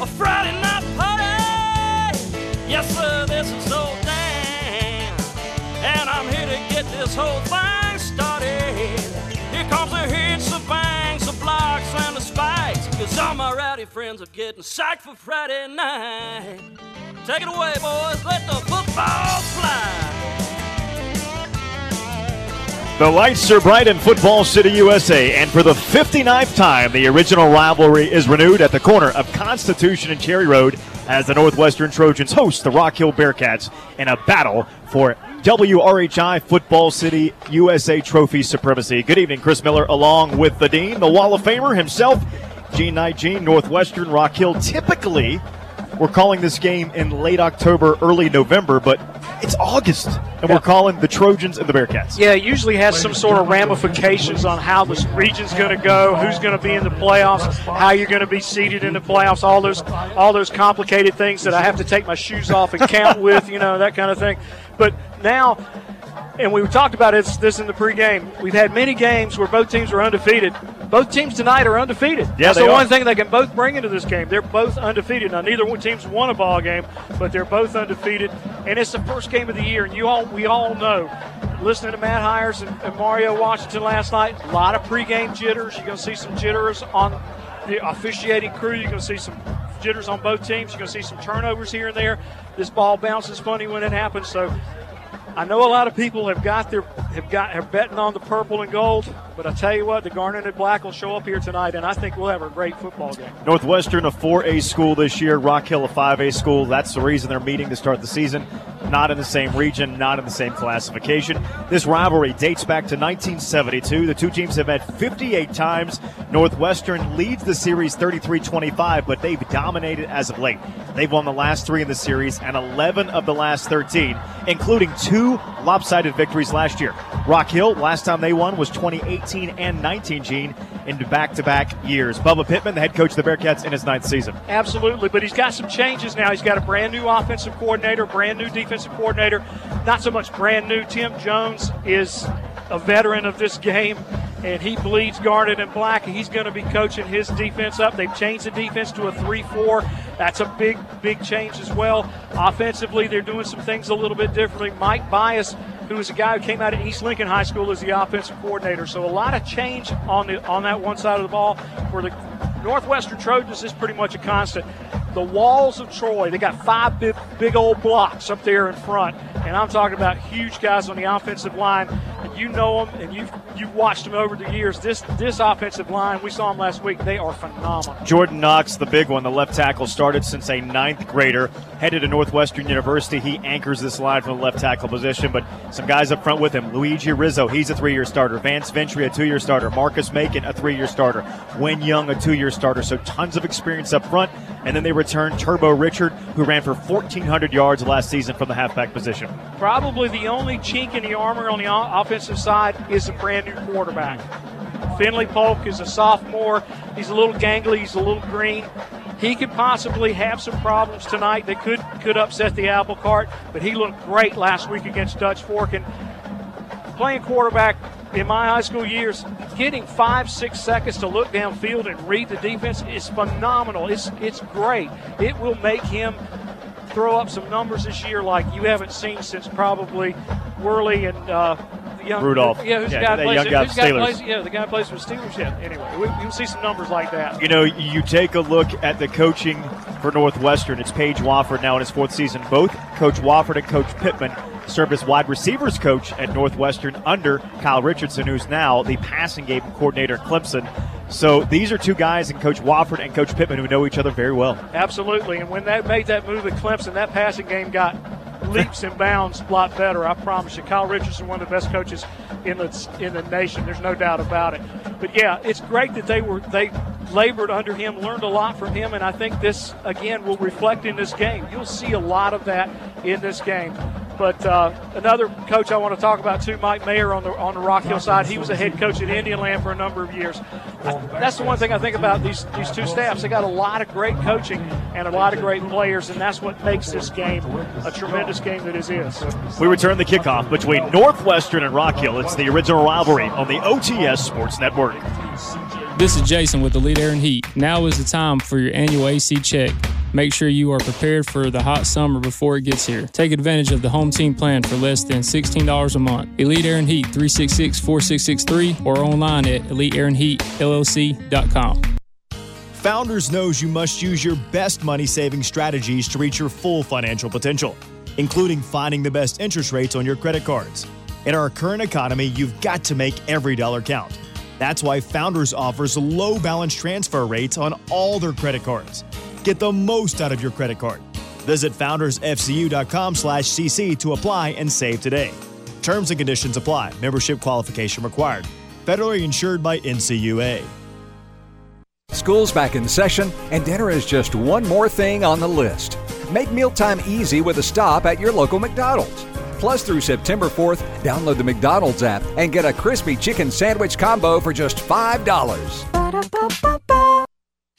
a Friday night party. Yes, sir, this is so damn. And I'm here to get this whole thing started. Here comes the hits, the bangs, the blocks, and the spikes. Cause all my rowdy friends are getting psyched for Friday night. Take it away, boys. Let the football fly. The lights are bright in Football City, USA, and for the 59th time, the original rivalry is renewed at the corner of Constitution and Cherry Road as the Northwestern Trojans host the Rock Hill Bearcats in a battle for WRHI Football City USA Trophy supremacy. Good evening, Chris Miller, along with the Dean, the Wall of Famer himself, Gene Knight Gene, Northwestern Rock Hill. Typically, we're calling this game in late October, early November, but it's August, and we're calling the Trojans and the Bearcats. Yeah, it usually has some sort of ramifications on how this region's going to go, who's going to be in the playoffs, how you're going to be seated in the playoffs, all those all those complicated things that I have to take my shoes off and count with, you know, that kind of thing. But now and we talked about this, this in the pregame. We've had many games where both teams were undefeated. Both teams tonight are undefeated. Yeah, That's they the are. one thing they can both bring into this game. They're both undefeated. Now, neither one team's won a ball game, but they're both undefeated. And it's the first game of the year. And you all, we all know, listening to Matt Hires and, and Mario Washington last night, a lot of pregame jitters. You're going to see some jitters on the officiating crew. You're going to see some jitters on both teams. You're going to see some turnovers here and there. This ball bounces funny when it happens. So I know a lot of people have got their have got are betting on the purple and gold, but I tell you what, the garnet and black will show up here tonight, and I think we'll have a great football game. Northwestern, a 4A school this year, Rock Hill, a 5A school. That's the reason they're meeting to start the season. Not in the same region, not in the same classification. This rivalry dates back to 1972. The two teams have met 58 times. Northwestern leads the series 33 25, but they've dominated as of late. They've won the last three in the series and 11 of the last 13, including two lopsided victories last year. Rock Hill, last time they won was 2018 and 19, Gene, in back to back years. Bubba Pittman, the head coach of the Bearcats, in his ninth season. Absolutely, but he's got some changes now. He's got a brand new offensive coordinator, brand new defensive coordinator. Not so much brand new. Tim Jones is a veteran of this game, and he bleeds Garnet and Black. He's going to be coaching his defense up. They've changed the defense to a 3 4. That's a big, big change as well. Offensively, they're doing some things a little bit differently. Mike Bias, who is a guy who came out of East Lincoln High School, is the offensive coordinator. So a lot of change on the on that one side of the ball. For the Northwestern Trojans is pretty much a constant. The walls of Troy, they got five big, big old blocks up there in front, and I'm talking about huge guys on the offensive line. And you know them, and you've you've watched them over the years. This this offensive line, we saw them last week. They are phenomenal. Jordan Knox, the big one, the left tackle, started since a ninth grader, headed to Northwestern University. He anchors this line from the left tackle position, but some guys up front with him. Luigi Rizzo, he's a three year starter. Vance Ventry, a two year starter. Marcus Macon, a three year starter. Win Young, a two year starter. So tons of experience up front. And then they return Turbo Richard, who ran for 1,400 yards last season from the halfback position. Probably the only chink in the armor on the offensive side is a brand new quarterback. Finley Polk is a sophomore. He's a little gangly. He's a little green. He could possibly have some problems tonight that could could upset the apple cart. But he looked great last week against Dutch Fork and playing quarterback in my high school years. Getting five six seconds to look downfield and read the defense is phenomenal. It's it's great. It will make him throw up some numbers this year like you haven't seen since probably Worley and uh, young Rudolph. Yeah, who's Yeah, the guy young guy who's for the guy Steelers. plays- yeah, the guy who plays for Steelers. Yeah. Anyway, we, you'll see some numbers like that. You know, you take a look at the coaching for Northwestern. It's Paige Wofford now in his fourth season. Both Coach Wofford and Coach Pittman served as wide receivers coach at Northwestern under Kyle Richardson, who's now the passing game coordinator at Clemson. So these are two guys, and Coach Wofford and Coach Pittman, who know each other very well. Absolutely. And when they made that move at Clemson, that passing game got leaps and bounds a lot better. I promise you. Kyle Richardson, one of the best coaches in the in the nation. There's no doubt about it. But yeah, it's great that they were they labored under him, learned a lot from him, and I think this again will reflect in this game. You'll see a lot of that in this game. But uh, another coach I want to talk about too, Mike Mayer on the on the Rock Hill side. He was a head coach at Indian Land for a number of years. I- that's the one thing I think about these these two staffs. They got a lot of great coaching and a lot of great players, and that's what makes this game a tremendous game that it is. We return the kickoff between Northwestern and Rock Hill. It's the original rivalry on the OTS Sports Network. This is Jason with Elite Air and Heat. Now is the time for your annual AC check. Make sure you are prepared for the hot summer before it gets here. Take advantage of the home team plan for less than $16 a month. Elite Air and Heat 366 4663 or online at eliteairandheatllc.com. Founders knows you must use your best money saving strategies to reach your full financial potential, including finding the best interest rates on your credit cards. In our current economy, you've got to make every dollar count. That's why Founders offers low balance transfer rates on all their credit cards. Get the most out of your credit card. Visit foundersfcu.com slash cc to apply and save today. Terms and conditions apply. Membership qualification required. Federally insured by NCUA. School's back in session, and dinner is just one more thing on the list. Make mealtime easy with a stop at your local McDonald's. Plus, through September 4th, download the McDonald's app and get a crispy chicken sandwich combo for just $5.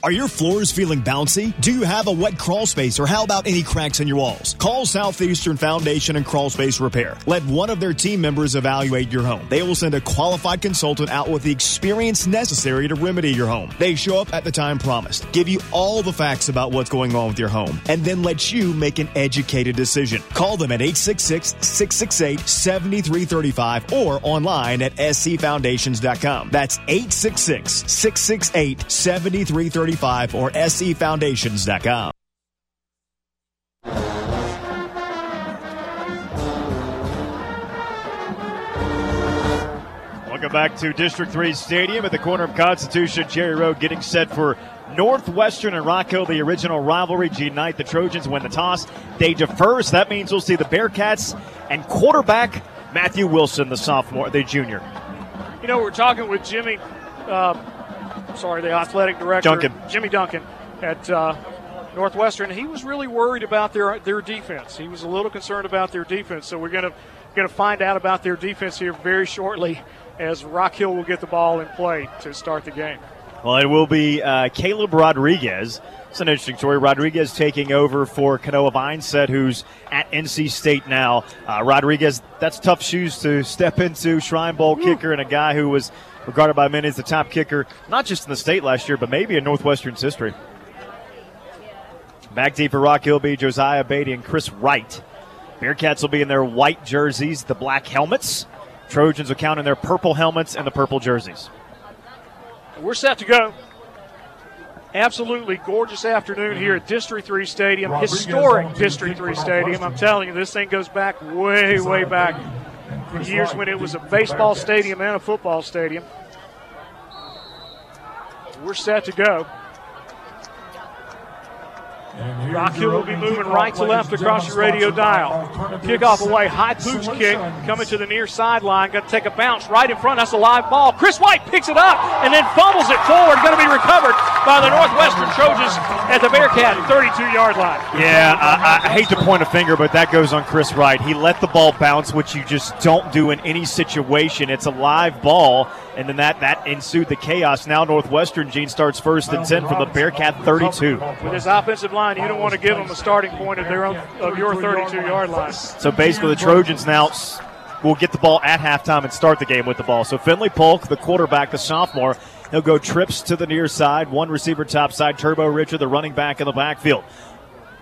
Are your floors feeling bouncy? Do you have a wet crawl space or how about any cracks in your walls? Call Southeastern Foundation and Crawl Space Repair. Let one of their team members evaluate your home. They will send a qualified consultant out with the experience necessary to remedy your home. They show up at the time promised, give you all the facts about what's going on with your home, and then let you make an educated decision. Call them at 866-668-7335 or online at sefoundations.com. That's 866-668-7335 or sefoundations.com. Welcome back to District 3 Stadium at the corner of Constitution Cherry Road, getting set for Northwestern and Rock Hill, the original rivalry. Gene Knight, the Trojans win the toss. They defer, so that means we'll see the Bearcats and quarterback Matthew Wilson, the sophomore, the junior. You know, we're talking with Jimmy. Uh, sorry, the athletic director, Duncan. Jimmy Duncan, at uh, Northwestern. He was really worried about their their defense. He was a little concerned about their defense. So we're gonna gonna find out about their defense here very shortly, as Rock Hill will get the ball in play to start the game. Well, it will be uh, Caleb Rodriguez. It's an interesting story. Rodriguez taking over for Kanoa Vineset, who's at NC State now. Uh, Rodriguez, that's tough shoes to step into. Shrine Bowl kicker and a guy who was regarded by many as the top kicker, not just in the state last year, but maybe in Northwestern's history. Back deep for Rock Hill will be Josiah Beatty and Chris Wright. Bearcats will be in their white jerseys, the black helmets. Trojans will count in their purple helmets and the purple jerseys. We're set to go. Absolutely gorgeous afternoon here at District 3 Stadium, historic District 3 Stadium. I'm telling you, this thing goes back way, way back. Years when it was a baseball stadium and a football stadium. We're set to go. Rock will be moving right to left across your radio dial. Kickoff away, high pooch kick coming to the near sideline. Going to take a bounce right in front. That's a live ball. Chris White picks it up and then fumbles it forward. Going to be recovered by the Northwestern Trojans at the Bearcat 32 yard line. Yeah, I, I hate to point a finger, but that goes on Chris Wright. He let the ball bounce, which you just don't do in any situation. It's a live ball, and then that, that ensued the chaos. Now Northwestern, Gene, starts first and 10 from the Bearcat 32. With his offensive line, you don't want to give them a starting point of their own of your 32 yard line. So basically, the Trojans now will get the ball at halftime and start the game with the ball. So Finley Polk, the quarterback, the sophomore, he'll go trips to the near side, one receiver top side, Turbo Richard, the running back in the backfield.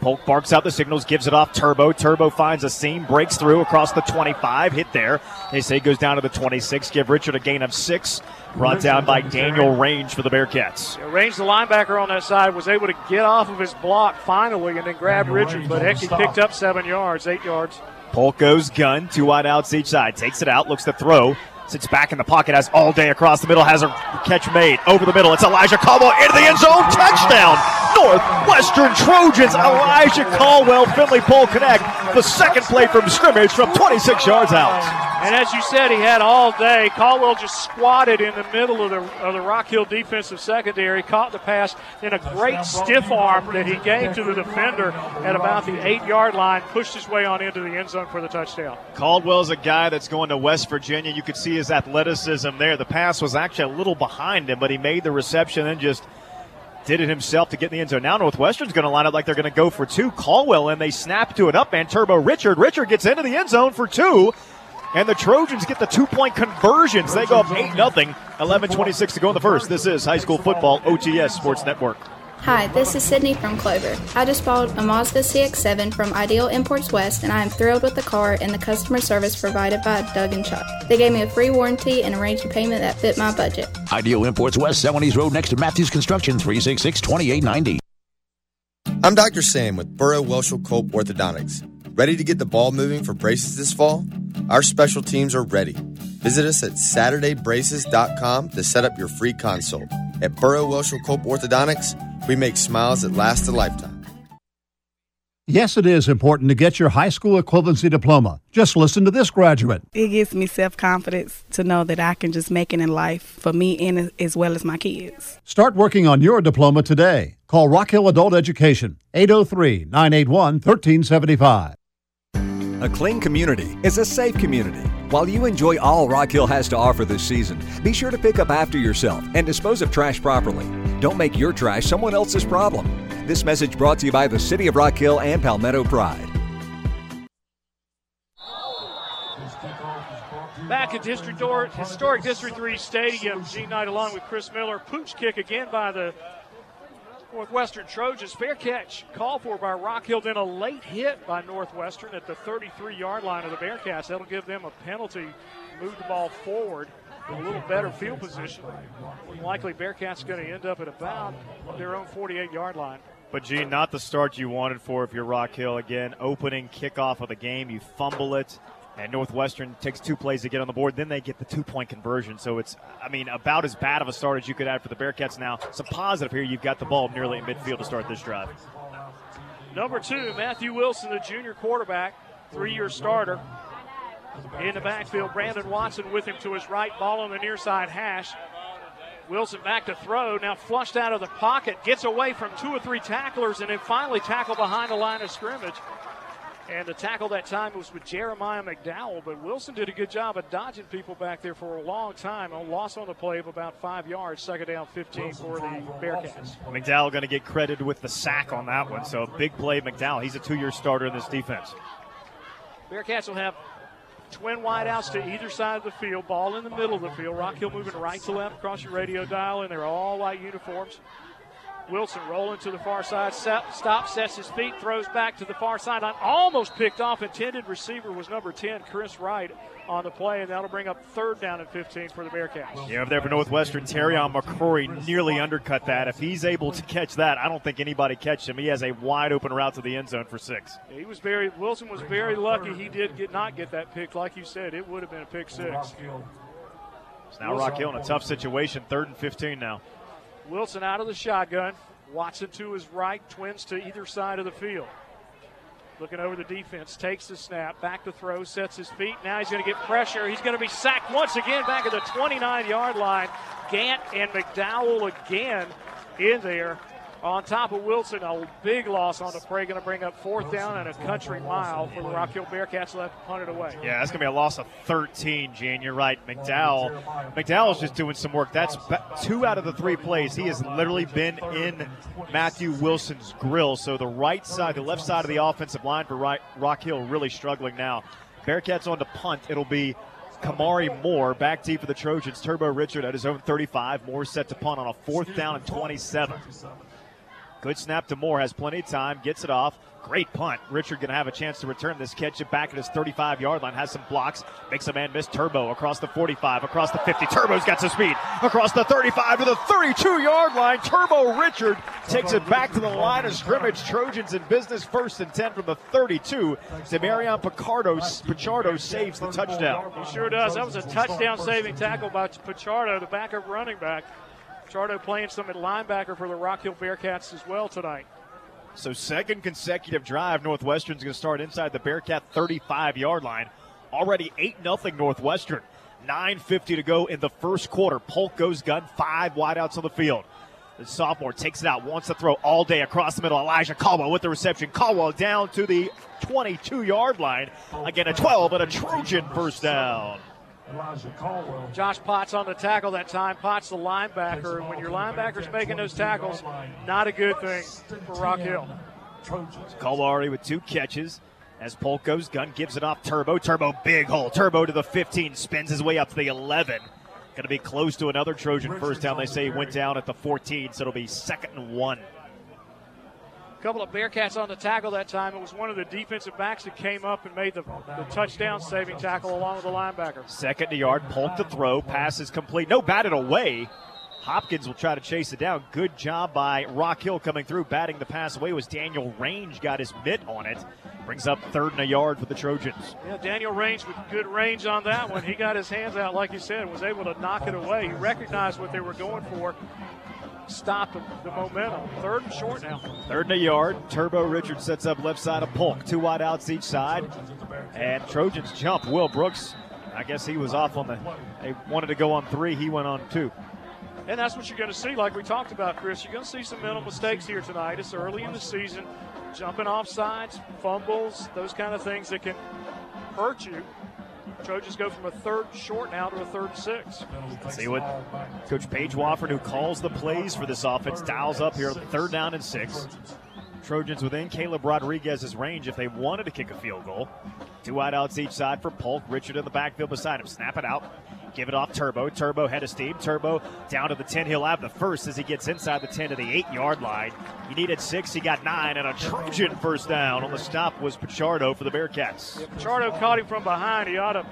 Polk barks out the signals, gives it off Turbo. Turbo finds a seam, breaks through across the 25, hit there. They say goes down to the 26. Give Richard a gain of six. Brought down by Daniel Range for the Bearcats. Yeah, Range, the linebacker on that side, was able to get off of his block finally and then grab Richard, but heck, he picked up seven yards, eight yards. Polk goes gun, two wide outs each side. Takes it out, looks to throw. Sits back in the pocket, has all day across the middle, has a catch made. Over the middle, it's Elijah Caldwell into the end zone. Touchdown! Northwestern Trojans, Elijah Caldwell, Finley Polk connect. The second play from scrimmage from 26 yards out. And as you said, he had all day. Caldwell just squatted in the middle of the, of the Rock Hill defensive secondary, caught the pass, then a great stiff arm that he gave to the defender at about the eight yard line, pushed his way on into the end zone for the touchdown. Caldwell's a guy that's going to West Virginia. You could see his athleticism there. The pass was actually a little behind him, but he made the reception and just did it himself to get in the end zone. Now Northwestern's going to line up like they're going to go for two. Caldwell and they snap to an up man, Turbo Richard. Richard gets into the end zone for two. And the Trojans get the two point conversions. They go up 8 0. 11 26 to go in the first. This is High School Football OTS Sports Network. Hi, this is Sydney from Clover. I just bought a Mazda CX-7 from Ideal Imports West, and I am thrilled with the car and the customer service provided by Doug and Chuck. They gave me a free warranty and arranged a payment that fit my budget. Ideal Imports West, 70s Road next to Matthews Construction, 366-2890. I'm Dr. Sam with Burrow Welshel Culp Orthodontics. Ready to get the ball moving for braces this fall? Our special teams are ready. Visit us at SaturdayBraces.com to set up your free consult. At Burrow Welshel Culp Orthodontics, we make smiles that last a lifetime. Yes, it is important to get your high school equivalency diploma. Just listen to this graduate. It gives me self confidence to know that I can just make it in life for me and as well as my kids. Start working on your diploma today. Call Rock Hill Adult Education, 803 981 1375. A clean community is a safe community. While you enjoy all Rock Hill has to offer this season, be sure to pick up after yourself and dispose of trash properly. Don't make your trash someone else's problem. This message brought to you by the City of Rock Hill and Palmetto Pride. Back at District or, Historic District 3 Stadium, Gene Knight along with Chris Miller. Pooch kick again by the Northwestern Trojans. Fair catch called for by Rock Hill, then a late hit by Northwestern at the 33 yard line of the Bearcats. That'll give them a penalty, move the ball forward, a little better field position. Likely Bearcats going to end up at about their own 48 yard line. But, Gene, not the start you wanted for if you're Rock Hill. Again, opening kickoff of the game, you fumble it and Northwestern takes two plays to get on the board. Then they get the two point conversion. So it's, I mean, about as bad of a start as you could have for the Bearcats now. Some positive here. You've got the ball nearly in midfield to start this drive. Number two, Matthew Wilson, the junior quarterback, three year starter. In the backfield, Brandon Watson with him to his right, ball on the near side hash. Wilson back to throw, now flushed out of the pocket, gets away from two or three tacklers, and then finally tackled behind the line of scrimmage. And the tackle that time was with Jeremiah McDowell, but Wilson did a good job of dodging people back there for a long time. A loss on the play of about five yards, second down 15 for the Bearcats. McDowell going to get credited with the sack on that one. So big play, McDowell. He's a two-year starter in this defense. Bearcats will have twin wideouts to either side of the field, ball in the middle of the field. Rock Hill moving right to left across your radio dial, and they're all white uniforms. Wilson rolling to the far side, stops, sets his feet, throws back to the far sideline. Almost picked off. Intended receiver was number 10, Chris Wright, on the play, and that'll bring up third down and 15 for the Bearcats. Yeah, there for Northwestern, Terrion McCrory nearly undercut that. If he's able to catch that, I don't think anybody catches him. He has a wide open route to the end zone for six. He was very Wilson was very lucky. He did get not get that pick, like you said. It would have been a pick six. So now Rock Hill in a tough situation, third and 15 now. Wilson out of the shotgun. Watson to his right, twins to either side of the field. Looking over the defense, takes the snap, back to throw, sets his feet. Now he's going to get pressure. He's going to be sacked once again back at the 29 yard line. Gant and McDowell again in there on top of Wilson. A big loss on the play, going to bring up fourth down and a country mile for the Rock Hill Bearcats left punted away. Yeah, that's going to be a loss of 13, Gene. You're right. McDowell, McDowell's just doing some work. That's two out of the three plays. He has literally been in Matthew Wilson's grill. So the right side, the left side of the offensive line for Rock Hill really struggling now. Bearcats on to punt. It'll be Kamari Moore back deep for the Trojans. Turbo Richard at his own 35. Moore set to punt on a fourth down and 27. Good snap to Moore, has plenty of time, gets it off. Great punt. Richard going to have a chance to return this, catch it back at his 35 yard line, has some blocks, makes a man miss. Turbo across the 45, across the 50. Turbo's got some speed. Across the 35 to the 32 yard line. Turbo Richard takes it back to the line of scrimmage. Trojans in business, first and 10 from the 32. Demarion Picardo, Pichardo saves the touchdown. He sure does. That was a touchdown saving tackle by Pichardo, the backup running back. Chardo playing some at linebacker for the Rock Hill Bearcats as well tonight. So, second consecutive drive, Northwestern's going to start inside the Bearcat 35 yard line. Already 8 0 Northwestern. 9.50 to go in the first quarter. Polk goes gun, five wideouts on the field. The sophomore takes it out, wants to throw all day across the middle. Elijah Caldwell with the reception. Caldwell down to the 22 yard line. Again, a 12 and a Trojan first down. Josh Potts on the tackle that time. Potts the linebacker. And when your linebacker's making those tackles, not a good thing for Rock Hill. Caldwell already with two catches. As Polk goes, gun gives it off. Turbo, Turbo, big hole. Turbo to the 15, spins his way up to the 11. Going to be close to another Trojan first down. They say he went down at the 14, so it'll be second and one. A couple of Bearcats on the tackle that time. It was one of the defensive backs that came up and made the, the touchdown saving tackle along with the linebacker. Second to yard, Polk the throw, pass is complete. No, batted away. Hopkins will try to chase it down. Good job by Rock Hill coming through, batting the pass away. Was Daniel Range got his mitt on it. Brings up third and a yard for the Trojans. Yeah, Daniel Range with good range on that one. He got his hands out, like you said, was able to knock it away. He recognized what they were going for. Stopped the momentum. Third and short now. Third and a yard. Turbo Richard sets up left side of Polk. Two wide outs each side. And Trojans jump. Will Brooks, I guess he was off on the. They wanted to go on three. He went on two. And that's what you're going to see, like we talked about, Chris. You're going to see some mental mistakes here tonight. It's early in the season, jumping off sides, fumbles, those kind of things that can hurt you. Trojans go from a third short now to a third six. See what Coach Paige Wofford, who calls the plays for this offense, dials up here, third down and six. Trojans within Caleb Rodriguez's range if they wanted to kick a field goal. Two wideouts each side for Polk. Richard in the backfield beside him. Snap it out. Give it off Turbo. Turbo head of steam. Turbo down to the 10. He'll have the first as he gets inside the 10 to the 8 yard line. He needed six. He got nine. And a Trojan first down. On the stop was Pichardo for the Bearcats. Yeah, Pichardo caught him from behind. He ought to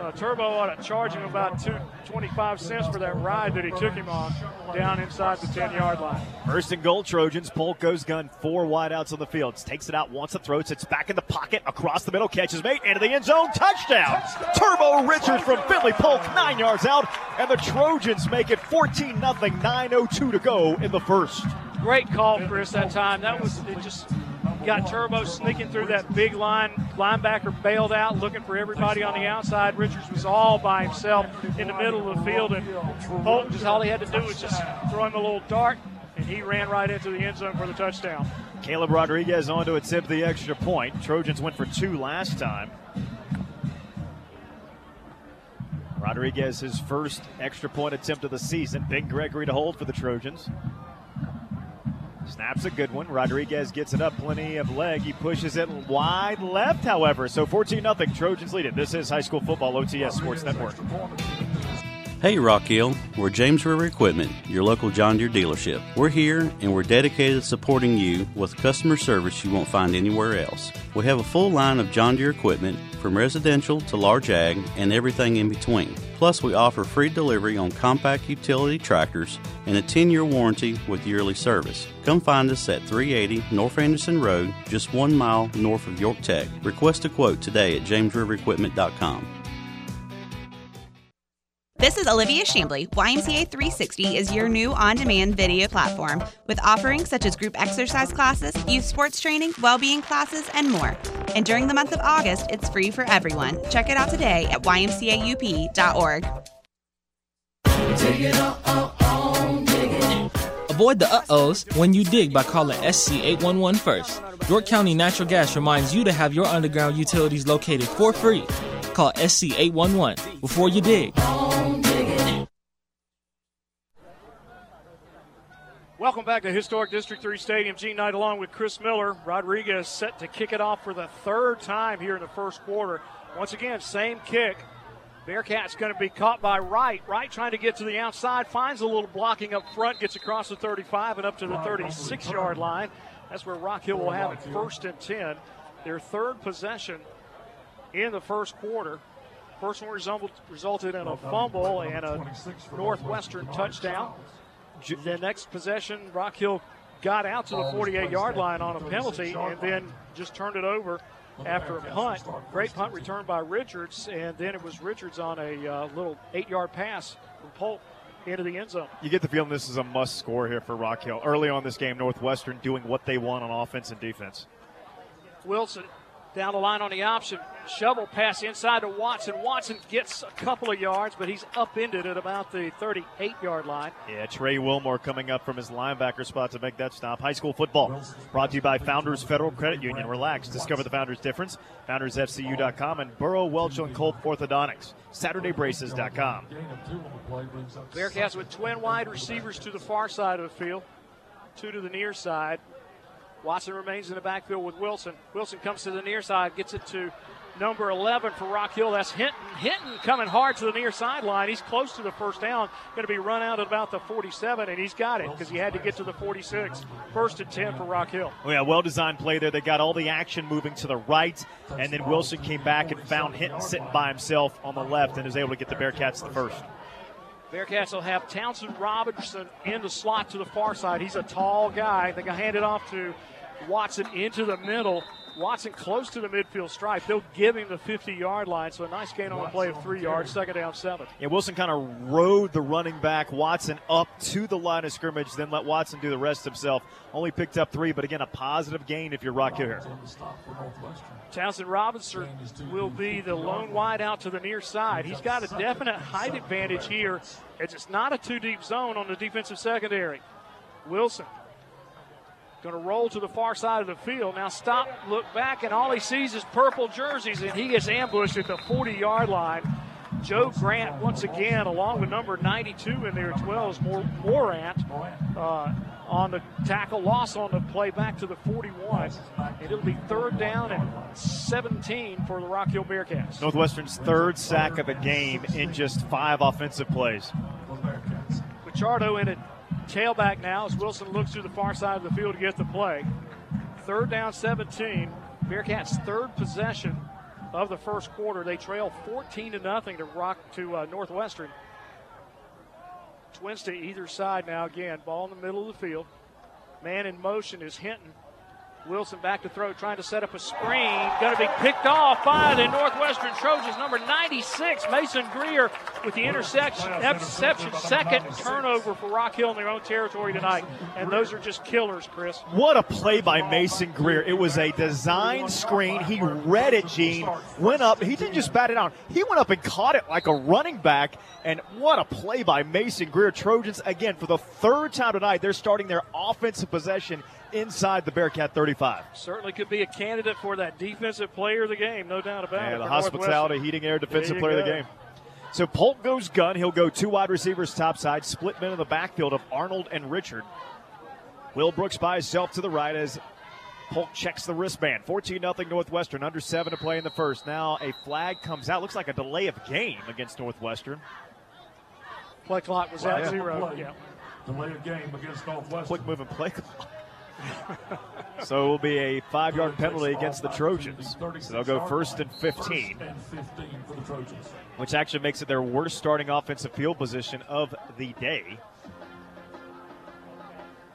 uh, Turbo ought to charge him about two, 25 cents for that ride that he took him on down inside the 10 yard line. First and goal, Trojans. Polk goes gun, four wideouts on the field. Takes it out, wants to throw, sits back in the pocket, across the middle, catches mate, into the end zone, touchdown! Turbo Richards from Finley Polk, nine yards out, and the Trojans make it 14 0, 9.02 to go in the first. Great call, Chris, that time. That was it just got Turbo sneaking through that big line. Linebacker bailed out, looking for everybody on the outside. Richards was all by himself in the middle of the field, and Polk just all he had to do was just throw him a little dart, and he ran right into the end zone for the touchdown. Caleb Rodriguez on to attempt the extra point. Trojans went for two last time. Rodriguez, his first extra point attempt of the season. Big Gregory to hold for the Trojans. Snaps a good one. Rodriguez gets it up, plenty of leg. He pushes it wide left, however. So 14 0. Trojans lead it. This is High School Football OTS Sports Network. Hey Rock Hill, we're James River Equipment, your local John Deere dealership. We're here and we're dedicated to supporting you with customer service you won't find anywhere else. We have a full line of John Deere equipment from residential to large ag and everything in between. Plus, we offer free delivery on compact utility tractors and a 10 year warranty with yearly service. Come find us at 380 North Anderson Road, just one mile north of York Tech. Request a quote today at jamesriverequipment.com. This is Olivia Shambly. YMCA 360 is your new on demand video platform with offerings such as group exercise classes, youth sports training, well being classes, and more. And during the month of August, it's free for everyone. Check it out today at ymcaup.org. Avoid the uh ohs when you dig by calling SC 811 first. York County Natural Gas reminds you to have your underground utilities located for free. Call SC 811 before you dig. Welcome back to Historic District 3 Stadium. Gene Knight along with Chris Miller. Rodriguez set to kick it off for the third time here in the first quarter. Once again, same kick. Bearcats going to be caught by Wright. Wright trying to get to the outside, finds a little blocking up front, gets across the 35 and up to the 36 yard line. That's where Rock Hill will have it first and 10. Their third possession in the first quarter. First one resulted, resulted in a fumble and a Northwestern touchdown. The next possession, Rock Hill got out to the 48 yard line on a penalty and then just turned it over after a punt. Great punt return by Richards, and then it was Richards on a uh, little eight yard pass from Polk into the end zone. You get the feeling this is a must score here for Rock Hill. Early on this game, Northwestern doing what they want on offense and defense. Wilson down the line on the option. Shovel pass inside to Watson. Watson gets a couple of yards, but he's upended at about the 38 yard line. Yeah, Trey Wilmore coming up from his linebacker spot to make that stop. High school football brought to you by Founders Federal Credit Union. Relax. Discover the Founders difference. FoundersFCU.com and Burrow, Welch, and Culp Orthodontics. SaturdayBraces.com. Bearcats with twin wide receivers to the far side of the field, two to the near side. Watson remains in the backfield with Wilson. Wilson comes to the near side, gets it to number 11 for Rock Hill. That's Hinton. Hinton coming hard to the near sideline. He's close to the first down. Going to be run out at about the 47, and he's got it because he had to get to the 46. First and 10 for Rock Hill. Oh, yeah, well designed play there. They got all the action moving to the right, and then Wilson came back and found Hinton sitting by himself on the left and was able to get the Bearcats the first. Bearcats will have Townsend Robinson in the slot to the far side. He's a tall guy. They can hand it off to Watson into the middle. Watson close to the midfield stripe. They'll give him the 50 yard line. So a nice gain on the play of three yards, second down, seven. Yeah, Wilson kind of rode the running back Watson up to the line of scrimmage, then let Watson do the rest himself. Only picked up three, but again, a positive gain if you're Rock Hill here. Townsend Robinson will be the lone wide out to the near side. He's got a definite height advantage here as it's not a too deep zone on the defensive secondary. Wilson Going to roll to the far side of the field. Now stop, look back, and all he sees is purple jerseys, and he gets ambushed at the 40 yard line. Joe Grant, once again, along with number 92 in there as well as Morant, uh, on the tackle loss on the play back to the 41. And it'll be third down and 17 for the Rock Hill Bearcats. Northwestern's third sack of the game in just five offensive plays. Pichardo in it tailback now as Wilson looks to the far side of the field to get the play. Third down 17. Bearcats' third possession of the first quarter. They trail 14 to nothing to rock to uh, Northwestern. Twins to either side now again. Ball in the middle of the field. Man in motion is Hinton. Wilson back to throw, trying to set up a screen. Going to be picked off by the Northwestern Trojans. Number 96, Mason Greer, with the interception. Exception, second turnover for Rock Hill in their own territory tonight. And those are just killers, Chris. What a play by Mason Greer. It was a design screen. He read it, Gene, went up. He didn't just bat it down, he went up and caught it like a running back. And what a play by Mason Greer. Trojans, again, for the third time tonight, they're starting their offensive possession inside the Bearcat 35. Certainly could be a candidate for that defensive player of the game, no doubt about it. yeah. The hospitality, heating air defensive player go. of the game. So Polk goes gun. He'll go two wide receivers top side, split men in the backfield of Arnold and Richard. Will Brooks by himself to the right as Polk checks the wristband. 14 0 Northwestern, under seven to play in the first. Now a flag comes out. Looks like a delay of game against Northwestern. Play clock was at zero. Yeah. Delay of game against Northwestern. Quick moving play clock so it will be a five yard penalty against the Trojans. So they'll go first and 15, which actually makes it their worst starting offensive field position of the day.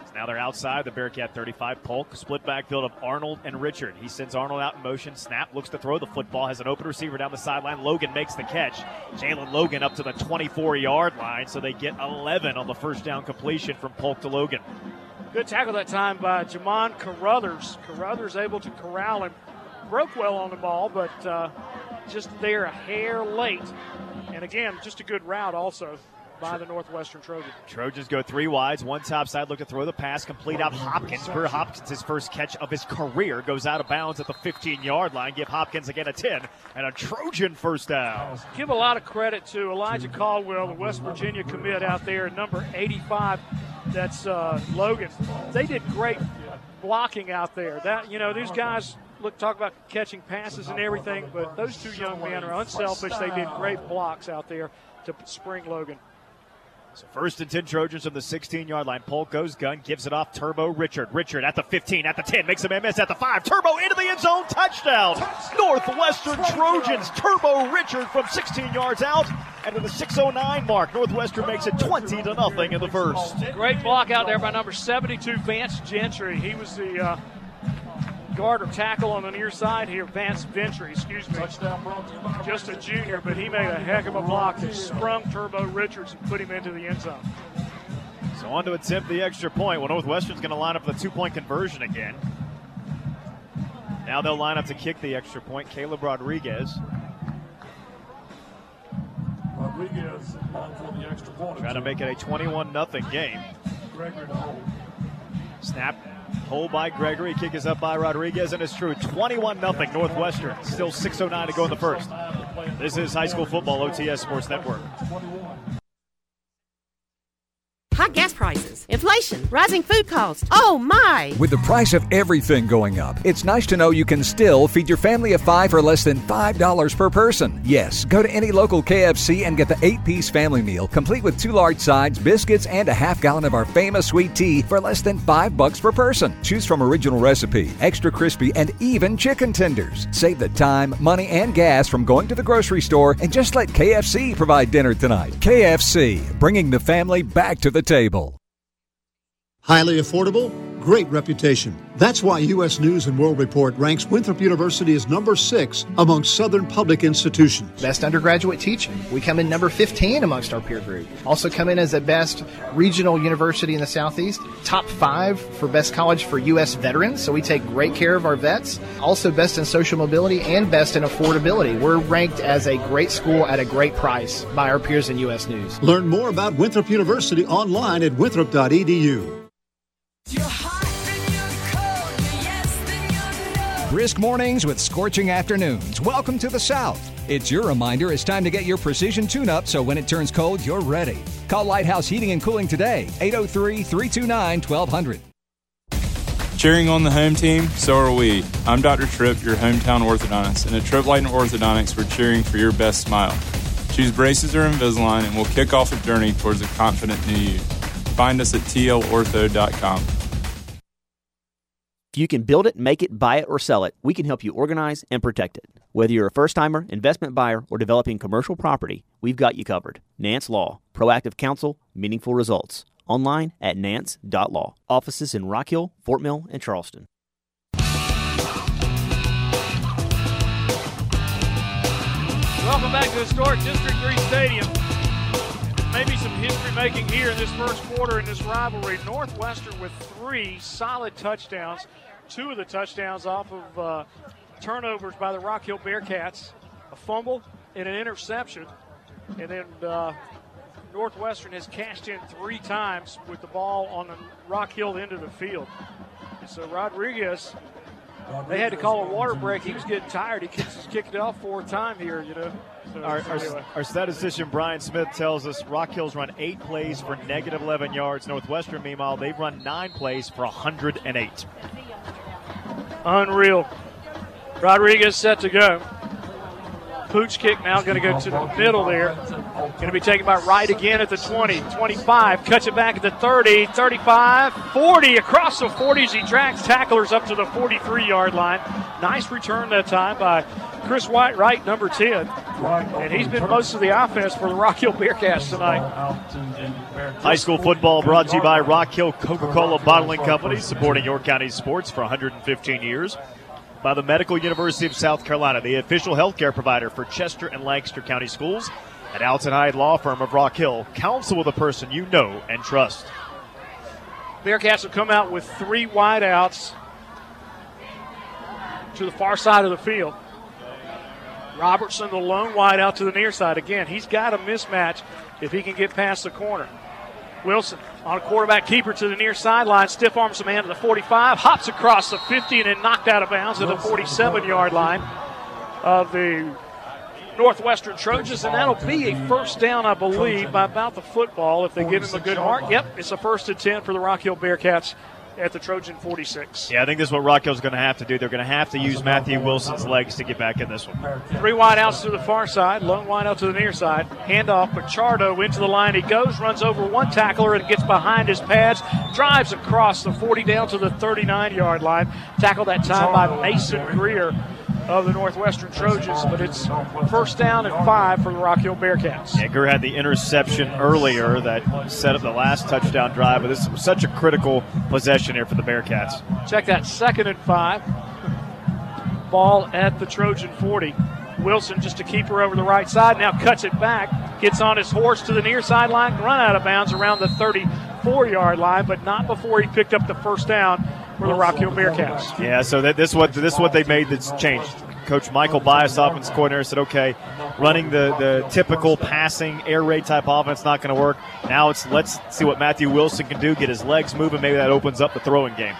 So now they're outside the Bearcat 35. Polk, split backfield of Arnold and Richard. He sends Arnold out in motion. Snap looks to throw the football, has an open receiver down the sideline. Logan makes the catch. Jalen Logan up to the 24 yard line, so they get 11 on the first down completion from Polk to Logan. Good tackle that time by Jamon Carruthers. Carruthers able to corral him. Broke well on the ball, but uh, just there a hair late. And again, just a good route also by the Northwestern Trojans. Trojans go three wides, one top side, look to throw the pass, complete out Hopkins. For Hopkins, his first catch of his career, goes out of bounds at the 15 yard line. Give Hopkins again a 10 and a Trojan first down. Give a lot of credit to Elijah Caldwell, the West Virginia commit out there, number 85 that's uh, Logan. They did great blocking out there. That you know, these guys look talk about catching passes and everything, but those two young men are unselfish. They did great blocks out there to spring Logan. So first and 10 Trojans from the 16 yard line. Polk goes gun, gives it off. Turbo Richard. Richard at the 15, at the 10, makes a man miss at the 5. Turbo into the end zone. Touchdown. Northwestern Trojans. Turbo Richard from 16 yards out. And to the 609 mark, Northwestern makes it 20 to nothing in the first. Great block out there by number 72, Vance Gentry. He was the uh, guard or tackle on the near side here. Vance Ventry, excuse me. Just a junior, but he made a heck of a block that sprung Turbo Richards and put him into the end zone. So on to attempt the extra point. Well, Northwestern's going to line up for the two-point conversion again. Now they'll line up to kick the extra point. Caleb Rodriguez. Rodriguez uh, for the extra point. Trying to make it a 21 0 game. Snap Hold by Gregory. Kick is up by Rodriguez, and it's true. 21 0 Northwestern. Still 6.09 to go in the first. This is high school football, OTS Sports Network. High gas prices inflation, rising food costs. Oh my! With the price of everything going up, it's nice to know you can still feed your family of five for less than $5 per person. Yes, go to any local KFC and get the eight piece family meal, complete with two large sides, biscuits, and a half gallon of our famous sweet tea for less than five bucks per person. Choose from original recipe, extra crispy, and even chicken tenders. Save the time, money, and gas from going to the grocery store and just let KFC provide dinner tonight. KFC, bringing the family back to the table. Highly affordable, great reputation. That's why U.S. News and World Report ranks Winthrop University as number six among Southern public institutions. Best undergraduate teaching. We come in number 15 amongst our peer group. Also come in as the best regional university in the Southeast. Top five for best college for U.S. veterans. So we take great care of our vets. Also best in social mobility and best in affordability. We're ranked as a great school at a great price by our peers in U.S. News. Learn more about Winthrop University online at winthrop.edu. Brisk mornings with scorching afternoons. Welcome to the South. It's your reminder it's time to get your precision tune up so when it turns cold, you're ready. Call Lighthouse Heating and Cooling today, 803 329 1200. Cheering on the home team, so are we. I'm Dr. Tripp, your hometown orthodontist, and at Tripp Light Orthodontics, we're cheering for your best smile. Choose braces or Invisalign, and we'll kick off a journey towards a confident new you. Find us at tlortho.com. If you can build it, make it, buy it, or sell it, we can help you organize and protect it. Whether you're a first timer, investment buyer, or developing commercial property, we've got you covered. Nance Law, proactive counsel, meaningful results. Online at nance.law. Offices in Rock Hill, Fort Mill, and Charleston. Welcome back to historic District 3 Stadium. Maybe some history making here in this first quarter in this rivalry. Northwestern with three solid touchdowns, two of the touchdowns off of uh, turnovers by the Rock Hill Bearcats, a fumble and an interception. And then uh, Northwestern has cashed in three times with the ball on the Rock Hill end of the field. And so Rodriguez they had to call a water break. He was getting tired. He kicks, kicked it off fourth time here, you know. Our, our, our statistician Brian Smith tells us Rock Hill's run eight plays for negative 11 yards. Northwestern, meanwhile, they've run nine plays for 108. Unreal. Rodriguez set to go. Pooch kick now going to go to the middle there. Going to be taken by Wright again at the 20, 25. Cuts it back at the 30, 35, 40. Across the 40s, he drags tacklers up to the 43 yard line. Nice return that time by Chris White, Wright, number 10. And he's been most of the offense for the Rock Hill Bearcats tonight. High school football brought to you by Rock Hill Coca Cola Bottling Company, supporting York County sports for 115 years. By the Medical University of South Carolina, the official healthcare provider for Chester and Lancaster County Schools. At Alton Hyde Law Firm of Rock Hill, counsel with a person you know and trust. Bearcats have come out with three wideouts to the far side of the field. Robertson, the lone wideout to the near side. Again, he's got a mismatch if he can get past the corner. Wilson on a quarterback keeper to the near sideline, stiff arms a man to the 45, hops across the 50 and then knocked out of bounds at the 47 yard line of the Northwestern Trojans, and that'll be a first down, I believe, by about the football if they give him a good mark. Yep, it's a first and 10 for the Rock Hill Bearcats at the Trojan 46. Yeah, I think this is what Rock Hill's going to have to do. They're going to have to use Matthew Wilson's legs to get back in this one. Three wide outs to the far side, lone wide out to the near side. Handoff, Pichardo into the line. He goes, runs over one tackler, and gets behind his pads. Drives across the 40 down to the 39 yard line. Tackled that time by Mason Greer of the Northwestern Trojans, but it's first down and five for the Rock Hill Bearcats. Greer had the interception earlier that set up the last touchdown drive, but this was such a critical possession here for the Bearcats. Check that second and five. Ball at the Trojan 40. Wilson just to keep her over the right side. Now cuts it back. Gets on his horse to the near sideline. Run out of bounds around the 34 yard line, but not before he picked up the first down for the Rock Hill Bearcats. Yeah, so that, this is what this is what they made that's changed. Coach Michael Bias, offense coordinator, said, "Okay, running the, the typical passing air raid type offense not going to work. Now it's let's see what Matthew Wilson can do. Get his legs moving. Maybe that opens up the throwing game."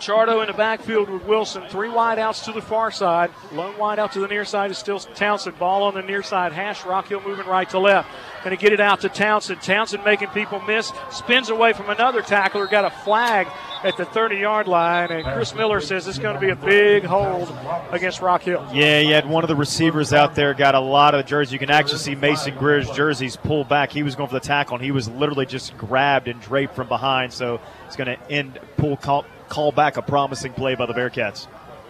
Pichardo in the backfield with Wilson. Three wideouts to the far side. Lone wideout to the near side is still Townsend. Ball on the near side. Hash. Rock Hill moving right to left. Going to get it out to Townsend. Townsend making people miss. Spins away from another tackler. Got a flag at the 30 yard line. And Chris Miller says it's going to be a big hold against Rock Hill. Yeah, you had one of the receivers out there, got a lot of jerseys. You can actually see Mason Greer's jerseys pull back. He was going for the tackle, and he was literally just grabbed and draped from behind. So it's going to end, pull, call, call back a promising play by the Bearcats.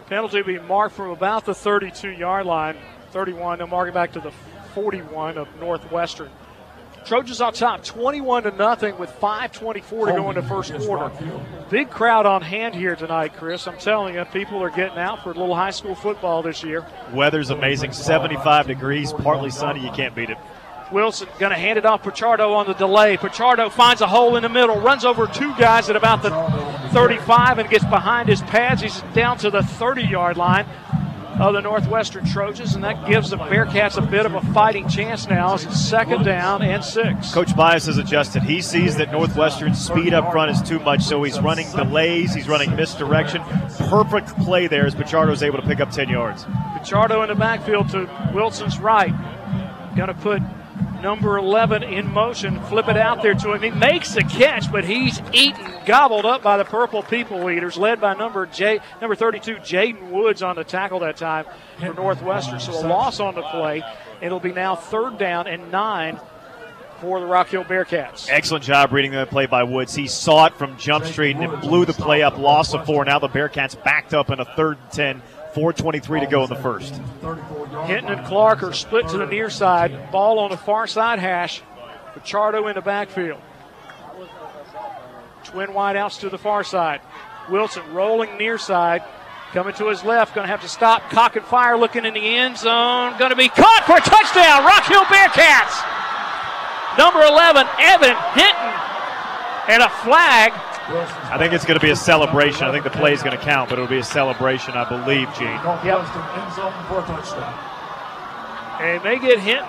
Penalty being marked from about the 32 yard line, 31. They'll mark it back to the 41 of Northwestern. Trojans on top, 21 to nothing, with 5:24 to go in the first quarter. Big crowd on hand here tonight, Chris. I'm telling you, people are getting out for a little high school football this year. Weather's amazing, 75 degrees, partly sunny. You can't beat it. Wilson going to hand it off Pichardo on the delay. Pichardo finds a hole in the middle, runs over two guys at about the 35 and gets behind his pads. He's down to the 30 yard line of the Northwestern Trojans, and that gives the Bearcats a bit of a fighting chance now as it's second down and six. Coach Bias has adjusted. He sees that Northwestern's speed up front is too much, so he's running delays, he's running misdirection. Perfect play there as Pichardo's able to pick up 10 yards. Pichardo in the backfield to Wilson's right. Going to put number 11 in motion, flip it out there to him. He makes the catch, but he's eaten, gobbled up by the Purple People Eaters, led by number J, number 32, Jaden Woods on the tackle that time for Northwestern. So a loss on the play. It'll be now third down and nine for the Rock Hill Bearcats. Excellent job reading the play by Woods. He saw it from Jump Street and it blew the play up, loss of four. Now the Bearcats backed up in a third and 10. 4.23 to go in the first. Hinton and Clark are split to the near side. Ball on the far side hash. Pichardo in the backfield. Twin wideouts to the far side. Wilson rolling near side. Coming to his left. Going to have to stop. Cock and fire looking in the end zone. Going to be caught for a touchdown. Rock Hill Bearcats. Number 11, Evan Hinton. And a flag I think it's going to be a celebration. I think the play is going to count, but it'll be a celebration, I believe, Gene. Yep. And they get hit.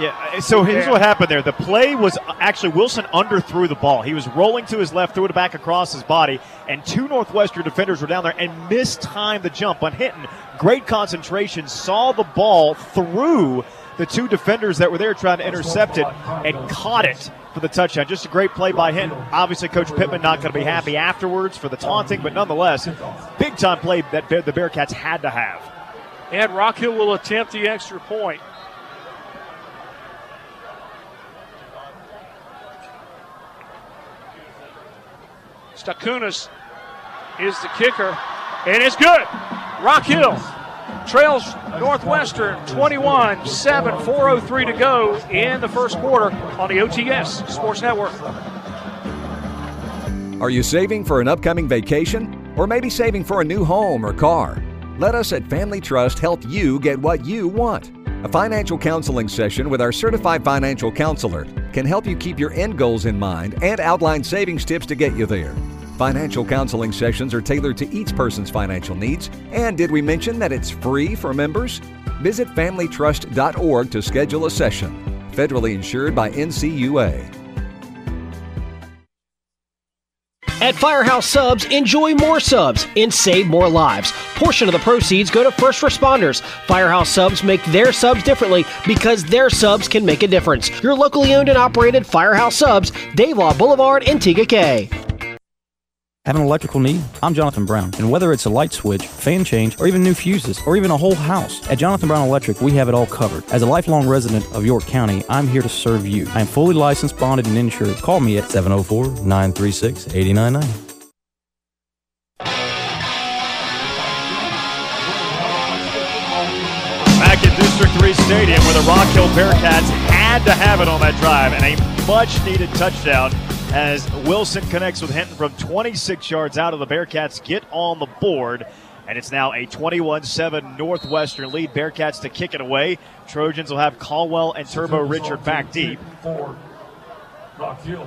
Yeah, so here's what happened there. The play was actually Wilson underthrew the ball. He was rolling to his left, threw it back across his body, and two Northwestern defenders were down there and mistimed the jump on Hinton. Great concentration, saw the ball through the two defenders that were there trying to intercept it and caught it for the touchdown. Just a great play by him. Obviously, Coach Pittman not going to be happy afterwards for the taunting, but nonetheless, big time play that the Bearcats had to have. And Rock Hill will attempt the extra point. Stakunas is the kicker, and it's good. Rock Hill trails Northwestern 21 7, 403 to go in the first quarter on the OTS Sports Network. Are you saving for an upcoming vacation? Or maybe saving for a new home or car? Let us at Family Trust help you get what you want. A financial counseling session with our certified financial counselor can help you keep your end goals in mind and outline savings tips to get you there. Financial counseling sessions are tailored to each person's financial needs. And did we mention that it's free for members? Visit FamilyTrust.org to schedule a session. Federally insured by NCUA. At Firehouse Subs, enjoy more subs and save more lives. Portion of the proceeds go to first responders. Firehouse Subs make their subs differently because their subs can make a difference. Your locally owned and operated Firehouse Subs, Dave Lyle Boulevard, Antigua K. Have an electrical need? I'm Jonathan Brown, and whether it's a light switch, fan change, or even new fuses, or even a whole house, at Jonathan Brown Electric, we have it all covered. As a lifelong resident of York County, I'm here to serve you. I am fully licensed, bonded, and insured. Call me at 704 936 8099. Back at District 3 Stadium, where the Rock Hill Bearcats had to have it on that drive, and a much needed touchdown as Wilson connects with Hinton from 26 yards out of the Bearcats get on the board. And it's now a 21 7 Northwestern lead. Bearcats to kick it away. Trojans will have Caldwell and Turbo Richard back deep.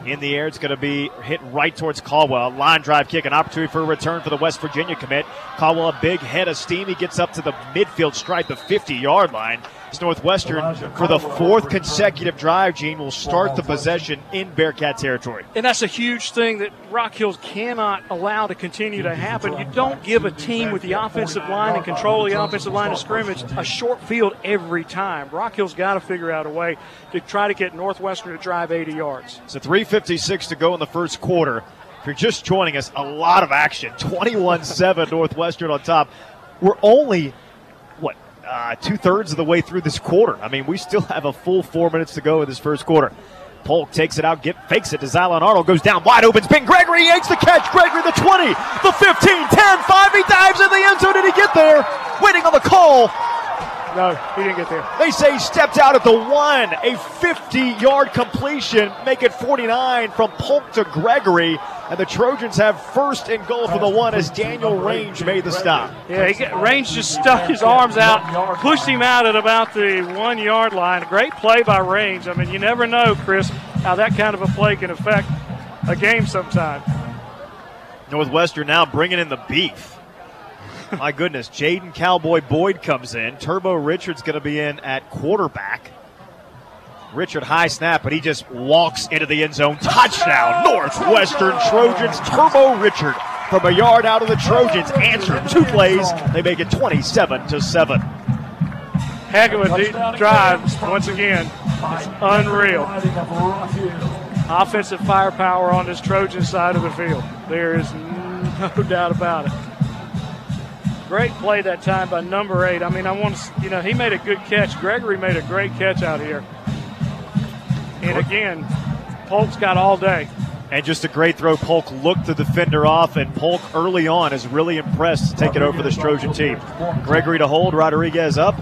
In the air, it's going to be hit right towards Caldwell. Line drive kick, an opportunity for a return for the West Virginia commit. Caldwell, a big head of steam. He gets up to the midfield stripe, the 50 yard line. Northwestern, for the fourth consecutive drive, Gene, will start the possession in Bearcat territory. And that's a huge thing that Rock Hills cannot allow to continue to happen. You don't give a team with the offensive line and control the offensive line of scrimmage a short field every time. Rock Hills got to figure out a way to try to get Northwestern to drive 80 yards. So 3.56 to go in the first quarter. If you're just joining us, a lot of action. 21 7 Northwestern on top. We're only, uh, two thirds of the way through this quarter. I mean, we still have a full four minutes to go in this first quarter. Polk takes it out, get fakes it to Zylan Arnold, goes down wide open. Spin Gregory yanks the catch. Gregory the 20, the 15, 10, 5. He dives in the end zone. Did he get there? Waiting on the call. No, he didn't get there. They say he stepped out at the one. A 50 yard completion, make it 49 from Polk to Gregory. And the Trojans have first and goal for the one as Daniel Range made the stop. Yeah, he get, Range just stuck his arms out, pushed him out at about the one yard line. Great play by Range. I mean, you never know, Chris, how that kind of a play can affect a game sometime. Northwestern now bringing in the beef. My goodness, Jaden Cowboy Boyd comes in. Turbo Richards going to be in at quarterback. Richard high snap, but he just walks into the end zone. Touchdown, Northwestern Trojans. Turbo Richard from a yard out of the Trojans answer two plays. They make it 27 to 7. Heck of a deep drive once again. It's unreal. Offensive firepower on this Trojan side of the field. There is no doubt about it. Great play that time by number eight. I mean, I want to, you know, he made a good catch. Gregory made a great catch out here. And again, Polk's got all day. And just a great throw. Polk looked the defender off, and Polk early on is really impressed to take it over this Trojan team. Gregory to hold, Rodriguez up.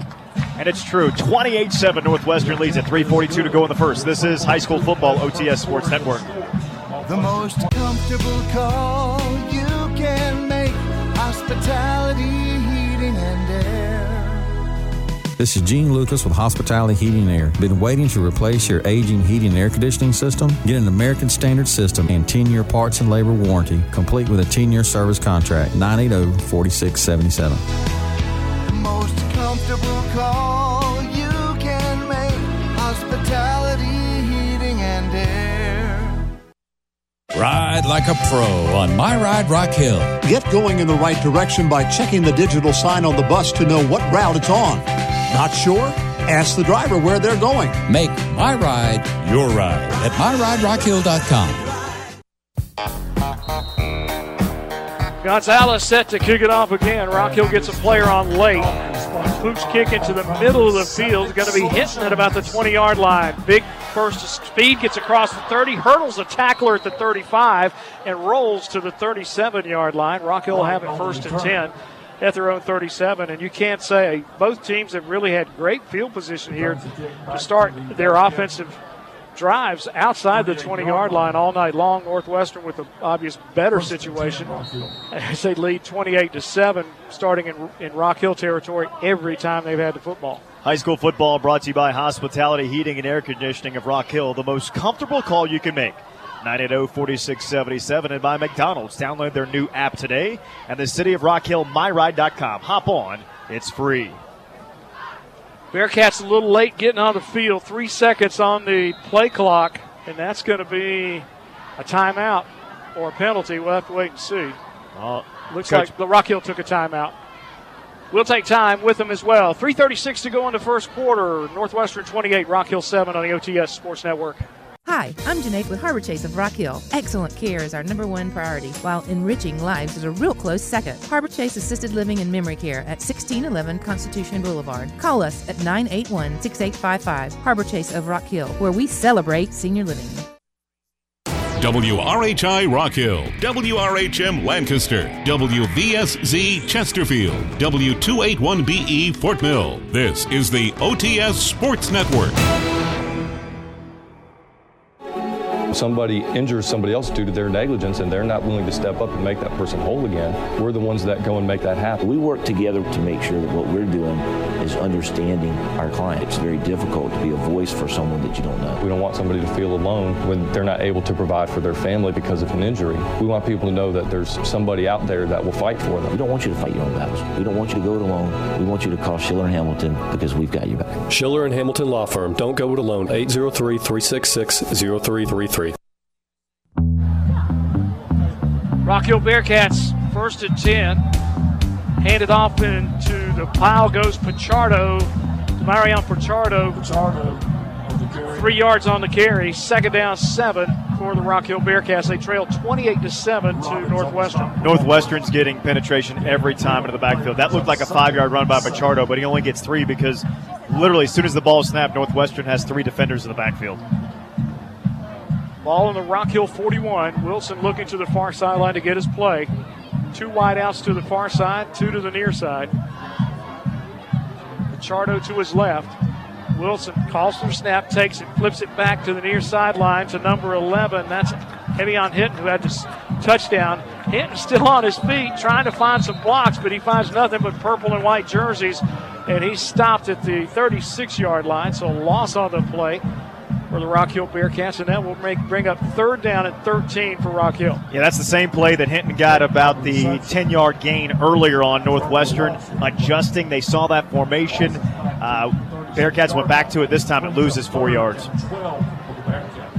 And it's true. 28 7 Northwestern leads at 3.42 to go in the first. This is high school football, OTS Sports Network. The most comfortable call you can make. Hospitality, heating, and air. This is Gene Lucas with Hospitality Heating and Air. Been waiting to replace your aging heating and air conditioning system? Get an American Standard system and 10 year parts and labor warranty, complete with a 10 year service contract. 980 4677. The most comfortable call Ride like a pro on My Ride Rock Hill. Get going in the right direction by checking the digital sign on the bus to know what route it's on. Not sure? Ask the driver where they're going. Make My Ride your ride at MyRideRockHill.com. Gonzalez set to kick it off again. Rock Hill gets a player on late. Pooch kick into the middle of the field. Going to be hitting at about the 20 yard line. Big of speed gets across the 30, hurdles a tackler at the 35, and rolls to the 37 yard line. Rock Hill have it first and 10 at their own 37. And you can't say both teams have really had great field position here to start their offensive drives outside the 20 yard line all night long. Northwestern with an obvious better situation as they lead 28 to 7, starting in, in Rock Hill territory every time they've had the football. High school football brought to you by Hospitality Heating and Air Conditioning of Rock Hill, the most comfortable call you can make. 980-4677 and by McDonald's. Download their new app today and the city of Rock Hill, myride.com. Hop on. It's free. Bearcats a little late getting on the field. Three seconds on the play clock, and that's going to be a timeout or a penalty. We'll have to wait and see. Uh, Looks Coach- like the Rock Hill took a timeout. We'll take time with them as well. 3.36 to go in the first quarter. Northwestern 28, Rock Hill 7 on the OTS Sports Network. Hi, I'm Janae with Harbor Chase of Rock Hill. Excellent care is our number one priority, while enriching lives is a real close second. Harbor Chase Assisted Living and Memory Care at 1611 Constitution Boulevard. Call us at 981 6855. Harbor Chase of Rock Hill, where we celebrate senior living. WRHI Rock Hill, WRHM Lancaster, WVSZ Chesterfield, W281BE E Fort Mill. This is the OTS Sports Network. Somebody injures somebody else due to their negligence and they're not willing to step up and make that person whole again, we're the ones that go and make that happen. We work together to make sure that what we're doing is understanding our client. It's very difficult to be a voice for someone that you don't know. We don't want somebody to feel alone when they're not able to provide for their family because of an injury. We want people to know that there's somebody out there that will fight for them. We don't want you to fight your own battles. We don't want you to go it alone. We want you to call Schiller and Hamilton because we've got your back. Schiller and Hamilton Law Firm. Don't go it alone. 803 366 0333. Rock Hill Bearcats first and 10. Handed off into the pile goes Pichardo. Marion Pichardo. Three yards on the carry. Second down, seven for the Rock Hill Bearcats. They trail 28 to 7 to Northwestern. Northwestern's getting penetration every time into the backfield. That looked like a five yard run by Pichardo, but he only gets three because literally as soon as the ball is snapped, Northwestern has three defenders in the backfield. Ball in the Rock Hill 41. Wilson looking to the far sideline to get his play. Two wideouts to the far side, two to the near side. Pichardo to his left. Wilson calls for snap, takes it, flips it back to the near sideline to number 11. That's Hevion Hinton who had this touchdown. Hinton still on his feet trying to find some blocks, but he finds nothing but purple and white jerseys. And he stopped at the 36 yard line, so loss on the play for the Rock Hill Bearcats, and that will make bring up third down at 13 for Rock Hill. Yeah, that's the same play that Hinton got about the 10 yard gain earlier on Northwestern. Adjusting, they saw that formation. Uh, Bearcats went back to it this time. It loses four yards.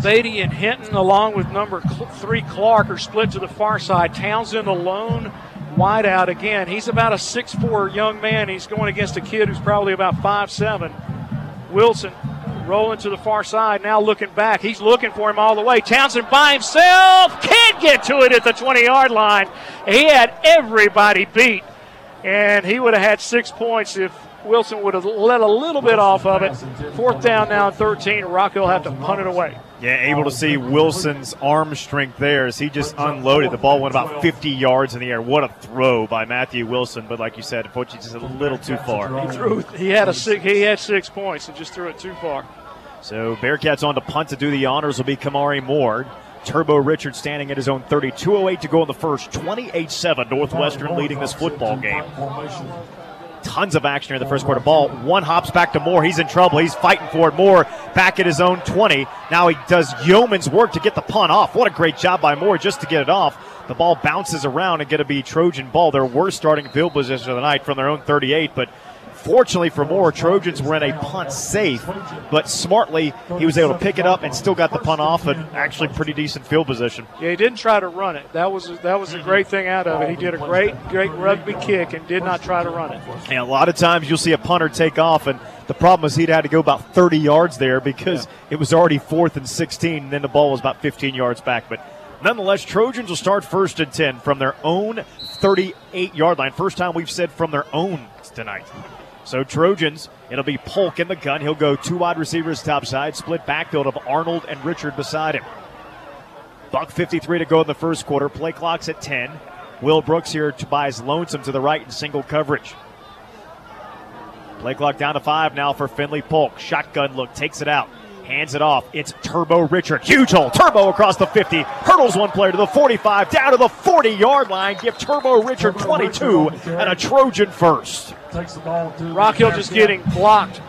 Beatty and Hinton, along with number three Clark, are split to the far side. Townsend alone, wide out again. He's about a 6'4 young man. He's going against a kid who's probably about 5'7. Wilson rolling to the far side, now looking back. He's looking for him all the way. Townsend by himself can't get to it at the 20 yard line. He had everybody beat, and he would have had six points if Wilson would have let a little bit off of it. Fourth down now and 13. Rock Hill have to punt it away. Yeah, able to see Wilson's arm strength there as he just unloaded. The ball went about 50 yards in the air. What a throw by Matthew Wilson! But like you said, unfortunately, just a little too far. He threw. He had a six, he had six points and just threw it too far. So Bearcats on to punt to do the honors will be Kamari Moore. Turbo Richard standing at his own 30. 208 to go in the first. 28-7 Northwestern leading this football game tons of action here in the first quarter. Ball one hops back to Moore. He's in trouble. He's fighting for it. Moore back at his own 20. Now he does yeoman's work to get the punt off. What a great job by Moore just to get it off. The ball bounces around and going to be Trojan ball. Their worst starting field position of the night from their own 38, but Fortunately for Moore, Trojans were in a punt safe, but smartly he was able to pick it up and still got the punt off and actually pretty decent field position. Yeah, he didn't try to run it. That was that was a great thing out of it. He did a great great rugby kick and did not try to run it. And a lot of times you'll see a punter take off and the problem is he'd had to go about 30 yards there because yeah. it was already fourth and 16 and then the ball was about 15 yards back, but Nonetheless, Trojans will start first and 10 from their own 38 yard line. First time we've said from their own tonight. So Trojans, it'll be Polk in the gun. He'll go two wide receivers top side, split backfield of Arnold and Richard beside him. Buck 53 to go in the first quarter. Play clock's at 10. Will Brooks here to buys lonesome to the right in single coverage. Play clock down to five now for Finley Polk. Shotgun look, takes it out. Hands it off. It's Turbo Richard. Huge hole. Turbo across the 50. Hurdles one player to the 45. Down to the 40 yard line. Give Turbo Richard 22 and a Trojan first. Rock Hill just getting blocked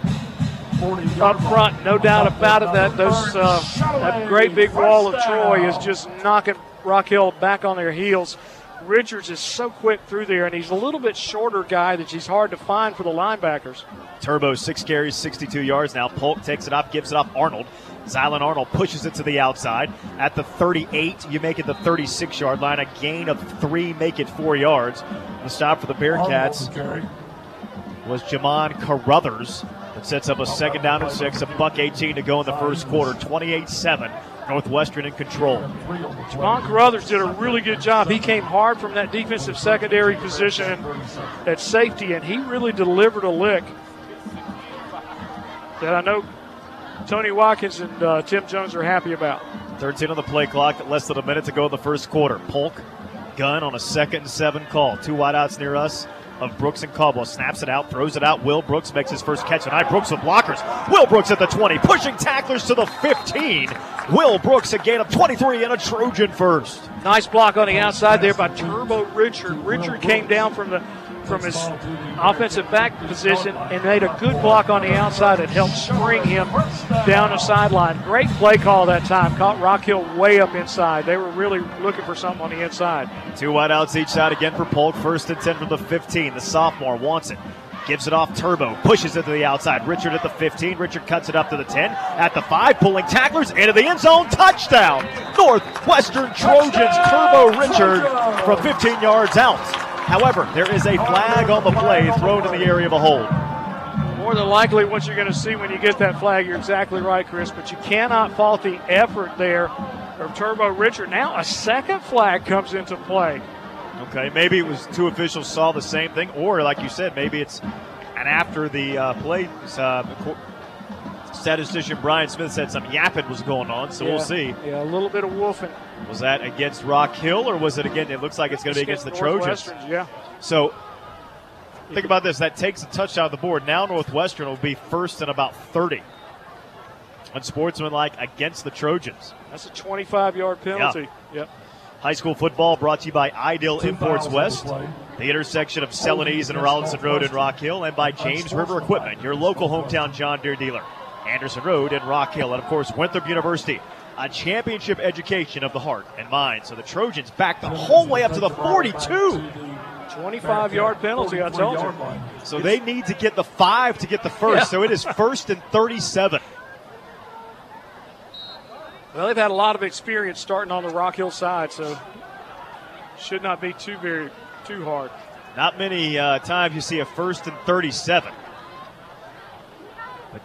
up front. No doubt about it that those uh, that great big wall of Troy is just knocking Rock Hill back on their heels. Richards is so quick through there, and he's a little bit shorter guy that he's hard to find for the linebackers. Turbo, six carries, 62 yards. Now Polk takes it up, gives it up Arnold. Zylan Arnold pushes it to the outside. At the 38, you make it the 36 yard line. A gain of three, make it four yards. The stop for the Bearcats was Jamon Carruthers. That sets up a second down and six, a buck 18 to go in the first quarter, 28 7. Northwestern in control. Javon Carruthers did a really good job. He came hard from that defensive secondary position at safety, and he really delivered a lick that I know Tony Watkins and uh, Tim Jones are happy about. 13 on the play clock, less than a minute to go in the first quarter. Polk, gun on a second and seven call. Two wideouts near us. Of Brooks and Caldwell. Snaps it out, throws it out. Will Brooks makes his first catch tonight. Brooks with blockers. Will Brooks at the 20, pushing tacklers to the 15. Will Brooks a gain of 23 and a Trojan first. Nice block on the outside there by Turbo Richard. Richard came down from the from his offensive back position and made a good block on the outside that helped spring him down the sideline. Great play call that time. Caught Rock Hill way up inside. They were really looking for something on the inside. Two wideouts each side again for Polk. First and 10 from the 15. The sophomore wants it. Gives it off Turbo, pushes it to the outside. Richard at the 15. Richard cuts it up to the 10. At the 5, pulling tacklers into the end zone. Touchdown! Northwestern Trojans, Turbo Richard from 15 yards out. However, there is a flag on the play thrown in the area of a hold. More than likely, what you're going to see when you get that flag, you're exactly right, Chris, but you cannot fault the effort there of Turbo Richard. Now a second flag comes into play. Okay, maybe it was two officials saw the same thing, or like you said, maybe it's and after the uh, play, uh, statistician Brian Smith said some yapping was going on, so yeah, we'll see. Yeah, a little bit of wolfing. Was that against Rock Hill, or was it again? It looks like it's going to be against the Trojans. Yeah. So think about this. That takes a touchdown of the board. Now Northwestern will be first and about 30. Unsportsmanlike against the Trojans. That's a 25 yard penalty. Yeah. Yep. High school football brought to you by Ideal Imports West, the intersection of Celanese and Rollinson Road in Rock Hill, and by James River Equipment, your local hometown John Deere dealer. Anderson Road in Rock Hill, and of course Winthrop University, a championship education of the heart and mind. So the Trojans back the whole way up to the 42. 25 yard penalty, I told you. So they need to get the five to get the first. Yeah. So it is first and 37. Well, they've had a lot of experience starting on the Rock Hill side, so should not be too very too hard. Not many uh, times you see a first and 37. But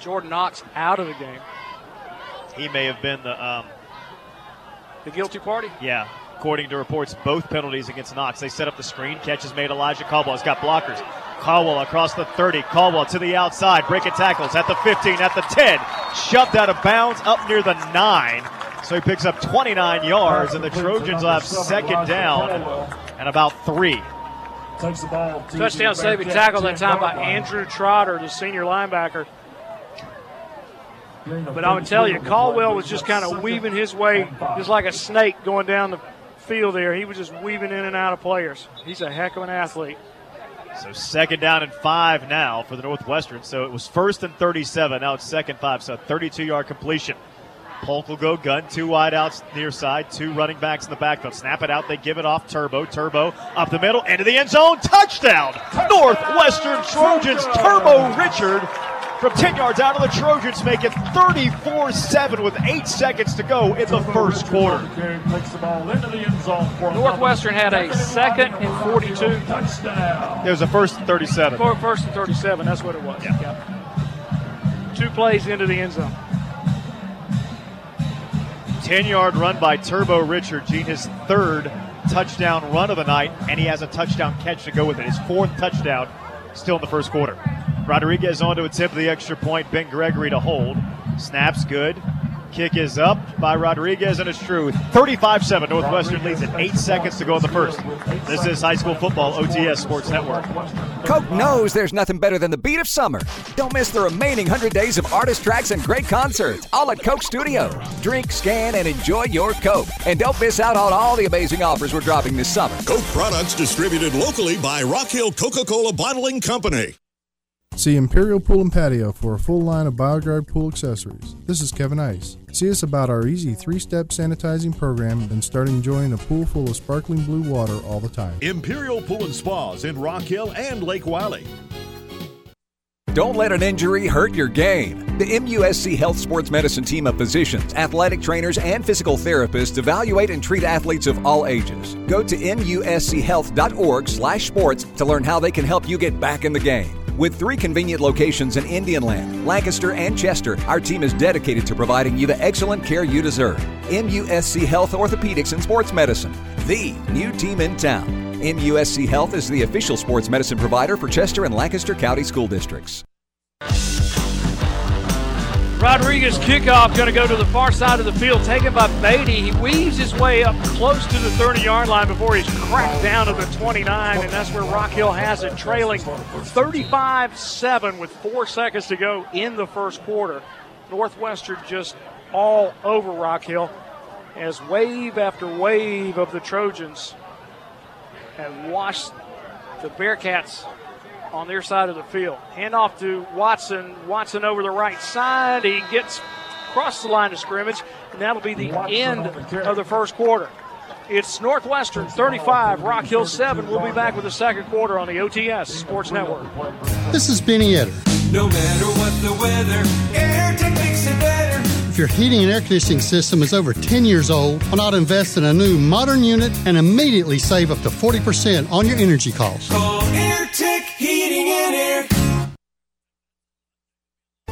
Jordan Knox out of the game. He may have been the um, The guilty party. Yeah, according to reports, both penalties against Knox. They set up the screen. Catches made. Elijah Caldwell has got blockers. Caldwell across the 30. Caldwell to the outside. Breaking tackles at the 15, at the 10. Shoved out of bounds up near the 9. So he picks up 29 yards, and the Trojans will have second down and about three. Takes the ball. to Touchdown the saving tackle that time by 10 yard line. Andrew Trotter, the senior linebacker. But I would tell you, Caldwell was just kind of weaving his way, just like a snake going down the field there. He was just weaving in and out of players. He's a heck of an athlete. So second down and five now for the Northwestern. So it was first and 37. Now it's second five. So 32 yard completion. Polk will go gun, two wide outs near side, two running backs in the backfield. Snap it out, they give it off Turbo. Turbo up the middle, into the end zone, touchdown! Northwestern Trojans, Turbo Richard from 10 yards out of the Trojans make it 34 7 with eight seconds to go in the first quarter. Takes the ball into the end zone Northwestern had a second and 42. touchdown. There's a first and 37. For first and 37, that's what it was. Yep. Two plays into the end zone. 10 yard run by Turbo Richard, Gene, his third touchdown run of the night, and he has a touchdown catch to go with it. His fourth touchdown still in the first quarter. Rodriguez on to attempt the extra point. Ben Gregory to hold. Snaps good. Kick is up by Rodriguez, and it's true. 35 7. Northwestern leads at eight seconds to go in the first. This is high school football, OTS Sports Network. Coke knows there's nothing better than the beat of summer. Don't miss the remaining 100 days of artist tracks and great concerts, all at Coke Studio. Drink, scan, and enjoy your Coke. And don't miss out on all the amazing offers we're dropping this summer. Coke products distributed locally by Rock Hill Coca Cola Bottling Company. See Imperial Pool and Patio for a full line of BioGuard pool accessories. This is Kevin Ice. See us about our easy three step sanitizing program and start enjoying a pool full of sparkling blue water all the time. Imperial Pool and Spas in Rock Hill and Lake Wylie. Don't let an injury hurt your game. The MUSC Health Sports Medicine team of physicians, athletic trainers, and physical therapists evaluate and treat athletes of all ages. Go to muschealth.org/sports to learn how they can help you get back in the game. With three convenient locations in Indianland, Lancaster, and Chester, our team is dedicated to providing you the excellent care you deserve. MUSC Health Orthopedics and Sports Medicine, the new team in town. MUSC Health is the official sports medicine provider for Chester and Lancaster County School Districts. Rodriguez kickoff going to go to the far side of the field, taken by Beatty. He weaves his way up close to the 30 yard line before he's cracked down to the 29, and that's where Rock Hill has it, trailing 35 7 with four seconds to go in the first quarter. Northwestern just all over Rock Hill as wave after wave of the Trojans have washed the Bearcats on their side of the field. Hand off to Watson. Watson over the right side. He gets across the line of scrimmage, and that'll be the end of the first quarter. It's Northwestern 35, Rock Hill 7. We'll be back with the second quarter on the OTS Sports Network. This is Benny Etter. No matter what the weather, AirTech makes it better. If your heating and air conditioning system is over 10 years old, why not invest in a new modern unit and immediately save up to 40% on your energy costs? Call AirTech Heating and Air.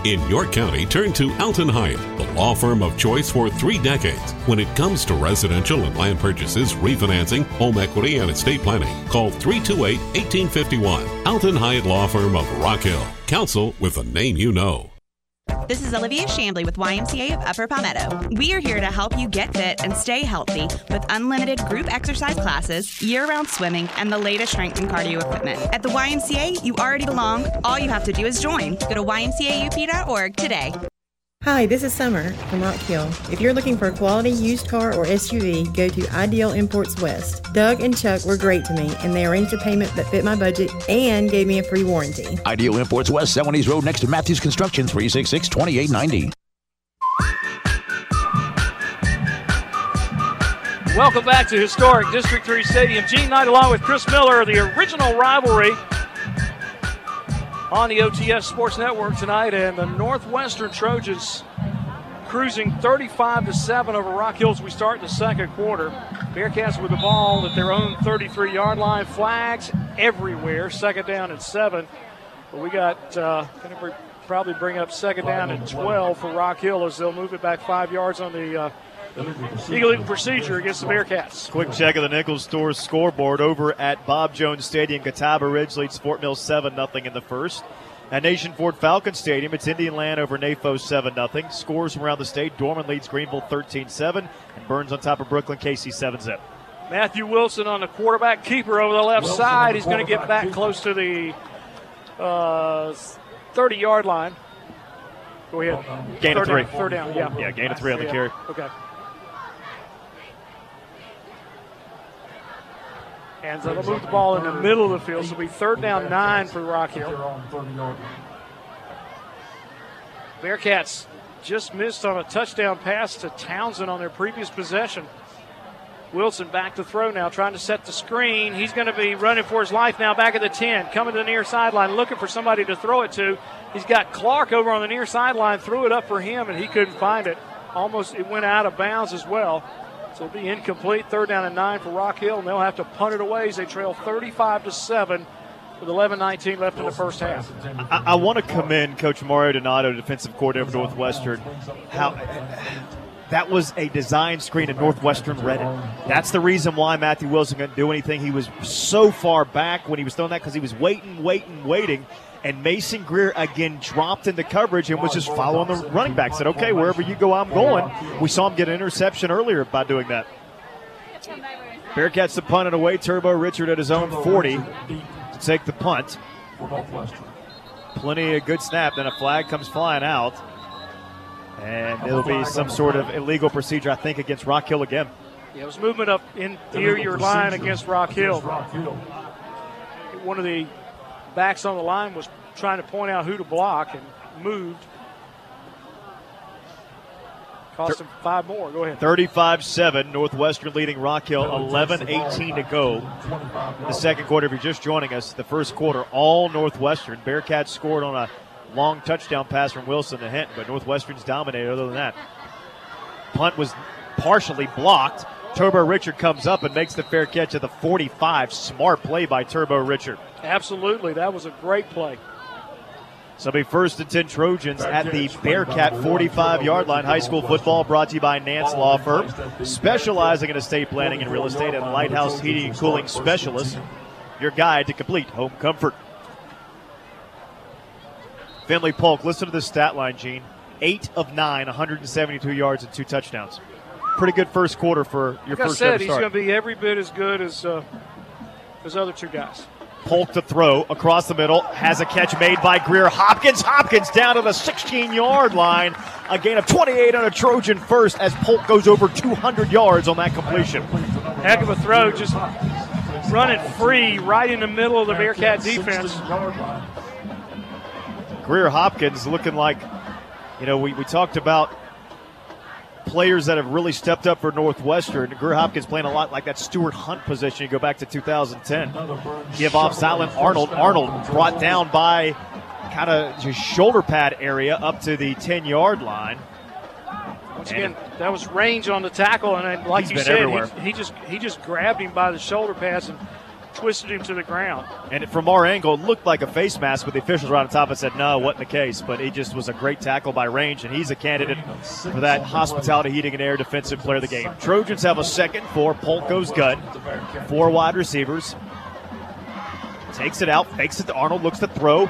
In York County, turn to Alton Hyatt, the law firm of choice for three decades. When it comes to residential and land purchases, refinancing, home equity, and estate planning, call 328 1851. Alton Hyatt Law Firm of Rock Hill. Counsel with a name you know. This is Olivia Shambly with YMCA of Upper Palmetto. We are here to help you get fit and stay healthy with unlimited group exercise classes, year round swimming, and the latest strength and cardio equipment. At the YMCA, you already belong. All you have to do is join. Go to ymcaup.org today. Hi, this is Summer from Rock Hill. If you're looking for a quality used car or SUV, go to Ideal Imports West. Doug and Chuck were great to me, and they arranged a payment that fit my budget and gave me a free warranty. Ideal Imports West, 70s Road next to Matthews Construction, 366 2890. Welcome back to historic District 3 Stadium. Gene Knight along with Chris Miller, the original rivalry on the OTS Sports Network tonight, and the Northwestern Trojans cruising 35 to 7 over Rock Hills. We start the second quarter. Bearcats with the ball at their own 33 yard line. Flags everywhere. Second down and seven. But we got uh, going to probably bring up second down and 12 for Rock Hill as they'll move it back five yards on the. Uh, Illegal procedure against the Bearcats. Quick check of the Nichols Stores scoreboard over at Bob Jones Stadium. Catawba Ridge leads Fort Mill 7 0 in the first. At Nation Ford Falcon Stadium, it's Indian Land over NAFO 7 0. Scores from around the state. Dorman leads Greenville 13 7. And Burns on top of Brookland-Cayce 7 zip. Matthew Wilson on the quarterback keeper over the left Wilson side. He's going to get back close to the uh, 30 yard line. Go ahead. Gain third of three. Down, third down, yeah. Yeah, gain of three on the carry. Okay. And so they'll move the ball in the middle of the field. So it'll be third down nine for Rock Hill. Bearcats just missed on a touchdown pass to Townsend on their previous possession. Wilson back to throw now, trying to set the screen. He's going to be running for his life now, back at the 10, coming to the near sideline, looking for somebody to throw it to. He's got Clark over on the near sideline, threw it up for him, and he couldn't find it. Almost, it went out of bounds as well. So it'll be incomplete. Third down and nine for Rock Hill, and they'll have to punt it away as they trail 35 to 7 with 11-19 left in the first half. I, I want to commend Coach Mario Donato, defensive coordinator of Northwestern. How that was a design screen, and Northwestern read it. That's the reason why Matthew Wilson couldn't do anything. He was so far back when he was throwing that because he was waiting, waiting, waiting. And Mason Greer again dropped into coverage and was just following the running back. Said, "Okay, wherever you go, I'm going." We saw him get an interception earlier by doing that. Bearcats to punt it away. Turbo Richard at his own 40 to take the punt. Plenty of good snap. Then a flag comes flying out. And it'll be some sort of illegal procedure, I think, against Rock Hill again. Yeah, it was movement up interior line against Rock Hill. One of the backs on the line was trying to point out who to block and moved. Cost him five more. Go ahead. 35 7. Northwestern leading Rock Hill. 11 18 to go. In the second quarter, if you're just joining us, the first quarter, all Northwestern. Bearcats scored on a long touchdown pass from Wilson to Hinton, but Northwestern's dominated other than that. Punt was partially blocked. Turbo Richard comes up and makes the fair catch at the 45. Smart play by Turbo Richard. Absolutely. That was a great play. So be first and 10 Trojans at the Bearcat 45 yard line. High school football brought to you by Nance Law Firm, specializing in estate planning and real estate and Lighthouse Heating and Cooling Specialist. Your guide to complete home comfort. Finley Polk, listen to the stat line, Gene. eight of nine, 172 yards and two touchdowns. Pretty good first quarter for your Like I said, he's going to be every bit as good as uh, other two guys. Polk to throw across the middle. Has a catch made by Greer Hopkins. Hopkins down to the 16 yard line. A gain of 28 on a Trojan first as Polk goes over 200 yards on that completion. Heck of a throw, just running free right in the middle of the Bearcat defense. Greer Hopkins looking like, you know, we, we talked about players that have really stepped up for Northwestern. Greer Hopkins playing a lot like that Stuart Hunt position. You go back to 2010. Give off Zylan Arnold. Arnold brought down by kind of just shoulder pad area up to the 10 yard line. Once again, that was range on the tackle, and like you said, he, he just he just grabbed him by the shoulder pads and twisted him to the ground. And from our angle, it looked like a face mask, but the officials were on top and said, no, wasn't the case. But it just was a great tackle by range, and he's a candidate for that hospitality, heating, and air defensive player of the game. Trojans have a second for Polk goes gut. Four wide receivers. Takes it out, fakes it to Arnold, looks to throw.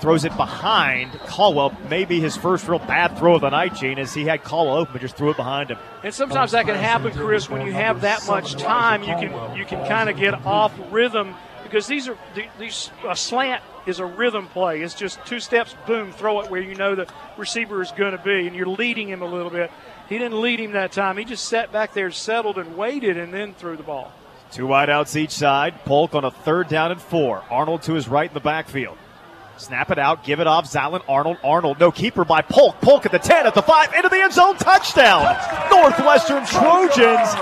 Throws it behind Caldwell. Maybe his first real bad throw of the night, Gene, as he had Caldwell open, but just threw it behind him. And sometimes that can happen, Chris, when you have that much time. You can you can kind of get off rhythm because these are these a slant is a rhythm play. It's just two steps, boom, throw it where you know the receiver is going to be, and you're leading him a little bit. He didn't lead him that time. He just sat back there, settled, and waited, and then threw the ball. Two wideouts each side. Polk on a third down and four. Arnold to his right in the backfield. Snap it out, give it off. Zylan Arnold. Arnold, no keeper by Polk. Polk at the 10, at the 5, into the end zone. Touchdown. Northwestern Trojans.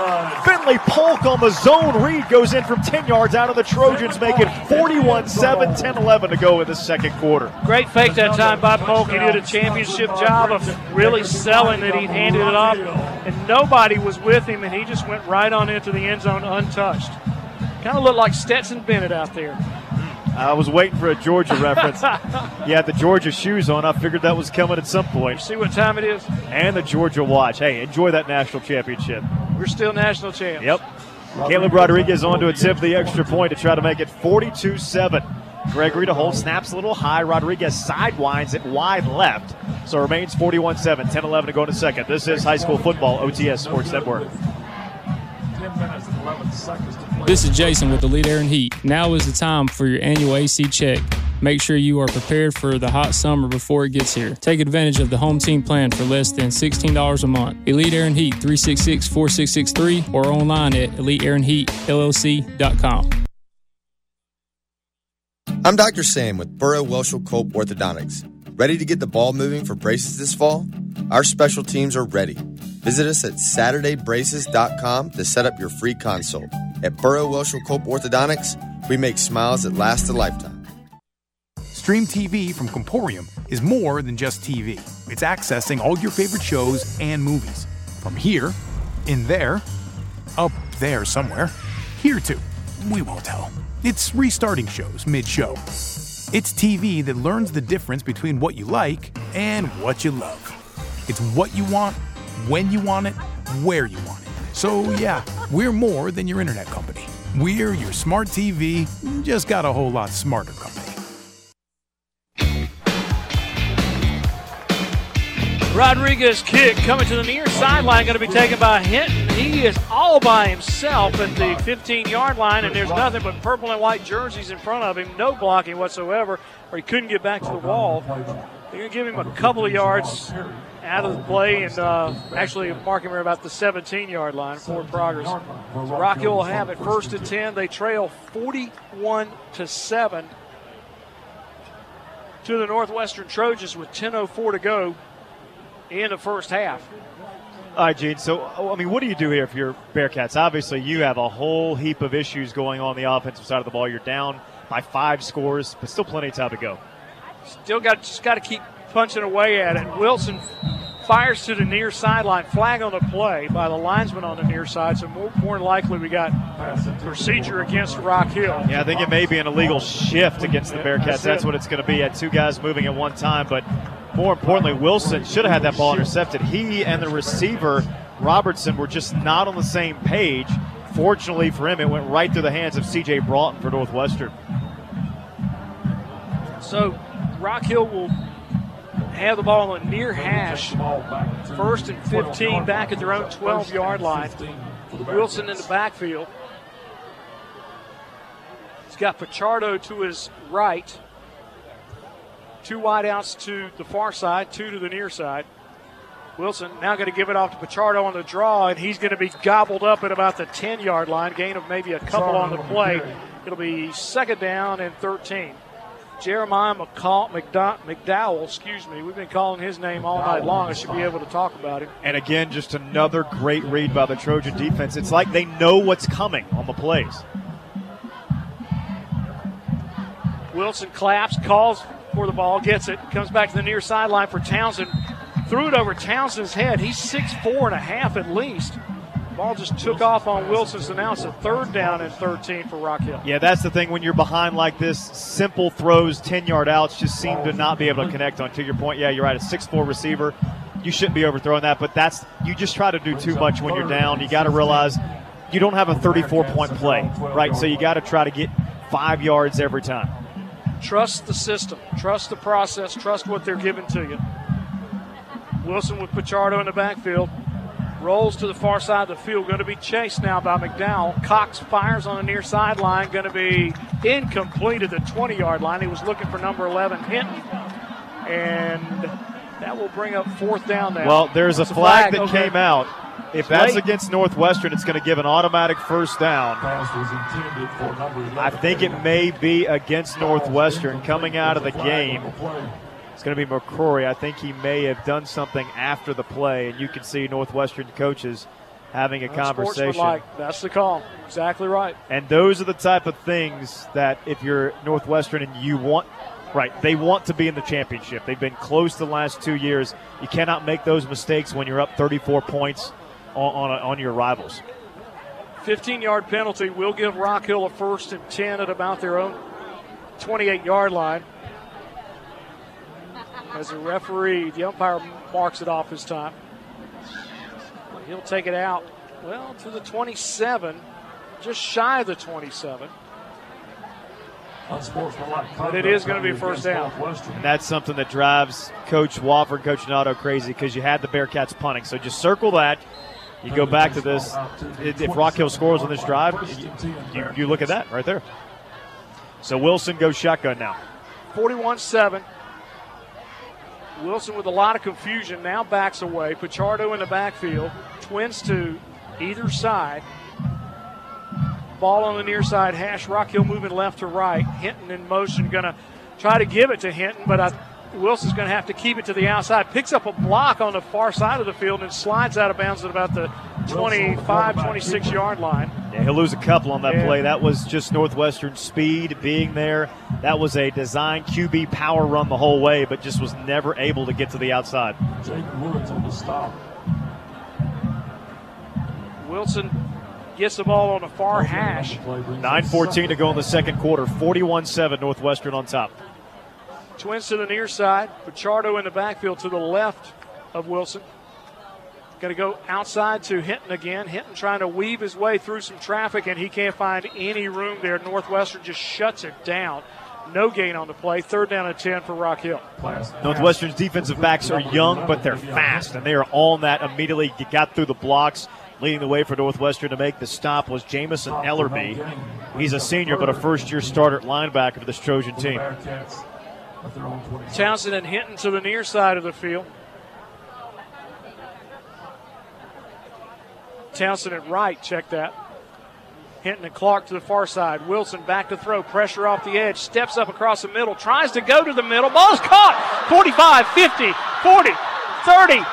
Finley Polk on the zone. Reed goes in from 10 yards out of the Trojans, make it 41 7, 10 11 to go in the second quarter. Great fake that time by Polk. He did a championship job of really selling that he'd handed it off, and nobody was with him, and he just went right on into the end zone untouched. Kind of looked like Stetson Bennett out there. I was waiting for a Georgia reference. You had the Georgia shoes on. I figured that was coming at some point. See what time it is? And the Georgia watch. Hey, enjoy that national championship. We're still national champs. Yep. Caleb Rodriguez on to attempt the extra point to try to make it 42 7. Gregory to hold, snaps a little high. Rodriguez sidewinds it wide left. So remains 41 7. 10 11 to go in a second. This is high school football, OTS Sports Network. This is Jason with Elite Air and Heat. Now is the time for your annual AC check. Make sure you are prepared for the hot summer before it gets here. Take advantage of the home team plan for less than $16 a month. Elite Air and Heat 366 4663 or online at eliteairandheatllc.com. I'm Dr. Sam with Burrow Welshel Culp Orthodontics. Ready to get the ball moving for braces this fall? Our special teams are ready. Visit us at SaturdayBraces.com to set up your free consult. At Burrow Welshel Culp Orthodontics, we make smiles that last a lifetime. Stream TV from Comporium is more than just TV. It's accessing all your favorite shows and movies. From here, in there, up there somewhere, here too. we won't tell. It's restarting shows mid show. It's TV that learns the difference between what you like and what you love. It's what you want, when you want it, where you want it. So, yeah, we're more than your internet company. We're your smart TV, just got a whole lot smarter company. Rodriguez kick coming to the near sideline, going to be taken by Hinton. He is all by himself at the 15 yard line, and there's nothing but purple and white jerseys in front of him. No blocking whatsoever, or he couldn't get back to the wall. They're going to give him a couple of yards out of the play and uh, actually mark him about the 17 yard line for progress. So Rock will have it first and 10. They trail 41 to 7 to the Northwestern Trojans with 10.04 to go in the first half. All right, Gene. So, I mean, what do you do here if you're Bearcats? Obviously, you have a whole heap of issues going on the offensive side of the ball. You're down by five scores, but still plenty of time to go. Still got just got to keep punching away at it. Wilson fires to the near sideline. Flag on the play by the linesman on the near side. So more, more likely we got procedure against Rock Hill. Yeah, I think it may be an illegal shift against the Bearcats. That's what it's going to be. At two guys moving at one time, but more importantly, Wilson should have had that ball intercepted. He and the receiver Robertson were just not on the same page. Fortunately for him, it went right through the hands of C.J. Broughton for Northwestern. So Rock Hill will have the ball on near hash. First and 15 back at their own 12 yard line. Wilson in the backfield. He's got Pichardo to his right. Two wideouts to the far side, two to the near side. Wilson now going to give it off to Pichardo on the draw, and he's going to be gobbled up at about the 10 yard line. Gain of maybe a couple on the play. It'll be second down and 13. Jeremiah McCall, McDowell, McDowell, excuse me. We've been calling his name all night long. I should be able to talk about him. And again, just another great read by the Trojan defense. It's like they know what's coming on the plays. Wilson claps, calls the ball, gets it, comes back to the near sideline for Townsend. Threw it over Townsend's head. He's six four and a half at least. Ball just took off on Wilson, so now it's a third down and 13 for Rock Hill. Yeah, that's the thing when you're behind like this. Simple throws, 10 yard outs just seem to not be able to connect on. To your point, yeah, you're right. A 6 4 receiver, you shouldn't be overthrowing that, but that's you just try to do too much when you're down. You got to realize you don't have a 34 point play, right? So you got to try to get five yards every time. Trust the system, trust the process, trust what they're giving to you. Wilson with Pichardo in the backfield. Rolls to the far side of the field. Going to be chased now by McDowell. Cox fires on the near sideline. Going to be incomplete at the 20 yard line. He was looking for number 11, Hinton. And that will bring up fourth down now. Well, there's a It's flag, that okay. came out. If It's that's late. against Northwestern, it's going to give an automatic first down. I think it may be against Northwestern coming out of the game. It's going to be McCrory. I think he may have done something after the play, and you can see Northwestern coaches having a conversation. That's the call. Exactly right. And those are the type of things that if you're Northwestern and you want, right, they want to be in the championship. They've been close the last two years. You cannot make those mistakes when you're up 34 points on, on, on your rivals. 15 yard penalty will give Rock Hill a first and 10 at about their own 28 yard line. As the referee, the umpire marks it off his time. He'll take it out, well, to the 27, just shy of the 27. But it is going to be first down. And that's something that drives Coach Wofford, Coach Nato crazy because you had the Bearcats punting. So just circle that. You go back to this. If Rock Hill scores on this drive, you, you, you look at that right there. So Wilson goes shotgun now. 41 7. Wilson with a lot of confusion now backs away. Pichardo in the backfield. Twins to either side. Ball on the near side hash. Rock Hill moving left to right. Hinton in motion. Going to try to give it to Hinton, but I, Wilson's going to have to keep it to the outside. Picks up a block on the far side of the field and slides out of bounds at about the 25, 26 yard line. Yeah, he'll lose a couple on that Yeah. play. That was just Northwestern speed being there. That was a design QB power run the whole way, but just was never able to get to the outside. Jake Woods on the stop. Wilson gets the ball on the far hash. 9.14 to go in the second quarter. 41 7 Northwestern on top. Twins to the near side. Pichardo in the backfield to the left of Wilson. Going to go outside to Hinton again. Hinton trying to weave his way through some traffic, and he can't find any room there. Northwestern just shuts it down. No gain on the play. Third down and 10 for Rock Hill. Northwestern's defensive backs are young, but they're fast, and they are on that immediately. You got through the blocks. Leading the way for Northwestern to make the stop was Jamison Ellerby. He's a senior, but a first year starter linebacker for this Trojan team. Townsend and Hinton to the near side of the field. Townsend at right, check that. Hinton and Clark to the far side. Wilson back to throw. Pressure off the edge. Steps up across the middle. Tries to go to the middle. Ball's caught. 45, 50, 40, 30,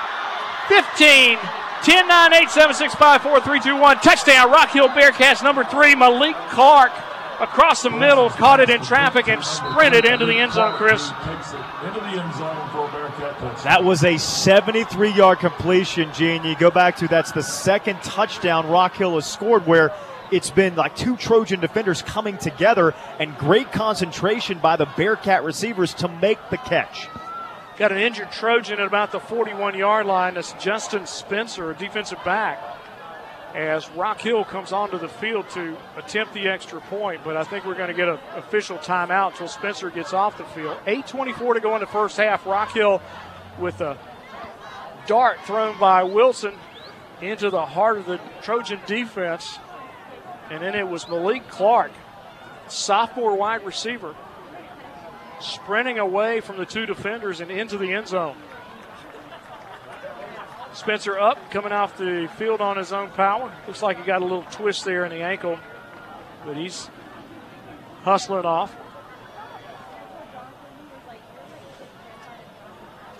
15, 10, 9, 8, 7, 6, 5, 4, 3, 2, 1. Touchdown. Rock Hill Bearcats number three. Malik Clark across the middle. Caught it in traffic and sprinted into the end zone, Chris. Into the end zone for a Bearcat touchdown. That was a 73 yard completion, Gene. You go back to that's the second touchdown Rock Hill has scored where it's been like two Trojan defenders coming together and great concentration by the Bearcat receivers to make the catch. Got an injured Trojan at about the 41 yard line. That's Justin Spencer, a defensive back. As Rock Hill comes onto the field to attempt the extra point, but I think we're going to get an official timeout until Spencer gets off the field. 8.24 to go in the first half. Rock Hill with a dart thrown by Wilson into the heart of the Trojan defense. And then it was Malik Clark, sophomore wide receiver, sprinting away from the two defenders and into the end zone. Spencer up, coming off the field on his own power. Looks like he got a little twist there in the ankle, but he's hustling off.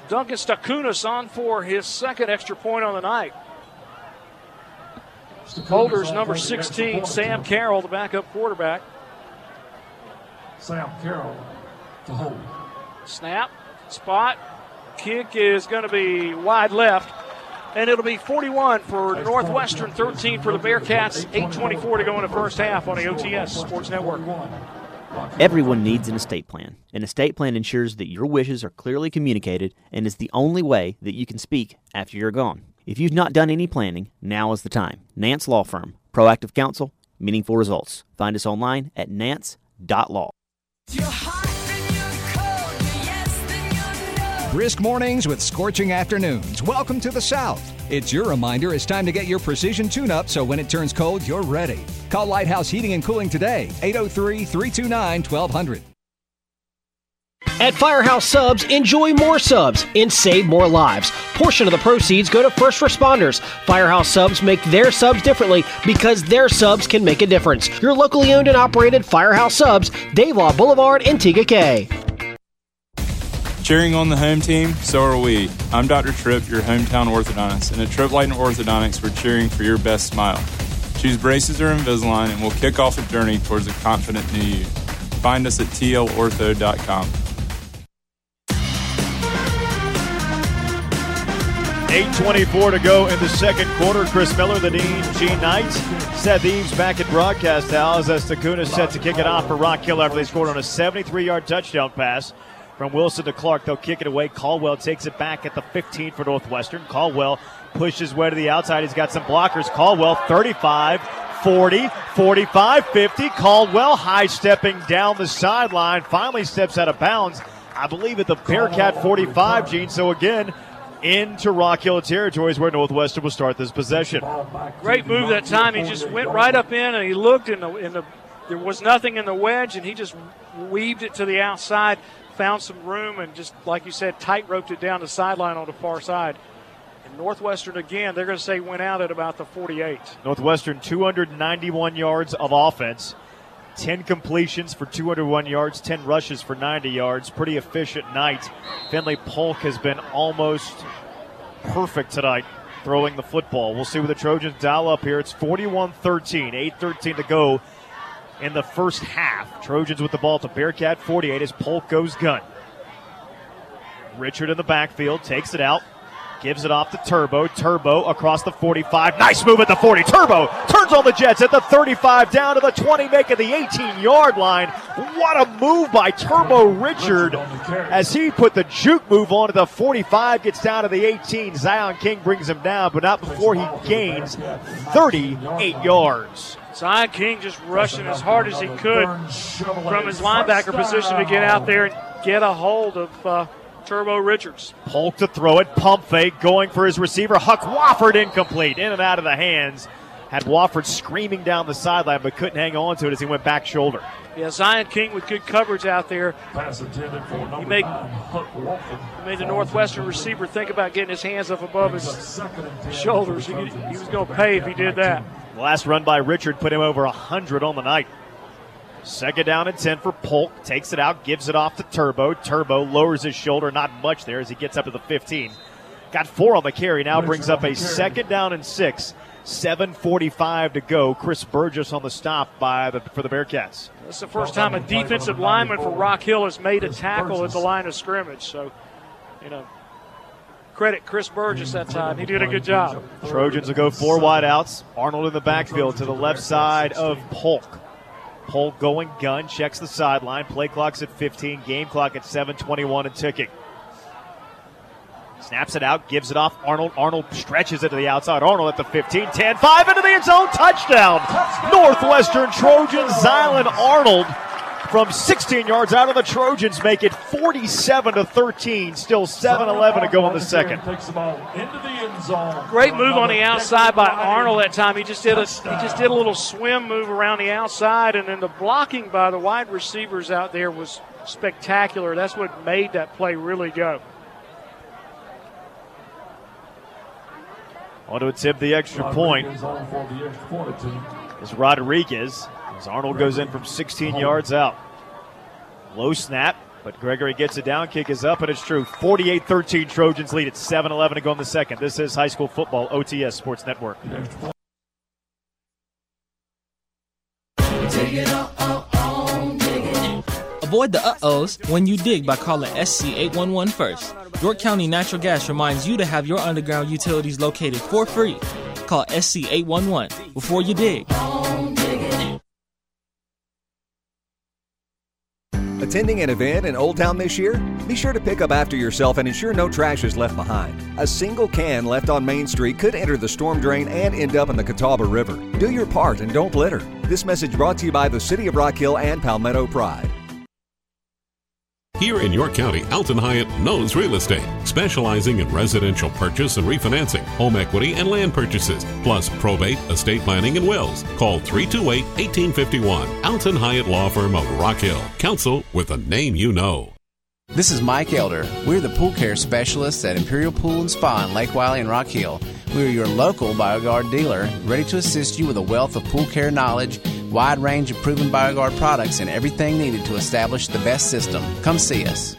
Duncan Stakunas on for his second extra point on the night. Holders number 16, Sam Carroll, the backup quarterback. Sam Carroll to hold. Snap, spot, kick is going to be wide left. And it'll be 41 for Northwestern, 13 for the Bearcats, 8.24 to go in the first half on the OTS Sports Network. One. Everyone needs an estate plan. An estate plan ensures that your wishes are clearly communicated and is the only way that you can speak after you're gone. If you've not done any planning, now is the time. Nance Law Firm, proactive counsel, meaningful results. Find us online at nance.law. Brisk mornings with scorching afternoons. Welcome to the South. It's your reminder it's time to get your precision tune up so when it turns cold, you're ready. Call Lighthouse Heating and Cooling today, 803 329 1200. At Firehouse Subs, enjoy more subs and save more lives. Portion of the proceeds go to first responders. Firehouse Subs make their subs differently because their subs can make a difference. Your locally owned and operated Firehouse Subs, Dave Lyle Boulevard, Antigua K. Cheering on the home team, so are we. I'm Dr. Tripp, your hometown orthodontist, and at Tripp Light and Orthodontics, we're cheering for your best smile. Choose braces or Invisalign, and we'll kick off a journey towards a confident new you. Find us at tlortho.com. 8.24 to go in the second quarter. Chris Miller, the Dean, Gene Knight, Seth Eaves back at broadcast house as Takuna set to kick it off for Rock Hill after they scored on a 73-yard touchdown pass from Wilson to Clark. They'll kick it away. Caldwell takes it back at the 15 for Northwestern. Caldwell pushes way to the outside. He's got some blockers. Caldwell 35, 40, 45, 50. Caldwell high stepping down the sideline. Finally steps out of bounds. I believe at the Bearcat 45, Gene. So again, into Rock Hill territories where Northwestern will start this possession. Great move that time. He just went right up in and he looked in the in the there was nothing in the wedge and he just weaved it to the outside, found some room and just like you said, tight roped it down the sideline on the far side. And Northwestern again, they're going to say went out at about the 48. Northwestern 291 yards of offense. 10 completions for 201 yards, 10 rushes for 90 yards. Pretty efficient night. Finley Polk has been almost perfect tonight throwing the football. We'll see what the Trojans dial up here. It's 41 13, 8 13 to go in the first half. Trojans with the ball to Bearcat 48 as Polk goes gun. Richard in the backfield takes it out, gives it off to Turbo. Turbo across the 45. Nice move at the 40. Turbo turns on the Jets at the 35, down to the 20, making the 18 yard line. What a move by Turbo Richard as he put the juke move on to the 45, gets down to the 18. Zion King brings him down, but not before he gains 38 yards. Zion King just rushing as hard as he could from his linebacker position to get out there and get a hold of uh, Turbo Richards. Polk to throw it, pump fake, going for his receiver. Huck Wofford incomplete, in and out of the hands. Had Wofford screaming down the sideline, but couldn't hang on to it as he went back shoulder. Yeah, Zion King with good coverage out there. Pass intended for number He made, nine, Huck he made the Northwestern receiver think about getting his hands up above his shoulders. He, he was going to pay if he did that. The last run by Richard put him over 100 on the night. Second down and 10 for Polk. Takes it out, gives it off to Turbo. Turbo lowers his shoulder, not much there as he gets up to the 15. Got four on the carry, now brings up a second down and six. 7.45 to go. Chris Burgess on the stop by the, for the Bearcats. This is the first time a defensive lineman for Rock Hill has made a tackle at the line of scrimmage. So, you know, credit Chris Burgess that time. He did a good job. Trojans will go four wide outs. Arnold in the backfield to the left side of Polk. Polk going gun, checks the sideline. Play clock's at 15, game clock at 7:21 and ticking. Snaps it out, gives it off. Arnold. Arnold stretches it to the outside. Arnold at the 15, 10, 5 into the end zone. Touchdown. Northwestern Trojans. Zylan Arnold from 16 yards out of the Trojans make it 47 to 13. Still 7-11 to go in the second. Takes the ball into the end zone. Great move on the outside by Arnold that time. He just did a he just did a little swim move around the outside, and then the blocking by the wide receivers out there was spectacular. That's what made that play really go. On to attempt the extra point Rodriguez on for the extra point attempt. is Rodriguez as Arnold goes in from 16 yards out. Low snap, but Gregory gets it down. Kick is up, and it's true. 48 13 Trojans lead at 7 11 to go in the second. This is high school football, OTS Sports Network. Avoid the uh-ohs when you dig by calling SC811 first. York County Natural Gas reminds you to have your underground utilities located for free. Call SC811 before you dig. Attending an event in Old Town this year? Be sure to pick up after yourself and ensure no trash is left behind. A single can left on Main Street could enter the storm drain and end up in the Catawba River. Do your part and don't litter. This message brought to you by the City of Rock Hill and Palmetto Pride. Here in York County, Alton Hyatt knows real estate, specializing in residential purchase and refinancing, home equity and land purchases, plus probate, estate planning, and wills. Call 328 1851. Alton Hyatt Law Firm of Rock Hill. Counsel with a name you know. This is Mike Elder. We're the pool care specialists at Imperial Pool and Spa in Lake Wylie and Rock Hill. We are your local BioGuard dealer, ready to assist you with a wealth of pool care knowledge, wide range of proven BioGuard products, and everything needed to establish the best system. Come see us.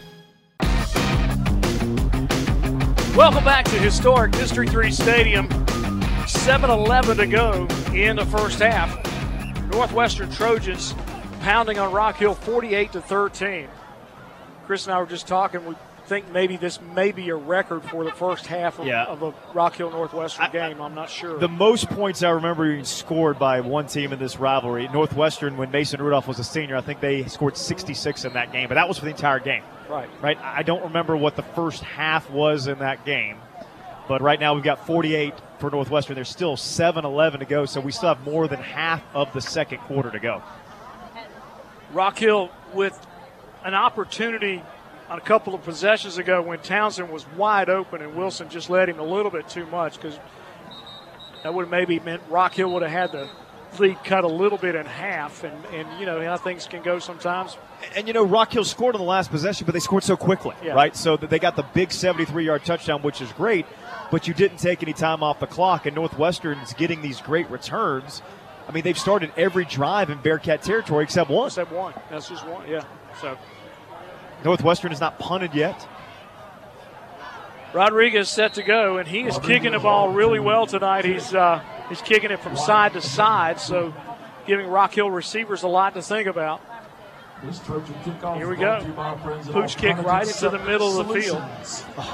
Welcome back to historic District 3 Stadium. 7 11 to go in the first half. Northwestern Trojans pounding on Rock Hill 48 to 13. Chris and I were just talking. We think maybe this may be a record for the first half of, Yeah. of a Rock Hill Northwestern game. I'm not sure. The most points I remember being scored by one team in this rivalry, Northwestern, when Mason Rudolph was a senior, I think they scored 66 in that game, but that was for the entire game. right. Right? I don't remember what the first half was in that game, but right now we've got 48 for Northwestern. There's still 7 11 to go, so we still have more than half of the second quarter to go. Rock Hill with an opportunity on a couple of possessions ago when Townsend was wide open and Wilson just led him a little bit too much because that would have maybe meant Rock Hill would have had the lead cut a little bit in half. And, and you know how things can go sometimes. And you know, Rock Hill scored on the last possession, but they scored so quickly, Yeah. right? So that they got the big 73 yard touchdown, which is great, but you didn't take any time off the clock, and Northwestern's getting these great returns. I mean, they've started every drive in Bearcat territory except one. Except one. That's just one. Yeah. So Northwestern has not punted yet. Rodriguez set to go, and he is kicking the ball really well tonight. He's uh, he's kicking it from side to side, so giving Rock Hill receivers a lot to think about. This Trojan kickoff Here we go. to you by our friends at Pooch kick right into the middle of the field.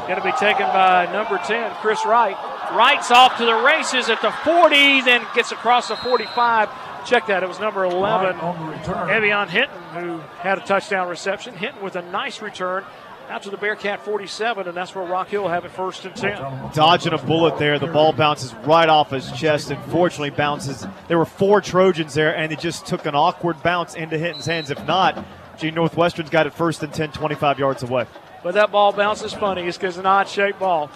Going to be taken by number 10, Chris Wright. Wright's off to the races at the 40, then gets across the 45. Check that, it was number 11, Wright on the Hinton, who had a touchdown reception. Hinton with a nice return out to the Bearcat 47, and that's where Rock Hill have it first and 10. Dodging a bullet there. The ball bounces right off his chest and fortunately bounces. There were four Trojans there, and it just took an awkward bounce into Hinton's hands. If not, gee, Northwestern's got it first and 10, 25 yards away. But that ball bounces funny. It's because it's an odd shaped ball.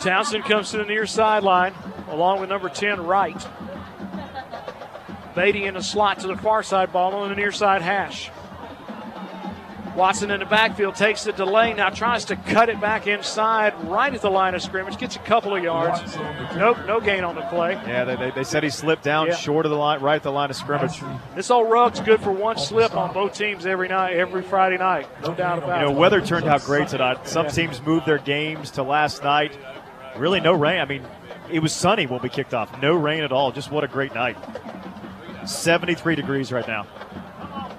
Townsend comes to the near sideline along with number 10, Wright. Beatty in the slot to the far side ball on the near side hash. Watson in the backfield takes the delay, now tries to cut it back inside right at the line of scrimmage, gets a couple of yards. Nope, no gain on the play. Yeah, they, they, they said he slipped down Yeah. short of the line, right at the line of scrimmage. This old rug's good for one slip on both teams every night, every Friday night. No doubt about it. You know, weather turned out great tonight. Some teams moved their games to last night. Really, no rain. I mean, it was sunny when we kicked off. No rain at all. Just what a great night. 73 degrees right now.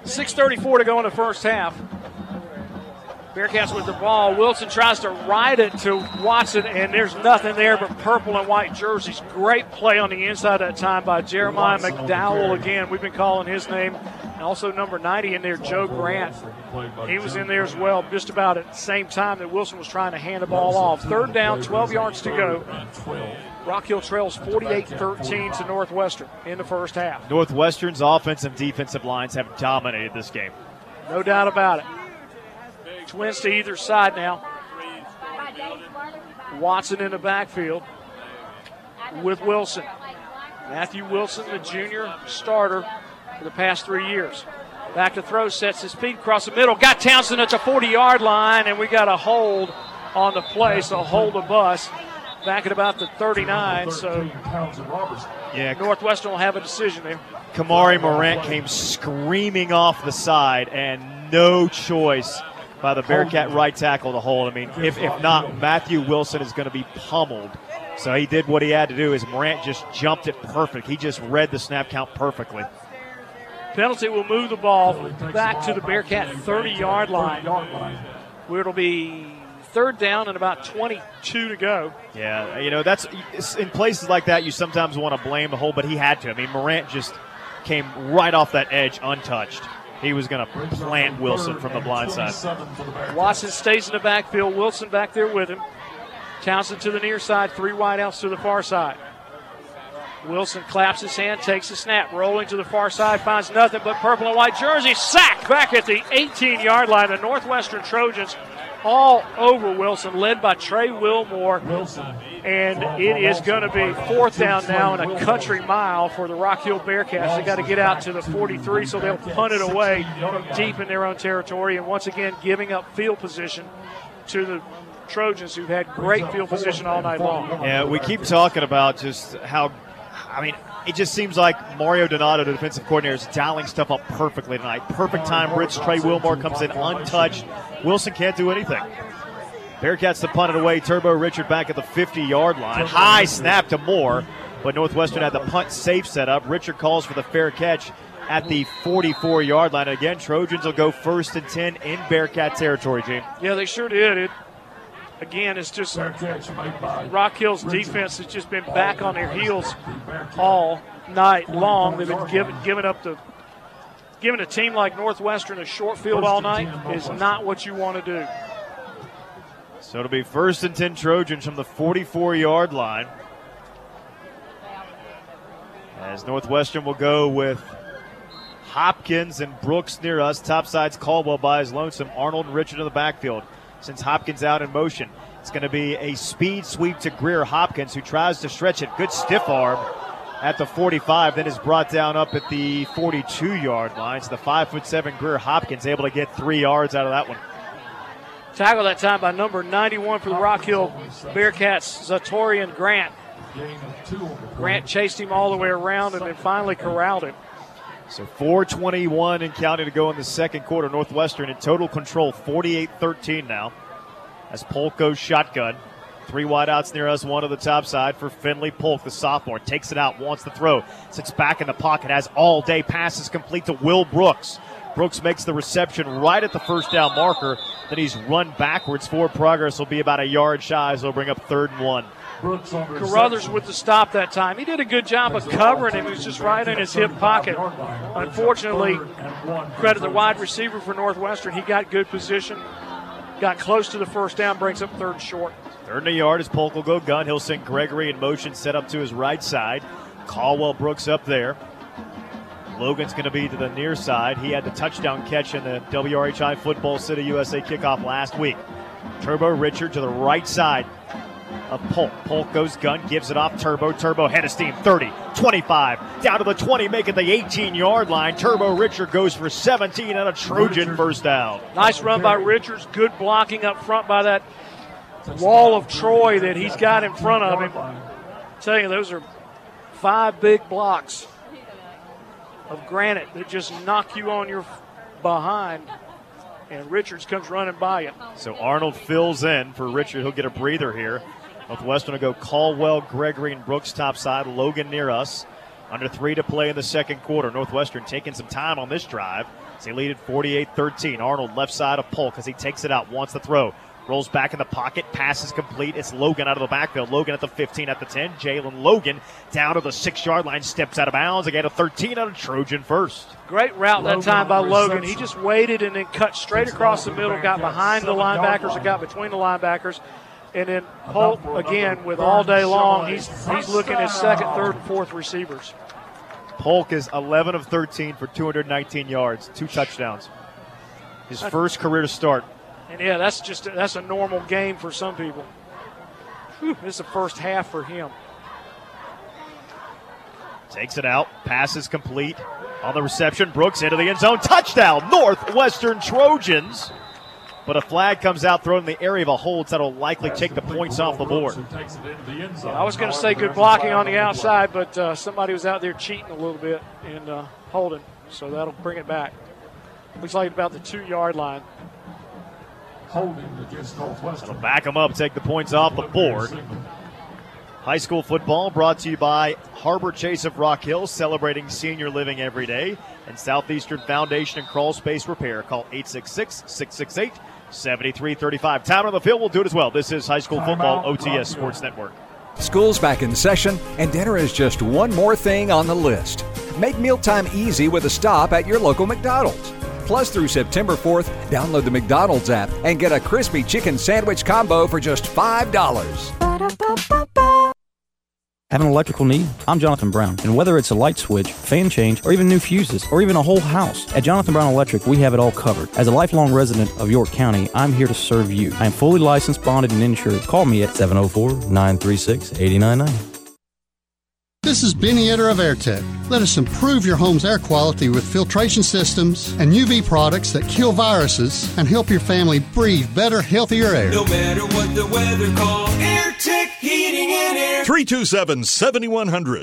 6.34 to go in the first half. Bearcats with the ball. Wilson tries to ride it to Watson, and there's nothing there but purple and white jerseys. Great play on the inside that time by Jeremiah McDowell again. We've been calling his name And also number 90 in there, Joe Grant. He was in there as well, just about at the same time that Wilson was trying to hand the ball off. Third down, 12 yards to go. Rock Hill trails 48 13 to Northwestern in the first half. Northwestern's offensive and defensive lines have dominated this game. No doubt about it. Twins to either side now. Watson in the backfield with Wilson. Matthew Wilson, the junior starter for the past three years. Back to throw, sets his feet across the middle. Got Townsend at the 40 yard line, and we got a hold on the play, so hold the bus back at about the 39. So Yeah, Northwestern will have a decision there. Kamari Morant came screaming off the side, and no choice by the Bearcat right tackle to hold. I mean, if, if not, Matthew Wilson is going to be pummeled. So he did what he had to do. Is Morant just jumped it perfect? He just read the snap count perfectly. Penalty will move the ball back to the Bearcat 30 yard line, where it'll be third down and about 22 to go. Yeah, you know that's in places like that you sometimes want to blame the whole, but he had to. I mean, Morant just came right off that edge untouched. He was going to plant Wilson from the blind side. Watson stays in the backfield. Wilson back there with him. Townsend to the near side. Three wideouts to the far side. Wilson claps his hand, takes a snap, rolling to the far side, finds nothing but purple and white jersey. Sack back at the 18 yard line. The Northwestern Trojans all over Wilson, led by Trey Wilmore. And it is going to be fourth down now and a country mile for the Rock Hill Bearcats. They got to get out to the 43, so they'll punt it away deep in their own territory. And once again, giving up field position to the Trojans, who've had great field position all night long. Yeah, we keep talking about just how, I mean, it just seems like Mario Donato, the defensive coordinator, is dialing stuff up perfectly tonight. Perfect time Rich Trey Wilmore comes in untouched. Wilson can't do anything. Bearcats to punt it away. Turbo Richard back at the 50 yard line. High snap to Moore, but Northwestern had the punt safe set up. Richard calls for the fair catch at the 44 yard line. Again, Trojans will go first and 10 in Bearcat territory, Gene. Yeah, they sure did. It again, it's just Rock Hill's defense has just been back on their heels all night long. They've been giving giving up the giving a team like Northwestern a short field all night is not what you want to do. So it'll be first and 10 Trojans from the 44 yard line. As Northwestern will go with Hopkins and Brooks near us. Topside's Caldwell by his lonesome. Arnold and Richard in the backfield. Since Hopkins out in motion, it's going to be a speed sweep to Greer Hopkins, who tries to stretch it. Good stiff arm at the 45, then is brought down up at the 42 yard line. So the five foot seven Greer Hopkins able to get three yards out of that one. Tackle that time by number 91 for the Rock Hill Bearcats, Zatorian Grant. Grant chased him all the way around and then finally corralled him. So 421 and counting to go in the second quarter. Northwestern in total control, 48-13 now. As Polk goes shotgun. Three wideouts near us, one to the top side for Finley Polk, the sophomore. Takes it out, wants to throw. Sits back in the pocket, has all day. Passes complete to Will Brooks. Brooks makes the reception right at the first down marker. Then he's run backwards. Forward progress will be about a yard shy, so he'll bring up third and one. Carruthers with the stop that time. He did a good job of covering him. He was just right in his hip pocket. Unfortunately, credit the wide receiver for Northwestern. He got good position, got close to the first down, brings up third short. Third and a yard as Polk will go gun. He'll send Gregory in motion, set up to his right side. Caldwell Brooks up there. Logan's going to be to the near side. He had the touchdown catch in the WRHI Football City USA kickoff last week. Turbo Richard to the right side of Polk. Polk goes gun, gives it off Turbo. Turbo head of steam, 30, 25, down to the 20, making the 18 yard line. Turbo Richard goes for 17 and a Trojan first down. Nice run by Richards. Good blocking up front by that wall of Troy that he's got in front of him. I tell you, those are five big blocks of granite that just knock you on your behind. And Richards comes running by you. So Arnold fills in for Richard. He'll get a breather here. Northwestern will go Caldwell, Gregory, and Brooks top side. Logan near us. Under three to play in the second quarter. Northwestern taking some time on this drive. As they lead at 48 13. Arnold left side of Polk as he takes it out, wants to throw. Rolls back in the pocket. Pass is complete. It's Logan out of the backfield. Logan at the 15, at the 10. Jalen Logan down to the six yard line. Steps out of bounds. Again, a 13 out of Trojan first. Great route that time by Logan. He just waited and then cut straight across the middle, got behind the linebackers and got between the linebackers. And then Polk again with all day long. He's he's looking at second, third, and fourth receivers. Polk is 11 of 13 for 219 yards, two touchdowns. His first career start. And yeah, that's just that's a normal game for some people. Whew, this is the first half for him. Takes it out. Pass is complete. On the reception, Brooks into the end zone. Touchdown, Northwestern Trojans. But a flag comes out thrown in the area of a hold that'll likely take the points off the board. Yeah, I was going to say good blocking on the outside, but uh, somebody was out there cheating a little bit and uh, holding, so that'll bring it back. Looks like about the two yard line. Holding against Northwestern. That'll back them up, take the points off the board. High school football brought to you by Harbor Chase of Rock Hill, celebrating senior living every day, and Southeastern Foundation and Crawl Space Repair. Call 866 668 7335. Time on the field will do it as well. This is High School Football OTS Sports Network. School's back in session, and dinner is just one more thing on the list. Make mealtime easy with a stop at your local McDonald's. Plus, through September 4th, download the McDonald's app and get a crispy chicken sandwich combo for just $5. Have an electrical need? I'm Jonathan Brown, and whether it's a light switch, fan change, or even new fuses, or even a whole house, at Jonathan Brown Electric, we have it all covered. As a lifelong resident of York County, I'm here to serve you. I am fully licensed, bonded, and insured. Call me at 704 936 8099. This is Benny Etter of AirTech. Let us improve your home's air quality with filtration systems and UV products that kill viruses and help your family breathe better, healthier air. No matter what the weather calls, Air Tech Heating and Air. 327 7100.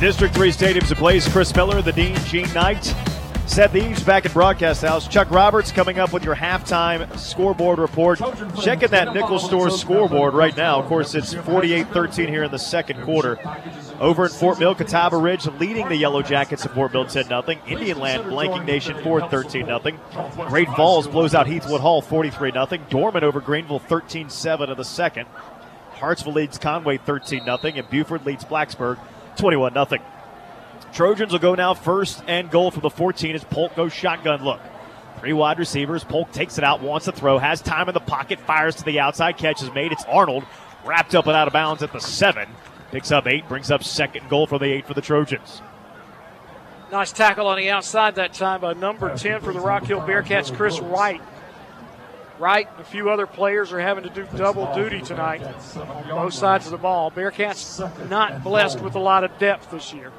District 3 Stadium's a place. Chris Miller, the Dean, Gene Knight. Seth Eves back at Broadcast House. Chuck Roberts coming up with your halftime scoreboard report. Checking that Nickel Store scoreboard right now. Of course, it's 48 13 here in the second quarter. Over in Fort Mill, Catawba Ridge leading the Yellow Jackets of Fort Mill 10 0. Indian Land blanking Nation Ford 13 0. Great Falls blows out Heathwood Hall 43 0. Dorman over Greenville 13 7 in the second. Hartsville leads Conway 13 0. And Buford leads Blacksburg 21 0. Trojans will go now first and goal from the 14 as Polk goes shotgun look. Three wide receivers. Polk takes it out, wants to throw, has time in the pocket, fires to the outside, catch is made. It's Arnold wrapped up and out of bounds at the seven. Picks up eight, brings up second goal from the eight for the Trojans. Nice tackle on the outside that time by number 10 for the Rock Hill Bearcats, Chris Wright. Wright and a few other players are having to do double duty tonight, both sides of the ball. Bearcats not blessed with a lot of depth this year.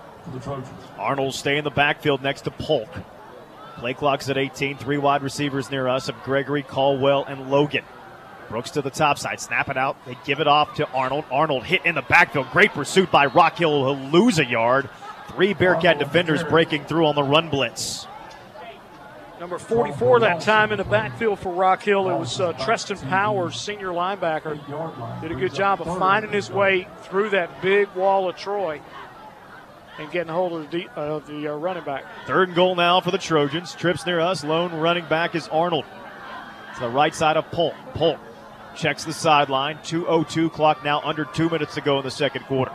Arnold stay in the backfield next to Polk. Play clock's at 18. Three wide receivers near us of Gregory, Caldwell, and Logan. Brooks to the top side. Snap it out. They give it off to Arnold. Arnold hit in the backfield. Great pursuit by Rock Hill. He'll lose a yard. Three Bearcat defenders breaking through on the run blitz. Number 44 that time in the backfield for Rock Hill. It was uh, Treston Powers, senior linebacker. Did a good job of finding his way through that big wall of Troy and getting hold of the, uh, the uh, running back. Third and goal now for the Trojans. Trips near us. Lone running back is Arnold. To the right side of Polk. Polk checks the sideline. 2.02 clock now, under two minutes to go in the second quarter.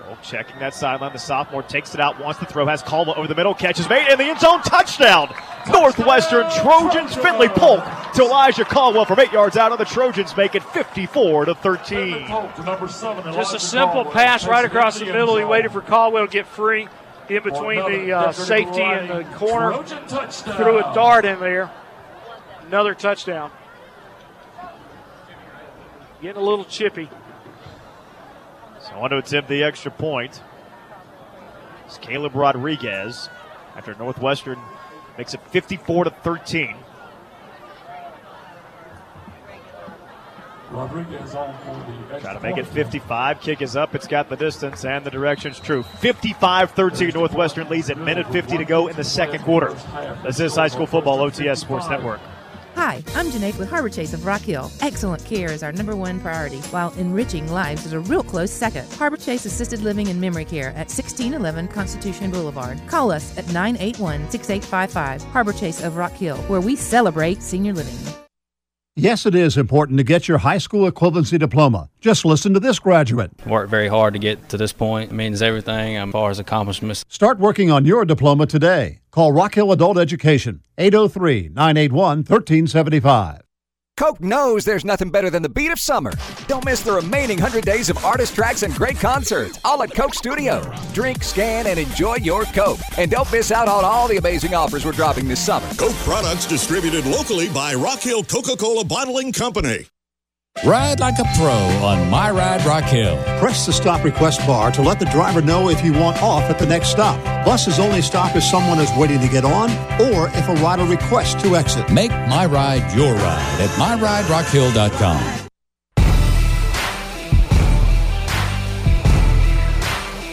Polk checking that sideline. The sophomore takes it out, wants to throw, has Caldwell over the middle, catches made in the end zone. Touchdown! Northwestern Trojans. Finley Polk to Elijah Caldwell from eight yards out, and the Trojans make it 54 to 13. Just a simple pass right across the middle. He waited for Caldwell to get free in between the uh, safety and the corner. Threw a dart in there. Another touchdown. Getting a little chippy. On to attempt the extra point. It's Caleb Rodriguez after Northwestern makes it 54 to 13. Rodriguez on for the Try to make it 55. Kick is up. It's got the distance and the direction's true. 55 13. Northwestern leads at minute 50 to go in the second quarter. This is High School Football OTS Sports Network. Hi, I'm Janae with Harbor Chase of Rock Hill. Excellent care is our number one priority, while enriching lives is a real close second. Harbor Chase Assisted Living and Memory Care at 1611 Constitution Boulevard. Call us at 981 6855. Harbor Chase of Rock Hill, where we celebrate senior living. Yes, it is important to get your high school equivalency diploma. Just listen to this graduate. Worked very hard to get to this point. It means everything as far as accomplishments. Start working on your diploma today. Call Rock Hill Adult Education, 803 981 1375. Coke knows there's nothing better than the beat of summer. Don't miss the remaining 100 days of artist tracks and great concerts, all at Coke Studio. Drink, scan, and enjoy your Coke. And don't miss out on all the amazing offers we're dropping this summer. Coke products distributed locally by Rock Hill Coca Cola Bottling Company. Ride like a pro on My Ride Rock Hill. Press the stop request bar to let the driver know if you want off at the next stop. Buses only stop if someone is waiting to get on or if a rider requests to exit. Make My Ride your ride at MyRideRockHill.com.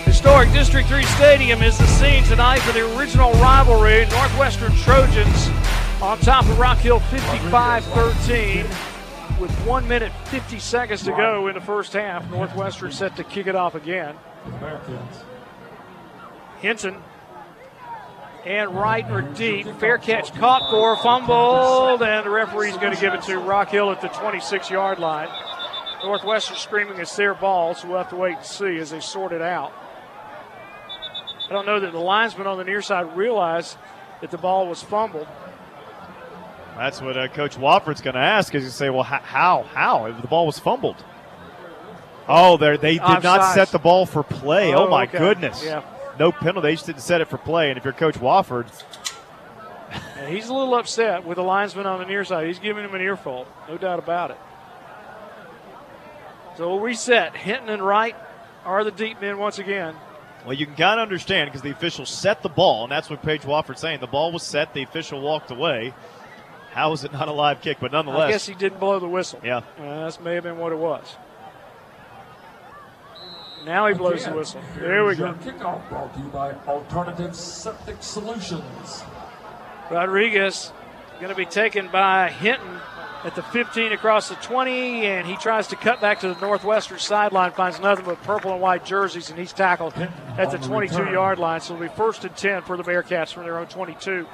Historic District 3 Stadium is the scene tonight for the original rivalry. Northwestern Trojans on top of Rock Hill 55 13 with 1 minute 50 seconds to go in the first half. Northwestern set to kick it off again. Hinton and Wright are deep. Fair catch caught for, fumbled, and the referee's going to give it to Rock Hill at the 26 yard line. Northwestern screaming it's their ball, so we'll have to wait and see as they sort it out. I don't know that the linesman on the near side realized that the ball was fumbled. That's what uh, Coach Wofford's going to ask. Is he say, "Well, how? How? If the ball was fumbled." Oh, they they did not set the ball for play. Oh, Oh, my okay. goodness! Yeah. No penalty. They just didn't set it for play. And if you're Coach Wofford, And he's a little upset with the linesman on the near side. He's giving him an earful, no doubt about it. So we'll reset. Hinton and Wright are the deep men once again. well, you can kind of understand because the official set the ball, and that's what Paige Wofford's saying. The ball was set. The official walked away. How is it not a live kick? But nonetheless, I guess he didn't blow the whistle. Yeah. Uh, that may have been what it was. Now he blows the whistle. There we go. Kickoff brought to you by Alternative Septic Solutions. Rodriguez going to be taken by Hinton at the 15 across the 20, and he tries to cut back to the northwestern sideline, finds nothing but purple and white jerseys, and he's tackled at the 22 yard line. So it'll be first and 10 for the Bearcats from their own 22.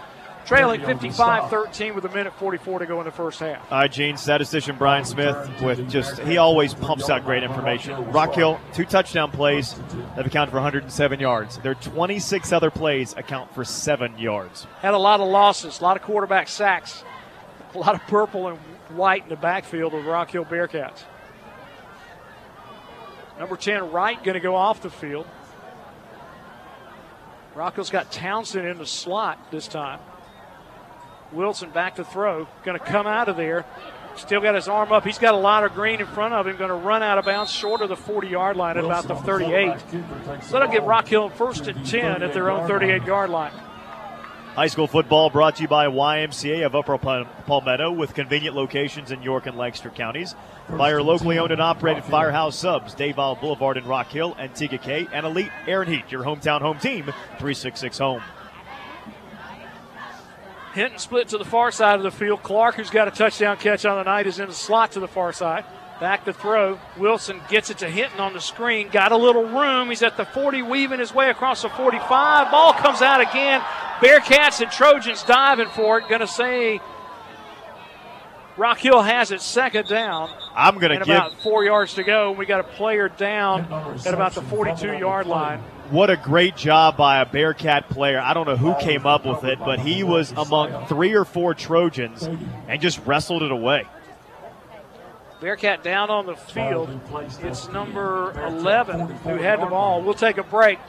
Trailing 55 13 with a minute 44 to go in the first half. All right, Gene, statistician Brian Smith with just, he always pumps out great information. Rock Hill, two touchdown plays that have accounted for 107 yards. Their 26 other plays account for seven yards. Had a lot of losses, a lot of quarterback sacks, a lot of purple and white in the backfield of the Rock Hill Bearcats. Number 10, Wright, going to go off the field. Rock Hill's got Townsend in the slot this time. Wilson back to throw, going to come out of there. Still got his arm up. He's got a lot of green in front of him. Going to run out of bounds short of the 40 yard line at about the 38. So that'll get Rock Hill first and 10 at their own 38 yard line. High school football brought to you by YMCA of Upper Pal- Palmetto with convenient locations in York and Lancaster counties. By your locally owned and operated Firehouse Subs, Dave Lyle Boulevard in Rock Hill, Antigua K, and Elite Air and Heat, your hometown home team, 366 home. Hinton split to the far side of the field. Clark, who's got a touchdown catch on the night, is in the slot to the far side. Back to throw. Wilson gets it to Hinton on the screen. Got a little room. He's at the 40, weaving his way across the 45. Ball comes out again. Bearcats and Trojans diving for it. Going to say Rock Hill has it second down. I'm going to and give about four yards to go. We got a player down at about the 42 yard line. What a great job by a Bearcat player. I don't know who came up with it, but he was among three or four Trojans and just wrestled it away. Bearcat down on the field. It's number 11 who had the ball. We'll take a break.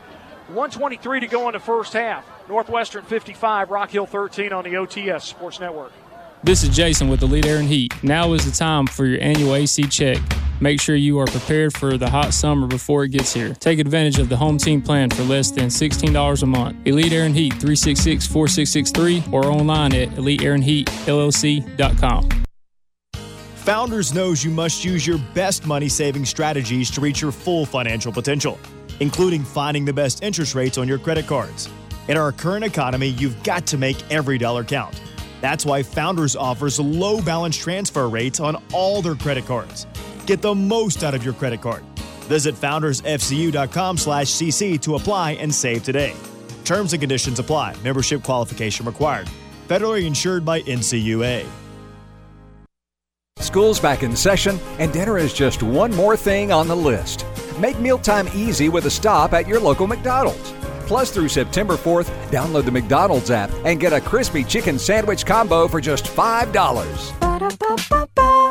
123 to go in the first half. Northwestern 55, Rock Hill 13 on the OTS Sports Network. This is Jason with Elite Air and Heat. Now is the time for your annual AC check. Make sure you are prepared for the hot summer before it gets here. Take advantage of the home team plan for less than $16 a month. Elite Air and Heat 366 4663 or online at eliteairandheatllc.com. Founders knows you must use your best money saving strategies to reach your full financial potential, including finding the best interest rates on your credit cards. In our current economy, you've got to make every dollar count. That's why Founders offers low balance transfer rates on all their credit cards. Get the most out of your credit card. Visit foundersfcu.com/cc to apply and save today. Terms and conditions apply. Membership qualification required. Federally insured by NCUA. School's back in session, and dinner is just one more thing on the list. Make mealtime easy with a stop at your local McDonald's. Plus, through September 4th, download the McDonald's app and get a crispy chicken sandwich combo for just $5.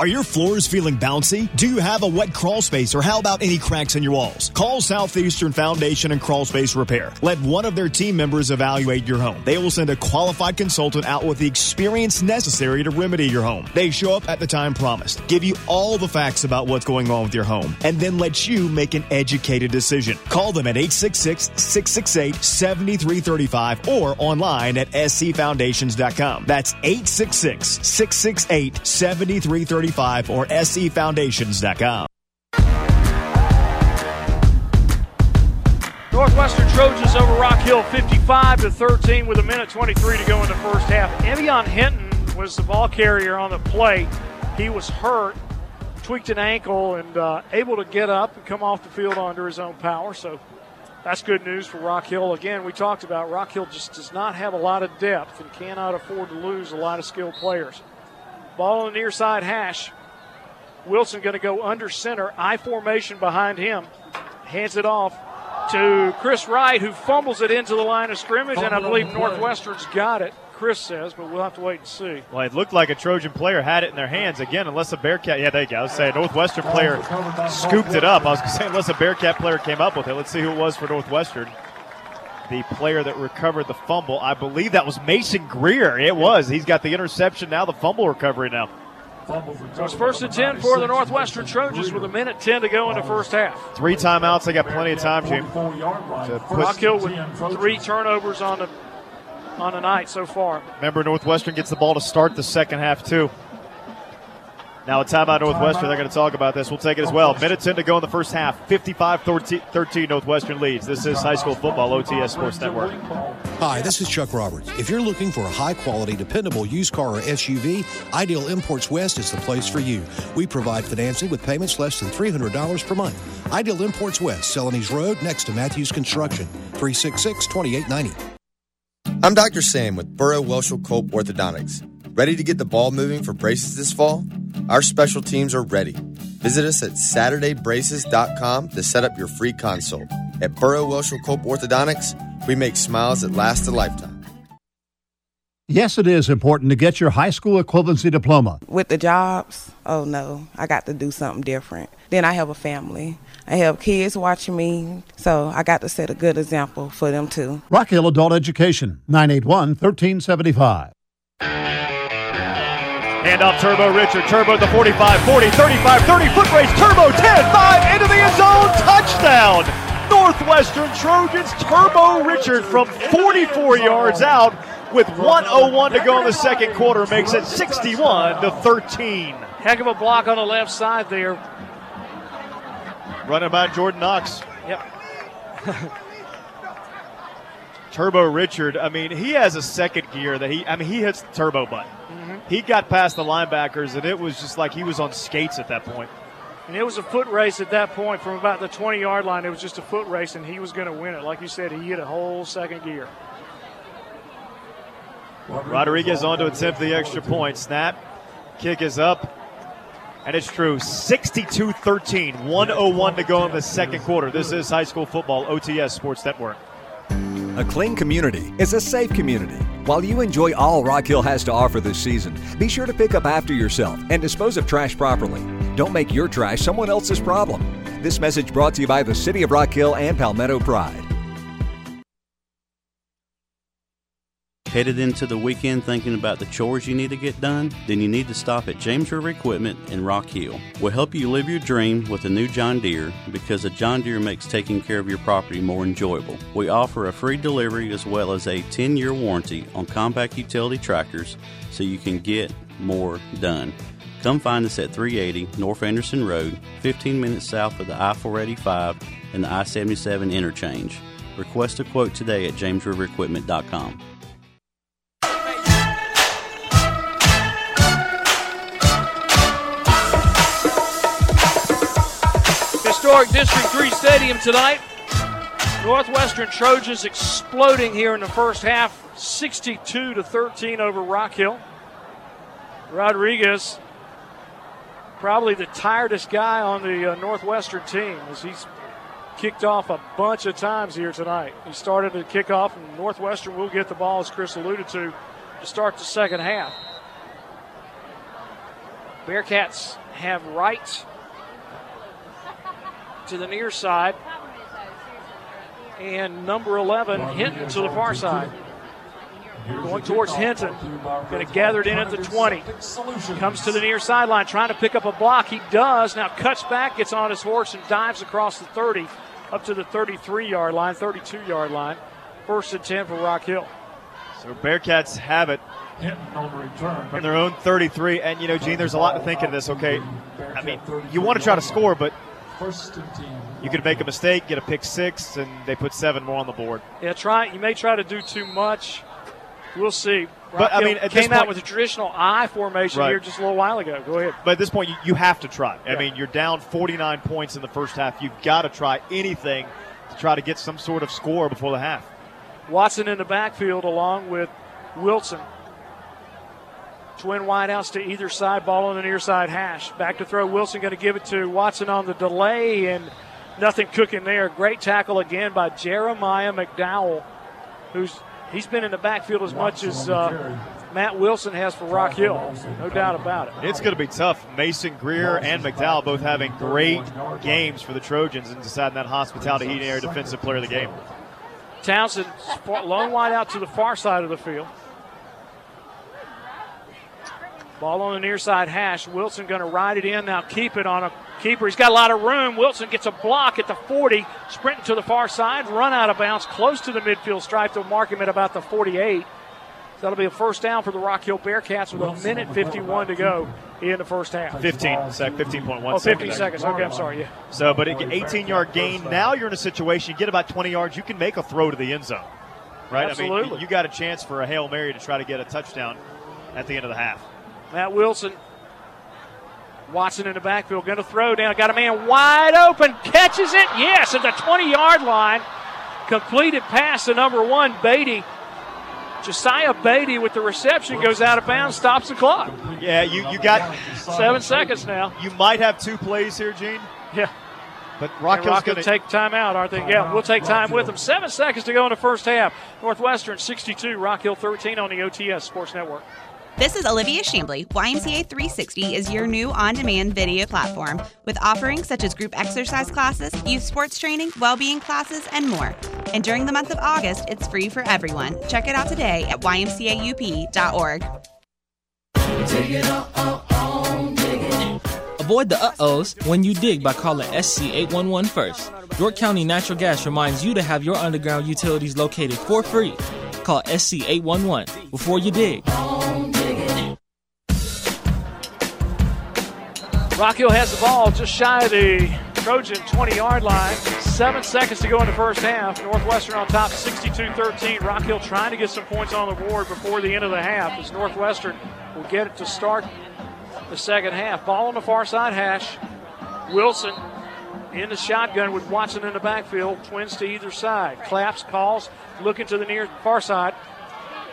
Are your floors feeling bouncy? Do you have a wet crawl space or how about any cracks in your walls? Call Southeastern Foundation and Crawl Space Repair. Let one of their team members evaluate your home. They will send a qualified consultant out with the experience necessary to remedy your home. They show up at the time promised, give you all the facts about what's going on with your home, and then let you make an educated decision. Call them at 866-668-7335 or online at sefoundations.com. That's 866-668-7335 or sefoundations.com. Northwestern Trojans over Rock Hill 55 to 13 with a minute 23 to go in the first half. Evion Hinton was the ball carrier on the play. He was hurt, tweaked an ankle, and uh, able to get up and come off the field under his own power. So that's good news for Rock Hill. Again, we talked about Rock Hill just does not have a lot of depth and cannot afford to lose a lot of skilled players. Ball on the near side hash. Wilson going to go under center, I formation behind him. Hands it off to Chris Wright, who fumbles it into the line of scrimmage, and I believe Northwestern's got it. Chris says, but we'll have to wait and see. Well, it looked like a Trojan player had it in their hands again, unless a Bearcat. Yeah, there you go. I was saying a Northwestern player scooped it up. I was saying unless a Bearcat player came up with it. Let's see who it was for Northwestern. The player that recovered the fumble, I believe that was Mason Greer. It was. He's got the interception now, the fumble recovery now. So it's first and 10 for the Northwestern Trojans with a minute 10 to go in the first half. Three timeouts. They got plenty of time, Jim. To put- Rock Hill with three turnovers on the on the night so far. Remember, Northwestern gets the ball to start the second half, too. Now, a timeout Northwestern. They're going to talk about this. We'll take it as well. Minutes in to go in the first half. 55 13 Northwestern leads. This is high school football, OTS Sports Network. Hi, this is Chuck Roberts. If you're looking for a high quality, dependable used car or SUV, Ideal Imports West is the place for you. We provide financing with payments less than $300 per month. Ideal Imports West, Celanese Road, next to Matthews Construction, 366 2890. I'm Dr. Sam with Burrow Welshel Culp Orthodontics. Ready to get the ball moving for braces this fall? Our special teams are ready. Visit us at SaturdayBraces.com to set up your free consult. At Burrow Welshel Culp Orthodontics, we make smiles that last a lifetime. Yes, it is important to get your high school equivalency diploma. With the jobs, oh no, I got to do something different. Then I have a family. I have kids watching me, so I got to set a good example for them too. Rock Hill Adult Education, 981 1375. Hand off Turbo Richard. Turbo the 45, 40, 35, 30 foot race. Turbo 10, 5 into the end zone. Touchdown. Northwestern Trojans. Turbo Richard from 44 yards out with 101 to go in the second quarter makes it 61 to 13. Heck of a block on the left side there. Running by Jordan Knox. Yep. Turbo Richard, I mean, he has a second gear that he, I mean, he hits the turbo button. He got past the linebackers, and it was just like he was on skates at that point. And it was a foot race at that point from about the 20 yard line. It was just a foot race, and he was going to win it. Like you said, he hit a whole second gear. Rodriguez on to attempt the extra point. Snap. Kick is up. And it's true. 62 13. 101 to go in the second quarter. This is high school football, OTS Sports Network. A clean community is a safe community. While you enjoy all Rock Hill has to offer this season, be sure to pick up after yourself and dispose of trash properly. Don't make your trash someone else's problem. This message brought to you by the City of Rock Hill and Palmetto Pride. Headed into the weekend thinking about the chores you need to get done? Then you need to stop at James River Equipment in Rock Hill. We'll help you live your dream with a new John Deere because a John Deere makes taking care of your property more enjoyable. We offer a free delivery as well as a 10 year warranty on compact utility tractors so you can get more done. Come find us at 380 North Anderson Road, 15 minutes south of the I 485 and the I 77 interchange. Request a quote today at jamesriverequipment.com. historic District 3 Stadium tonight. Northwestern Trojans exploding here in the first half, 62 to 13 over Rock Hill. Rodriguez, probably the tiredest guy on the uh, Northwestern team, as he's kicked off a bunch of times here tonight. He started to kick off, and Northwestern will get the ball, as Chris alluded to, to start the second half. Bearcats have right to the near side, and number 11, Hinton, to the far side. Going towards Hinton. Going to gather it in at the 20. Comes to the near sideline, trying to pick up a block. He does. Now cuts back, gets on his horse, and dives across the 30 up to the 33 yard line, 32 yard line. First and 10 for Rock Hill. So Bearcats have it from their own 33. And, you know, Gene, there's a lot to think of this, okay? I mean, you want to try to score, but you could make a mistake, get a pick six, and they put seven more on the board. Yeah, try. You may try to do too much. We'll see. But, I mean, Hill at this came out point- with a traditional I formation Right. here just a little while ago. Go ahead. But at this point, you, you have to try. I Yeah. mean, you're down 49 points in the first half. You've got to try anything to try to get some sort of score before the half. Watson in the backfield along with Wilson. Twin wideouts to either side, ball on the near side hash. Back to throw. Wilson going to give it to Watson on the delay, and nothing cooking there. Great tackle again by Jeremiah McDowell, who's he's been in the backfield as much as uh, Matt Wilson has for Rock Hill. No doubt about it. It's going to be tough. Mason Greer and McDowell both having great games for the Trojans and deciding that hospitality heat air defensive player of the game. Townsend, lone wide out to the far side of the field. Ball on the near side hash. Wilson going to ride it in now. Keep it on a keeper. He's got a lot of room. Wilson gets a block at the 40, sprinting to the far side, run out of bounds, close to the midfield stripe. They'll mark him at about the 48. That'll be a first down for the Rock Hill Bearcats with a minute 51 to go in the first half. 15 sec, 15.1 Oh, 15 there. seconds. Okay, I'm sorry. Yeah. So, but it, 18 yard gain. Now you're in a situation, you get about 20 yards, you can make a throw to the end zone. Right? I Absolutely. mean, you got a chance for a Hail Mary to try to get a touchdown at the end of the half. Matt Wilson. Watson in the backfield, going to throw down. Got a man wide open, catches it. Yes, at the 20 yard line. Completed pass to number one, Beatty. Josiah Beatty with the reception goes out of bounds, stops the clock. Yeah, you, you got seven seconds now. You might have two plays here, Gene. Yeah. But Rock Hill's going take time out, aren't they? Yeah, we'll take time with them. Seven seconds to go in the first half. Northwestern 62, Rock Hill 13 on the OTS Sports Network. This is Olivia Shambly. YMCA 360 is your new on demand video platform with offerings such as group exercise classes, youth sports training, well being classes, and more. And during the month of August, it's free for everyone. Check it out today at ymcaup.org. Avoid the uh-ohs when you dig by calling SC811 first. York County Natural Gas reminds you to have your underground utilities located for free. Call SC811 before you dig. Rock Hill has the ball just shy of the Trojan 20 yard line. Seven seconds to go in the first half. Northwestern on top 62 13. Rock Hill trying to get some points on the board before the end of the half as Northwestern will get it to start the second half. Ball on the far side hash. Wilson in the shotgun with Watson in the backfield. Twins to either side. Claps, calls, looking to the near far side.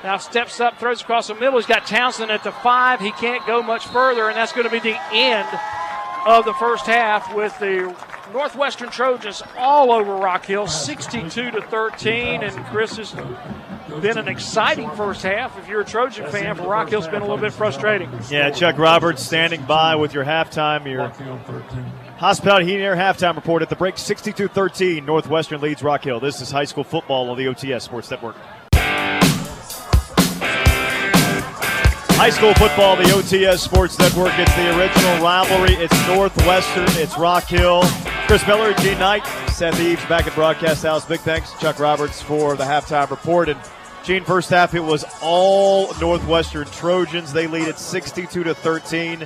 Now steps up, throws across the middle. He's got Townsend at the five. He can't go much further, and that's going to be the end of the first half with the Northwestern Trojans all over Rock Hill, 62 to 13. And Chris has been an exciting first half. If you're a Trojan fan, for Rock Hill's been a little bit frustrating. Yeah, Chuck Roberts standing by with your halftime, your hospitality heat and air halftime report at the break 62 13. Northwestern leads Rock Hill. This is high school football on the OTS Sports Network. High school football, the OTS Sports Network. It's the original rivalry. It's Northwestern. It's Rock Hill. Chris Miller, Gene Knight, Seth Eves back at Broadcast House. Big thanks to Chuck Roberts for the halftime report. And Gene, first half, it was all Northwestern Trojans. They lead at 62 to 13,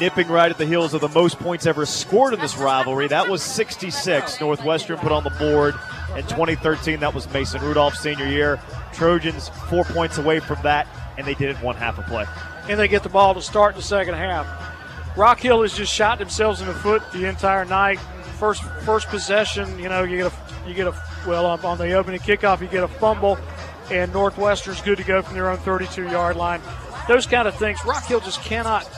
nipping right at the heels of the most points ever scored in this rivalry. That was 66. Northwestern put on the board in 2013. That was Mason Rudolph's senior year. Trojans four points away from that, and they did it one half a play. And they get the ball to start the second half. Rock Hill has just shot themselves in the foot the entire night. First first possession, you know, you get a you get a well on, on the opening kickoff, you get a fumble, and Northwestern's good to go from their own 32 yard line. Those kind of things. Rock Hill just cannot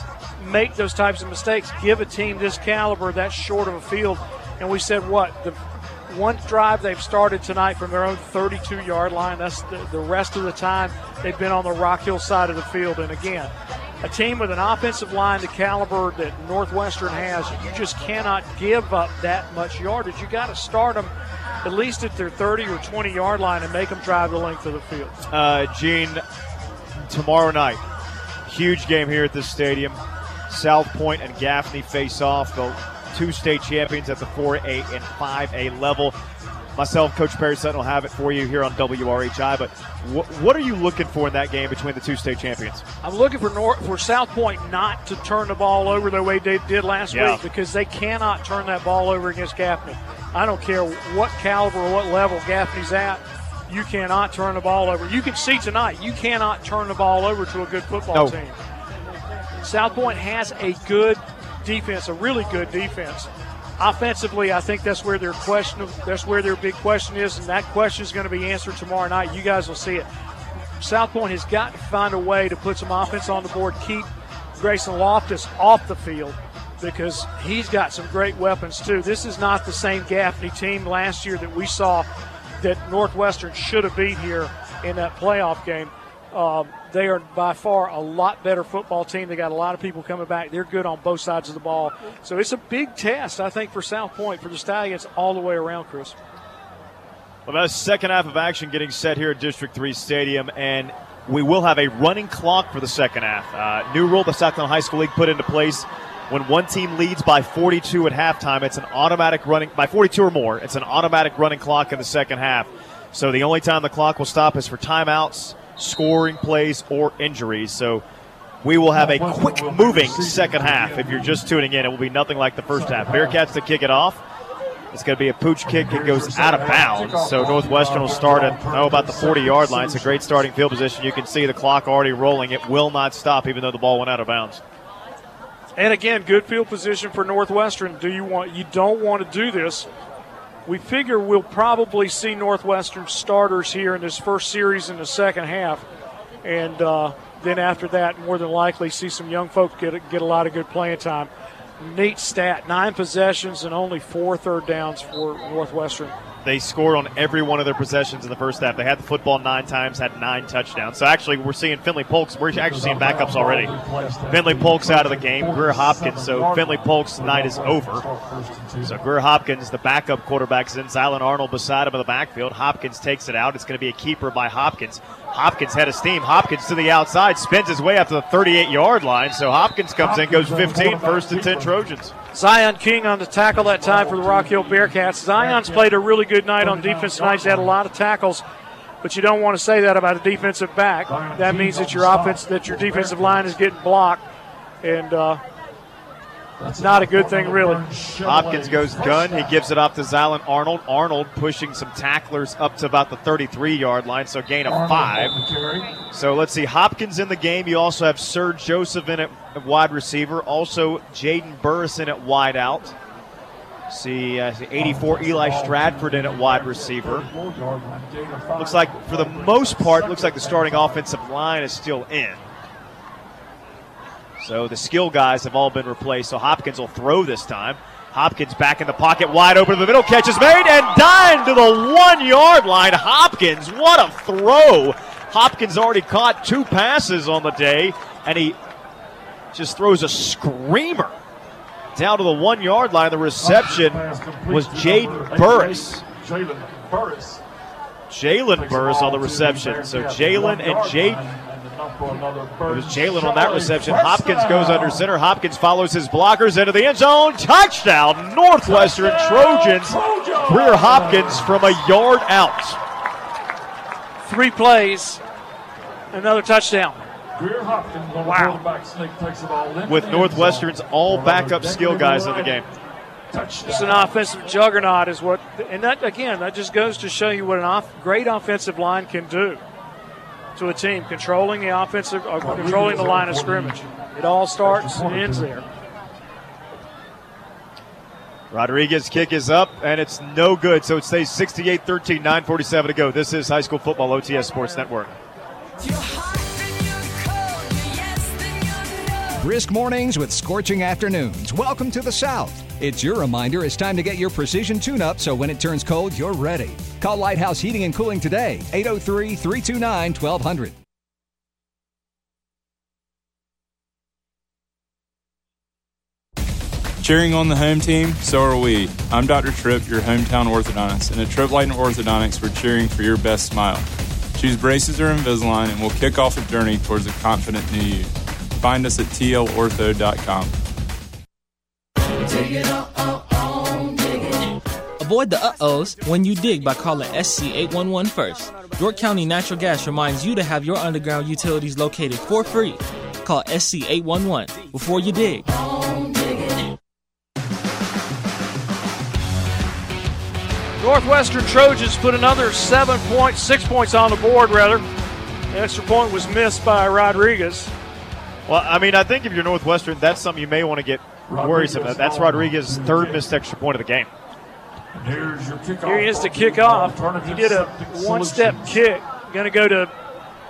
make those types of mistakes. Give a team this caliber that short of a field, and we said what the one drive they've started tonight from their own 32 yard line. That's the, the rest of the time they've been on the Rock Hill side of the field. And again, a team with an offensive line the caliber that Northwestern has, you just cannot give up that much yardage. You got to start them at least at their 30 or 20 yard line and make them drive the length of the field. Uh, Gene, tomorrow night, huge game here at this stadium. South Point and Gaffney face off. The two state champions at the 4A and 5A level. Myself, Coach Perry Sutton will have it for you here on WRHI. But wh- what are you looking for in that game between the two state champions? I'm looking for North, for South Point not to turn the ball over the way they did last Yeah. week because they cannot turn that ball over against Gaffney. I don't care what caliber or what level Gaffney's at. You cannot turn the ball over. You can see tonight, you cannot turn the ball over to a good football No. team. South Point has a good defense, a really good defense. Offensively, I think that's where their question that's where their big question is, and that question is going to be answered tomorrow night. You guys will see it. South Point has got to find a way to put some offense on the board, keep Grayson Loftis off the field because he's got some great weapons too. This is not the same Gaffney team last year that we saw that Northwestern should have beat here in that playoff game. Um, they are by far a lot better football team. They got a lot of people coming back. They're good on both sides of the ball. So it's a big test, I think, for South Point, for the Stallions all the way around, Chris. Well, that's second half of action getting set here at District 3 Stadium, and we will have a running clock for the second half. Uh, new rule the South Carolina High School League put into place. When one team leads by 42 at halftime, it's an automatic running, by 42 or more, it's an automatic running clock in the second half. So the only time the clock will stop is for timeouts, scoring plays, or injuries. So we will have a quick moving second half. If you're just tuning in, it will be nothing like the first half. Bearcats to kick it off. It's going to be a pooch kick. It goes out of bounds. So Northwestern will start at, oh, about the 40 yard line. It's a great starting field position. You can see the clock already rolling. It will not stop, even though the ball went out of bounds. And again, good field position for Northwestern. Do you want? You don't want to do this. We figure we'll probably see Northwestern starters here in this first series in the second half, and uh, then after that, more than likely see some young folks get get a lot of good playing time. Neat stat: nine possessions and only four third downs for Northwestern. They scored on every one of their possessions in the first half. They had the football nine times, had nine touchdowns. So actually, we're seeing Finley Polks. We're actually seeing backups already. Finley Polks out of the game. Greer Hopkins. So Finley Polks' night is over. So Greer Hopkins, the backup quarterback, is in. Zylan Arnold beside him in the backfield. Hopkins takes it out. It's going to be a keeper by Hopkins. Hopkins head of steam. Hopkins to the outside, spins his way up to the 38 yard line. So Hopkins comes in, goes 15, first and 10 Trojans. Zion King on the tackle that time for the Rock Hill Bearcats. Zion's played a really good night on defense tonight. He's had a lot of tackles, but you don't want to say that about a defensive back. That means that your offense, that your defensive line is getting blocked, and uh, it's not a good thing, really. Hopkins goes gun. He gives it off to Zylan Arnold. Arnold pushing some tacklers up to about the 33 yard line, so gain of five. So let's see. Hopkins in the game. You also have Serge Joseph in at at wide receiver. Also Jaden Burrison at wide out. See, uh, see 84 Eli Stratford in at wide receiver. Looks like, for the most part, looks like the starting offensive line is still in. So the skill guys have all been replaced. So Hopkins will throw this time. Hopkins back in the pocket, wide open to the middle. Catch is made and dived to the one yard line. Hopkins, what a throw! Hopkins already caught two passes on the day, and he just throws a screamer down to the one yard line. The reception was Jaden Burris. Jalen Burris. Jalen Burris on the reception. So Jalen and Jaden. It was Jalen on that reception. Hopkins goes under center. Hopkins follows his blockers into the end zone. Touchdown, Northwestern Trojans. Greer Hopkins from a yard out. Three plays, another touchdown. Greer Hopkins on the quarterback sneak takes it all. With Northwestern's all backup skill guys in the game. it's an offensive juggernaut is what, and that again, that just goes to show you what an off, great offensive line can do to a team, controlling the offensive, uh, controlling the line of scrimmage. It all starts and ends there. Rodriguez kick is up and it's no good, so it stays 68 13, 947 to go. This is High School Football OTS Sports Network. Brisk mornings with scorching afternoons. Welcome to the South. It's your reminder it's time to get your precision tune up so when it turns cold, you're ready. Call Lighthouse Heating and Cooling today, 803 329 1200. Cheering on the home team, so are we. I'm Dr. Tripp, your hometown orthodontist, and at Tripp Light Orthodontics, we're cheering for your best smile. Choose braces or Invisalign, and we'll kick off a journey towards a confident new you. Find us at tlortho.com. Avoid the uh-ohs when you dig by calling SC 811 first. York County Natural Gas reminds you to have your underground utilities located for free. Call SC 811 before you dig. Northwestern Trojans put another seven points, six points on the board, rather. The extra point was missed by Rodriguez. Well, I mean, I think if you're Northwestern, that's something you may want to get worrisome about. That's Rodriguez's third missed extra point of the game. Here's your kickoff. Here he is to kick off. He did a one step kick. Going to go to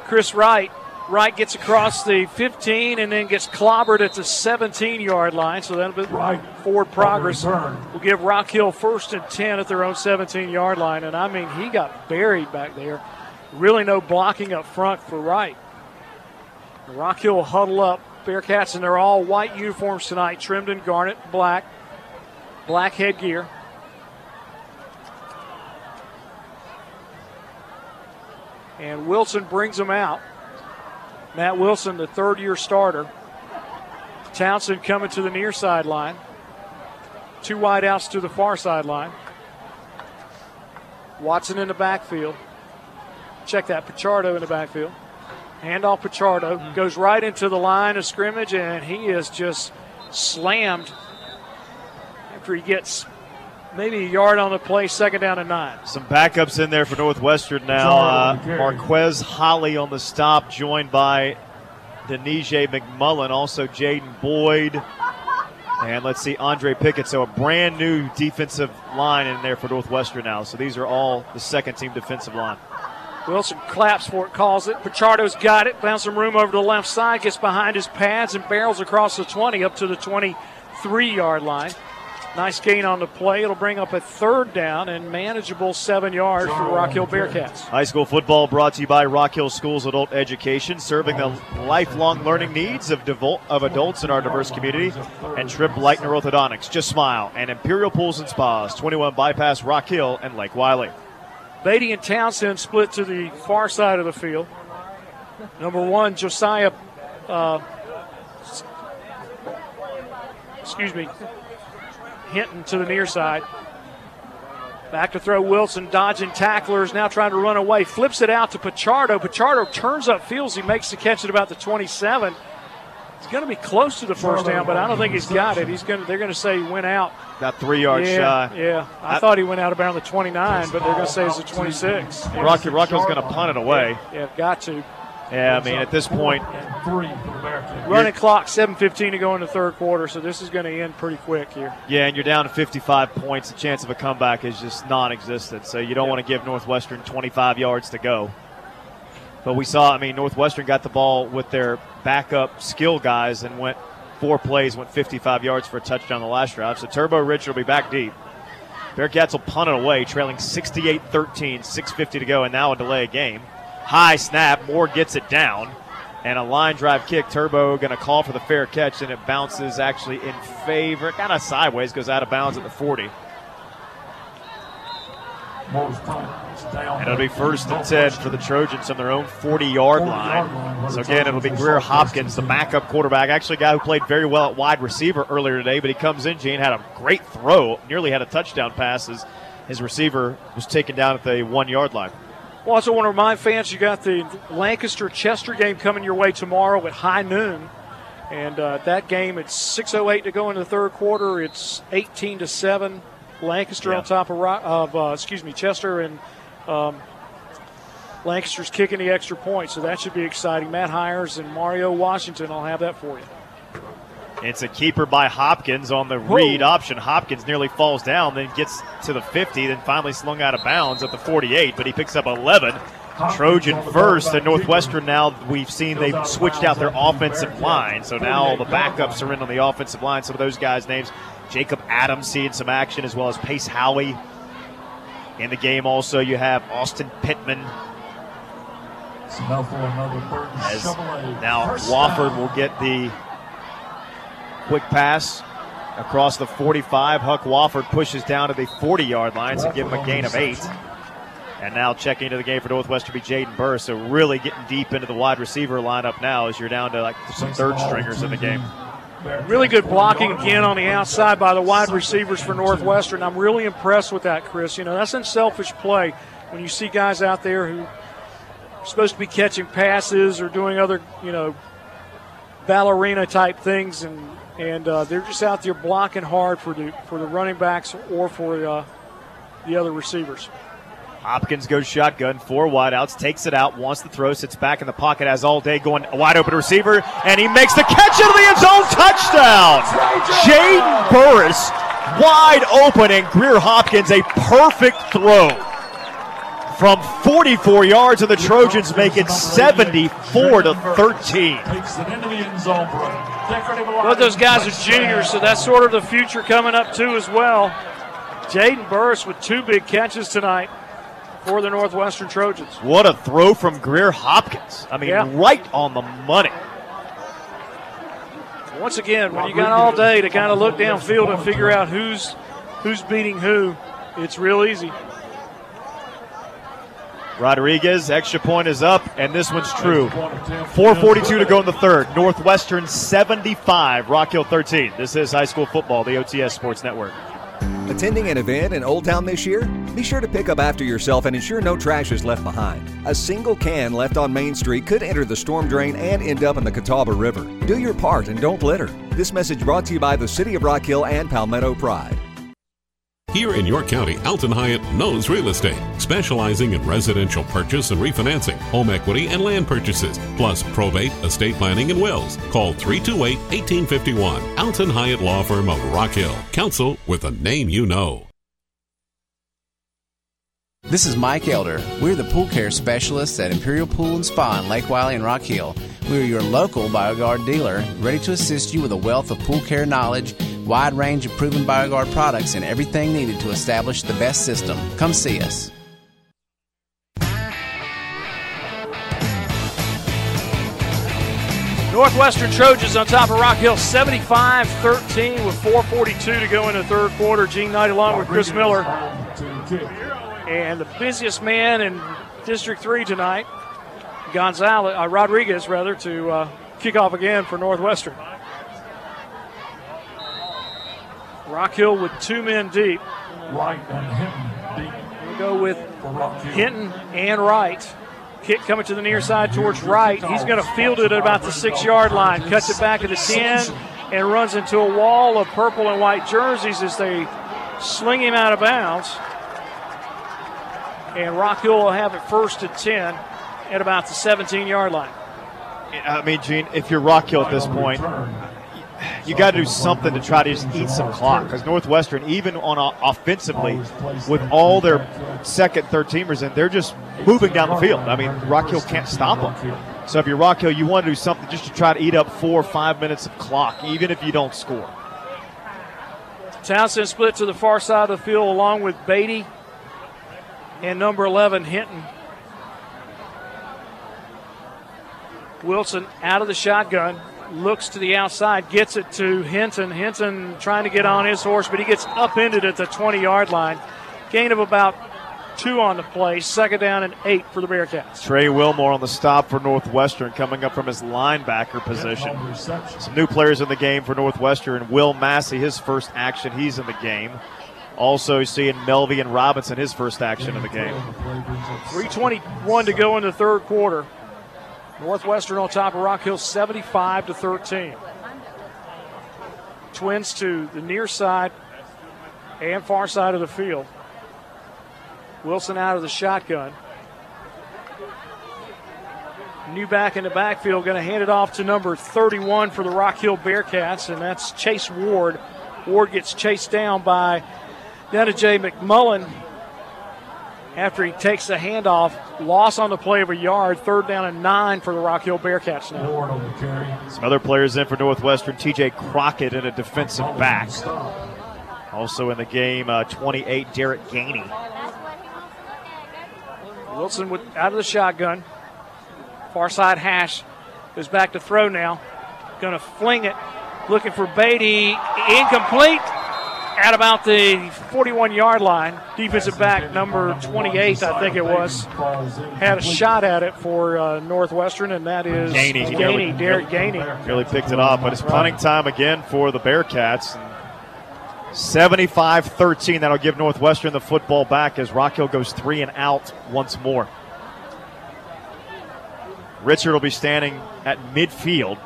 Chris Wright. Wright gets across the 15 and then gets clobbered at the 17 yard line. So that'll be Right. forward progress. return. Will give Rock Hill first and 10 at their own 17 yard line. And I mean, he got buried back there. Really no blocking up front for Wright. Rock Hill huddle up. Bearcats in their all white uniforms tonight, trimmed in garnet black, black headgear. And Wilson brings them out. Matt Wilson, the third year starter. Townsend coming to the near sideline. Two wideouts to the far sideline. Watson in the backfield. Check that. Pichardo in the backfield. Handoff Pichardo goes right into the line of scrimmage, and he is just slammed after he gets maybe a yard on the play, second down and nine. Some backups in there for Northwestern now. Uh, Marquez Holly on the stop, joined by Denije McMullen, also Jaden Boyd. And let's see, Andre Pickett. So a brand new defensive line in there for Northwestern now. So these are all the second team defensive line. Wilson claps for it, calls it. Pichardo's got it, found some room over to the left side, gets behind his pads and barrels across the 20 up to the 23 yard line. Nice gain on the play. It'll bring up a third down and manageable seven yards for Rock Hill Bearcats. High school football brought to you by Rock Hill Schools Adult Education, serving the lifelong learning needs of, of adults in our diverse community. And Trip Lightner Orthodontics, Just Smile, and Imperial Pools and Spas, 21 Bypass Rock Hill and Lake Wylie. Beatty and Townsend split to the far side of the field. Number one, Josiah, uh, excuse me, Hinton to the near side. Back to throw Wilson, dodging tacklers, now trying to run away. Flips it out to Pichardo. Pichardo turns up fields. He makes the catch at about the 27. He's going to be close to the first down, but I don't think he's got it. He's going to. They're going to say he went out. About three yards yeah, shy. Yeah, I, I- thought he went out around the 29, but they're going to say it's the 26. Rocky Rocco's going to punt it away. Yeah, got to. Yeah, I mean, at this point, Three for the Running clock, 7.15 to go in the third quarter, so this is going to end pretty quick here. yeah, and you're down to 55 points. The chance of a comeback is just non existent. So you don't want to give Northwestern 25 yards to go. But we saw, I mean, Northwestern got the ball with their backup skill guys and went four plays, went 55 yards for a touchdown the last drive. So Turbo Richard will be back deep. Bearcats will punt it away, trailing 68 13, 6.50 to go, and now a delay game. High snap, Moore gets it down, and a line drive kick. Turbo going to call for the fair catch, and it bounces actually in favor, kind of sideways, goes out of bounds at the 40. Moore's punt is down. And it'll be first and 10 for the Trojans on their own 40 yard line. So, again, it'll be Greer Hopkins, the backup quarterback. Actually, a guy who played very well at wide receiver earlier today, but he comes in, Gene, had a great throw, nearly had a touchdown pass as his receiver was taken down at the one yard line. Well, also want to remind fans you got the Lancaster Chester game coming your way tomorrow at high noon. And uh, that game, it's 6.08 to go into the third quarter. It's 18 to 7. Lancaster Yeah. on top of, of uh, excuse me, Chester and um, Lancaster's kicking the extra point, so that should be exciting. Matt Hires and Mario Washington I'll have that for you. It's a keeper by Hopkins on the read option. Hopkins nearly falls down, then gets to the 50, then finally slung out of bounds at the 48, but he picks up 11. Trojan first, and Northwestern now we've seen they've switched out their offensive line, so now all the backups are in on the offensive line. Some of those guys' names Jacob Adams seeing some action, as well as Pace Howie. In the game, also, you have Austin Pittman. As now Wofford will get the quick pass across the 45. Huck Wofford pushes down to the 40 yard line to give him a gain of eight. And now checking into the game for Northwestern be Jaden Burr. So really getting deep into the wide receiver lineup now as you're down to like some third stringers in the game. Really good blocking again on the outside by the wide receivers for Northwestern. I'm really impressed with that, Chris. You know, that's unselfish play when you see guys out there who are supposed to be catching passes or doing other, you know, ballerina type things, and and uh, they're just out there blocking hard for the for the running backs or for uh, the other receivers. Hopkins goes shotgun, four wideouts, takes it out, wants to throw, sits back in the pocket, has all day going wide open receiver, and he makes the catch into the end zone touchdown. Jaden Burris wide open, and Greer Hopkins a perfect throw from 44 yards, and the Trojans make it 74 to 13. Both those guys are juniors, so that's sort of the future coming up too as well. Jaden Burris with two big catches tonight for the Northwestern Trojans. What a throw from Greer Hopkins. I mean, Yeah. right on the money. Once again, when you got all day to kind of look downfield and figure out who's who's beating who, it's real easy. Rodriguez, extra point is up, and this one's true. 4.42 to go in the third. Northwestern 75, Rock Hill 13. This is high school football, the OTS Sports Network. Attending an event in Old Town this year? Be sure to pick up after yourself and ensure no trash is left behind. A single can left on Main Street could enter the storm drain and end up in the Catawba River. Do your part and don't litter. This message brought to you by the City of Rock Hill and Palmetto Pride. Here in York County, Alton Hyatt knows real estate, specializing in residential purchase and refinancing, home equity, and land purchases, plus probate, estate planning, and wills. Call 328 1851. Alton Hyatt Law Firm of Rock Hill. Counsel with a name you know. This is Mike Elder. We're the pool care specialists at Imperial Pool and Spa in Lake Wylie and Rock Hill. We are your local BioGuard dealer, ready to assist you with a wealth of pool care knowledge, wide range of proven BioGuard products, and everything needed to establish the best system. Come see us. Northwestern Trojans on top of Rock Hill 75 13 with 4.42 to go in the third quarter. Gene Knight along with Chris Miller. And the busiest man in District 3 tonight, Gonzalez, uh, Rodriguez, rather, to uh, kick off again for Northwestern. Rock Hill with two men deep. Right and Hinton We'll go with for Rock Hill. Hinton and Wright. Kick coming to the near side towards Wright. He's going to field it at about the six yard line, cuts it back at the 10, and runs into a wall of purple and white jerseys as they sling him out of bounds. And Rock Hill will have it first and 10 at about the 17 yard line. I mean, Gene, if you're Rock Hill at this point, you got to do something to try to just eat some clock. Because Northwestern, even on offensively, with all their second, third teamers in, they're just moving down the field. I mean, Rock Hill can't stop them. So if you're Rock Hill, you want to do something just to try to eat up four or five minutes of clock, even if you don't score. Townsend split to the far side of the field along with Beatty and number 11, Hinton. Wilson out of the shotgun, looks to the outside, gets it to Hinton. Hinton trying to get on his horse, but he gets upended at the 20 yard line. Gain of about two on the play, second down and eight for the Bearcats. Trey Wilmore on the stop for Northwestern, coming up from his linebacker position. Some new players in the game for Northwestern. Will Massey, his first action, he's in the game. Also seeing Melvy and Robinson, his first action in the game. 321 to go in the third quarter. Northwestern on top of Rock Hill 75 to 13. Twins to the near side and far side of the field. Wilson out of the shotgun. New back in the backfield, going to hand it off to number 31 for the Rock Hill Bearcats, and that's Chase Ward. Ward gets chased down by Netta J. McMullen after he takes the handoff. Loss on the play of a yard, third down and nine for the Rock Hill Bearcats now. Some other players in for Northwestern TJ Crockett in a defensive back. Also in the game, uh, 28, Derek Gainey. Wilson with, out of the shotgun. Far side hash goes back to throw now. Going to fling it. Looking for Beatty. Incomplete at about the 41 yard line. Defensive back number 28, I think it was, had a shot at it for uh, Northwestern, and that is Gainey. Gainey, Derek Gainey. Really picked it off, but it's punting time again for the Bearcats. 75 13. That'll give Northwestern the football back as Rock Hill goes three and out once more. Richard will be standing at midfield.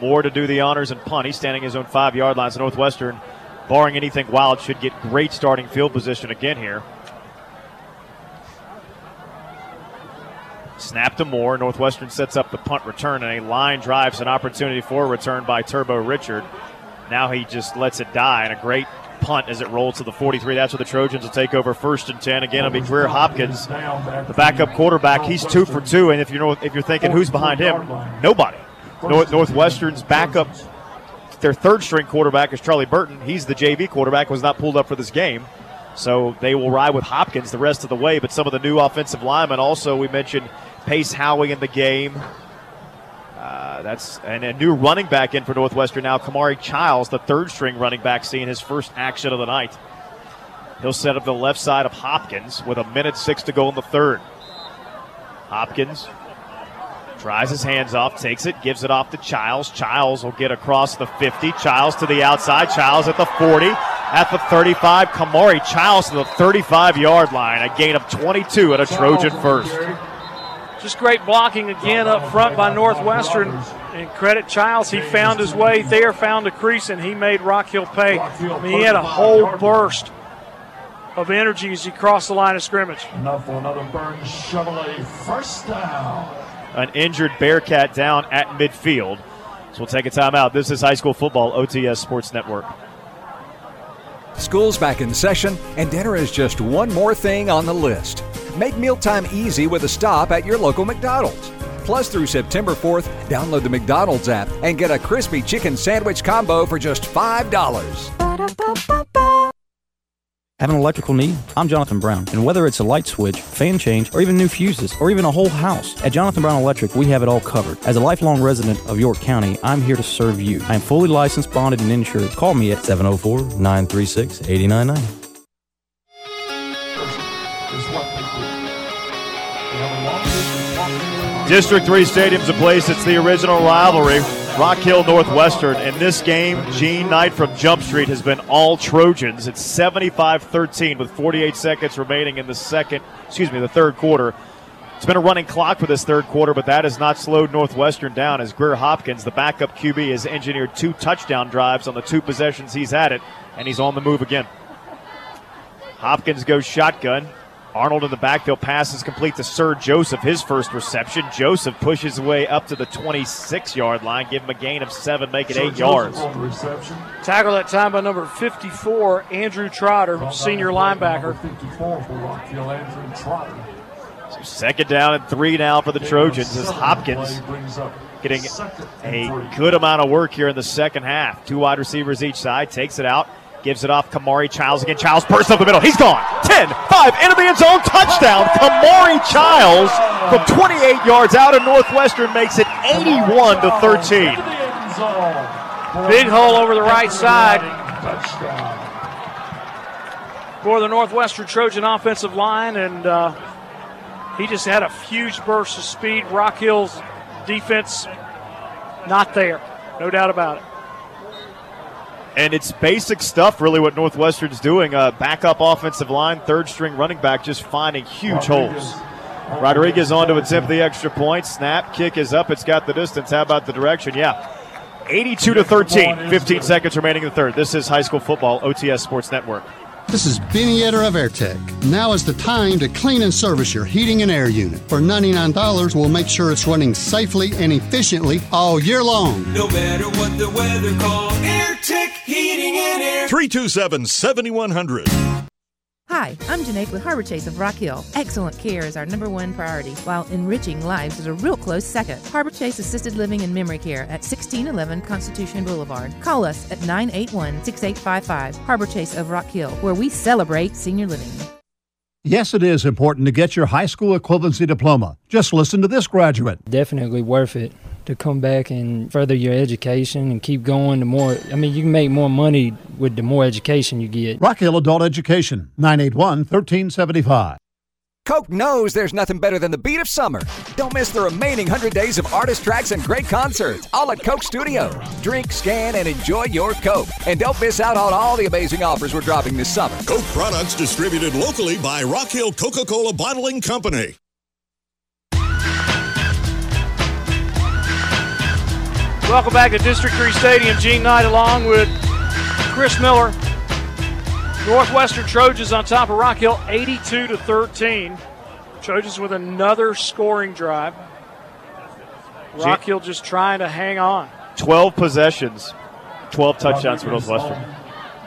Moore to do the honors and punt. He's standing his own five yard lines. Northwestern, barring anything wild, should get great starting field position again here. Snap to Moore. Northwestern sets up the punt return, and a line drives an opportunity for a return by Turbo Richard. Now he just lets it die, and a great punt as it rolls to the 43. That's where the Trojans will take over first and 10. Again, it'll be Greer Hopkins, the backup quarterback. He's two for two, and if you're if you're thinking who's behind him, nobody. North, Northwestern's backup, their third string quarterback is Charlie Burton. He's the JV quarterback, was not pulled up for this game. So they will ride with Hopkins the rest of the way. But some of the new offensive linemen also, we mentioned Pace Howie in the game. Uh, that's and a new running back in for Northwestern now. Kamari Childs, the third string running back, seeing his first action of the night. He'll set up the left side of Hopkins with a minute six to go in the third. Hopkins Tries his hands off, takes it, gives it off to Childs. Childs will get across the 50. Childs to the outside. Childs at the 40. At the 35. Kamari Childs to the 35 yard line. A gain of 22 at a Trojan first. Just great blocking again up front by Northwestern. And credit Childs, he found his way there, found a crease, and he made Rock Hill pay. I mean, he had a whole burst of energy as he crossed the line of scrimmage. Enough for another Burns Chevrolet first down an injured Bearcat down at midfield. So we'll take a timeout. This is high school football, OTS Sports Network. School's back in session, and dinner is just one more thing on the list. Make mealtime easy with a stop at your local McDonald's. Plus, through September 4th, download the McDonald's app and get a crispy chicken sandwich combo for just $5. Have an electrical need? I'm Jonathan Brown, and whether it's a light switch, fan change, or even new fuses, or even a whole house, at Jonathan Brown Electric, we have it all covered. As a lifelong resident of York County, I'm here to serve you. I am fully licensed, bonded, and insured. Call me at 704 936 8099. District 3 Stadium's a place, it's the original rivalry. Rock Hill Northwestern. In this game, Gene Knight from Jump Street has been all Trojans. It's 75 13 with 48 seconds remaining in the second, excuse me, the third quarter. It's been a running clock for this third quarter, but that has not slowed Northwestern down as Greer Hopkins, the backup QB, has engineered two touchdown drives on the two possessions he's had it, and he's on the move again. Hopkins goes shotgun. Arnold in the backfield passes complete to Sir Joseph, his first reception. Joseph pushes away up to the 26 yard line, give him a gain of seven, make it Sir eight Joseph yards. Tackle that time by number 54, Andrew Trotter, senior linebacker. 54 for Rock Hill, Andrew Trotter. So second down and three now for the Trojans as Hopkins getting a good amount of work here in the second half. Two wide receivers each side, takes it out, Gives it off Kamari Childs again. Childs bursts up the middle. He's gone. 10, 5, into the end zone. Touchdown. Kamari Childs from 28 yards out of Northwestern makes it 81 to 13. Big hole over the right side for the Northwestern Trojan offensive line, and uh, he just had a huge burst of speed. Rock Hill's defense not there, no doubt about it. And it's basic stuff, really, what Northwestern's doing. Uh, backup offensive line, third string running back, just finding huge holes. Rodriguez on to attempt the extra point. Snap, kick is up. It's got the distance. How about the direction? Yeah. 82 to 13. 15 seconds remaining in the third. This is high school football, OTS Sports Network. This is Benny Etter of AirTech. Now is the time to clean and service your heating and air unit. For $99, we'll make sure it's running safely and efficiently all year long. No matter what the weather calls, AirTech Heating 327 7100. Hi, I'm Janae with Harbor Chase of Rock Hill. Excellent care is our number one priority, while enriching lives is a real close second. Harbor Chase Assisted Living and Memory Care at 1611 Constitution Boulevard. Call us at 981 6855. Harbor Chase of Rock Hill, where we celebrate senior living. Yes, it is important to get your high school equivalency diploma. Just listen to this graduate. Definitely worth it to come back and further your education and keep going. The more, I mean, you can make more money with the more education you get. Rock Hill Adult Education, 981 1375. Coke knows there's nothing better than the beat of summer. Don't miss the remaining 100 days of artist tracks and great concerts, all at Coke Studio. Drink, scan, and enjoy your Coke. And don't miss out on all the amazing offers we're dropping this summer. Coke products distributed locally by Rock Hill Coca Cola Bottling Company. Welcome back to District 3 Stadium. Gene Knight along with Chris Miller. Northwestern Trojans on top of Rock Hill 82 to 13. Trojans with another scoring drive. Rock Hill just trying to hang on. 12 possessions, 12 touchdowns for Northwestern.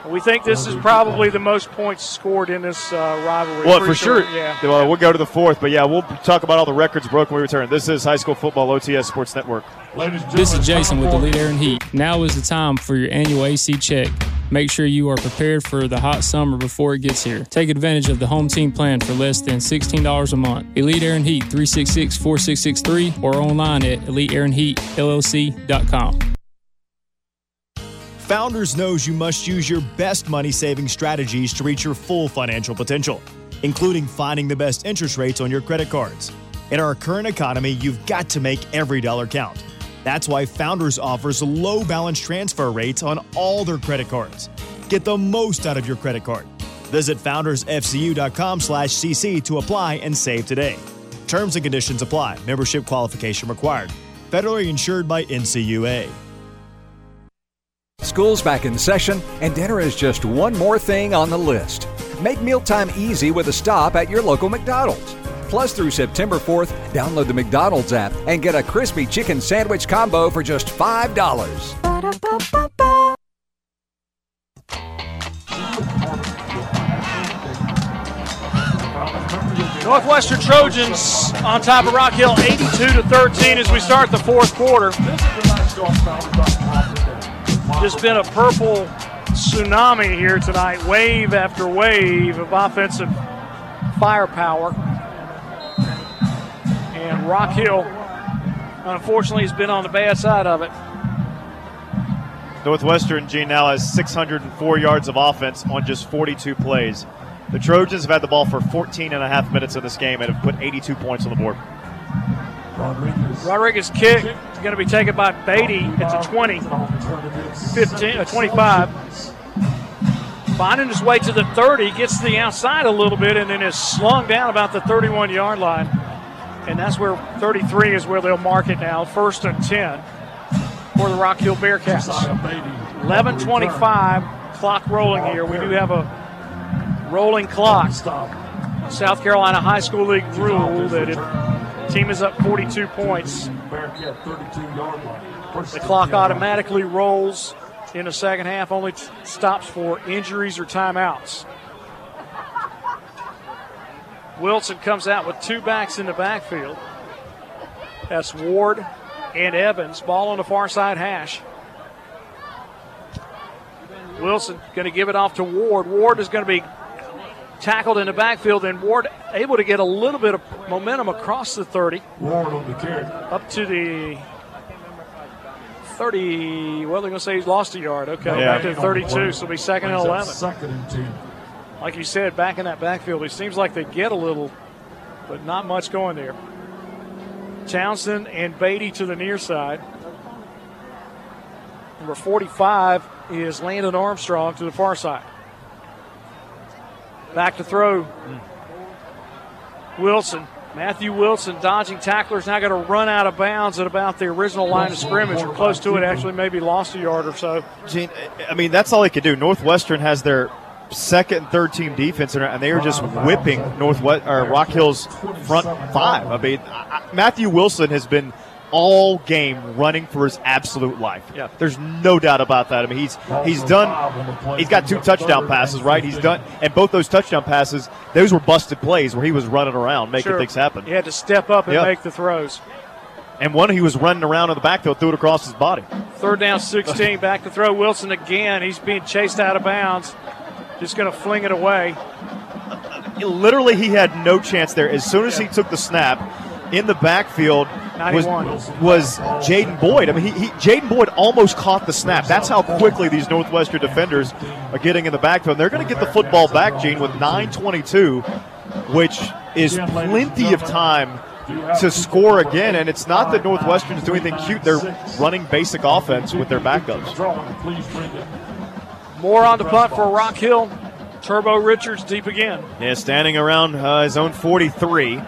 We think this is probably the most points scored in this uh, rivalry. Well, Pretty for sure. Yeah. Well, we'll go to the fourth, but yeah, we'll talk about all the records broken when we return. This is High School Football OTS Sports Network. This is Jason with Elite Air and Heat. Now is the time for your annual AC check. Make sure you are prepared for the hot summer before it gets here. Take advantage of the home team plan for less than $16 a month. Elite Air and Heat 366 4663 or online at eliteairandheatllc.com. Founders knows you must use your best money saving strategies to reach your full financial potential, including finding the best interest rates on your credit cards. In our current economy, you've got to make every dollar count. That's why Founders offers low balance transfer rates on all their credit cards. Get the most out of your credit card. Visit foundersfcu.com/cc to apply and save today. Terms and conditions apply. Membership qualification required. Federally insured by NCUA. School's back in session, and dinner is just one more thing on the list. Make mealtime easy with a stop at your local McDonald's. Plus, through September 4th, download the McDonald's app and get a crispy chicken sandwich combo for just $5. Northwestern Trojans on top of Rock Hill 82 to 13 as we start the fourth quarter. Just been a purple tsunami here tonight, wave after wave of offensive firepower. And Rock Hill, unfortunately, has been on the bad side of it. Northwestern, Gene, now has 604 yards of offense on just 42 plays. The Trojans have had the ball for 14 and a half minutes in this game and have put 82 points on the board. Rodriguez kick is going to be taken by Beatty It's a 20, 15, uh, 25. Finding his way to the 30, gets to the outside a little bit, and then is slung down about the 31 yard line. And that's where 33 is where they'll mark it now. First and 10 for the Rock Hill Bearcats. 11:25 clock rolling here. We do have a rolling clock. Stop. South Carolina High School League rule that if team is up 42 points, the clock automatically rolls in the second half. Only stops for injuries or timeouts. Wilson comes out with two backs in the backfield. That's Ward and Evans. Ball on the far side hash. Wilson going to give it off to Ward. Ward is going to be tackled in the backfield, and Ward able to get a little bit of momentum across the 30. Ward on the carry. Up to the 30. Well, they're going to say he's lost a yard. Okay, Yeah. back to the 32, so it'll be second and 11. Second and two. Like you said, back in that backfield, it seems like they get a little, but not much going there. Townsend and Beatty to the near side. Number 45 is Landon Armstrong to the far side. Back to throw. Wilson. Matthew Wilson dodging tacklers. Now got to run out of bounds at about the original line of scrimmage or close to it. Actually, maybe lost a yard or so. Gene, I mean, that's all they could do. Northwestern has their second and third team defense, and they are just whipping Northwest or Rock Hill's front five. I mean, Matthew Wilson has been all game running for his absolute life. Yeah. There's no doubt about that. I mean, he's he's done. He's got two touchdown passes, right? He's done, and both those touchdown passes, those were busted plays where he was running around making Sure. things happen. He had to step up and make the throws. And one he was running around in the backfield, threw it across his body. Third down, 16. Back to throw. Wilson again. He's being chased out of bounds. Just going to fling it away. Literally, he had no chance there. As soon as he took the snap, in the backfield was 91. was Jaden Boyd. I mean, he, he Jaden Boyd almost caught the snap. That's how quickly these Northwestern defenders are getting in the backfield. They're going to get the football back, Gene, with 9:22, which is plenty of time to score again. And it's not that Northwestern is doing anything cute. They're running basic offense with their backups. More on the punt for Rock Hill. Turbo Richards deep again. Yeah, standing around uh, his own 43.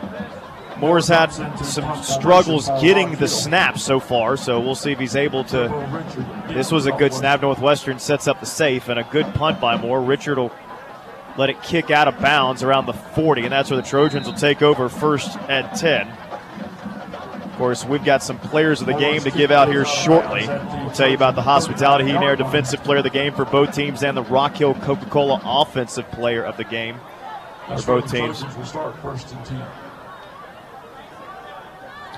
Moore's had some struggles getting the snap so far, so we'll see if he's able to. This was a good snap. Northwestern sets up the safe and a good punt by Moore. Richard will let it kick out of bounds around the 40, and that's where the Trojans will take over first and 10. Of course, we've got some players of the game to give out here shortly. We'll tell you about the Hospitality Heat and Air Defensive Player of the Game for both teams and the Rock Hill Coca Cola Offensive Player of the Game for both teams. We start first and ten.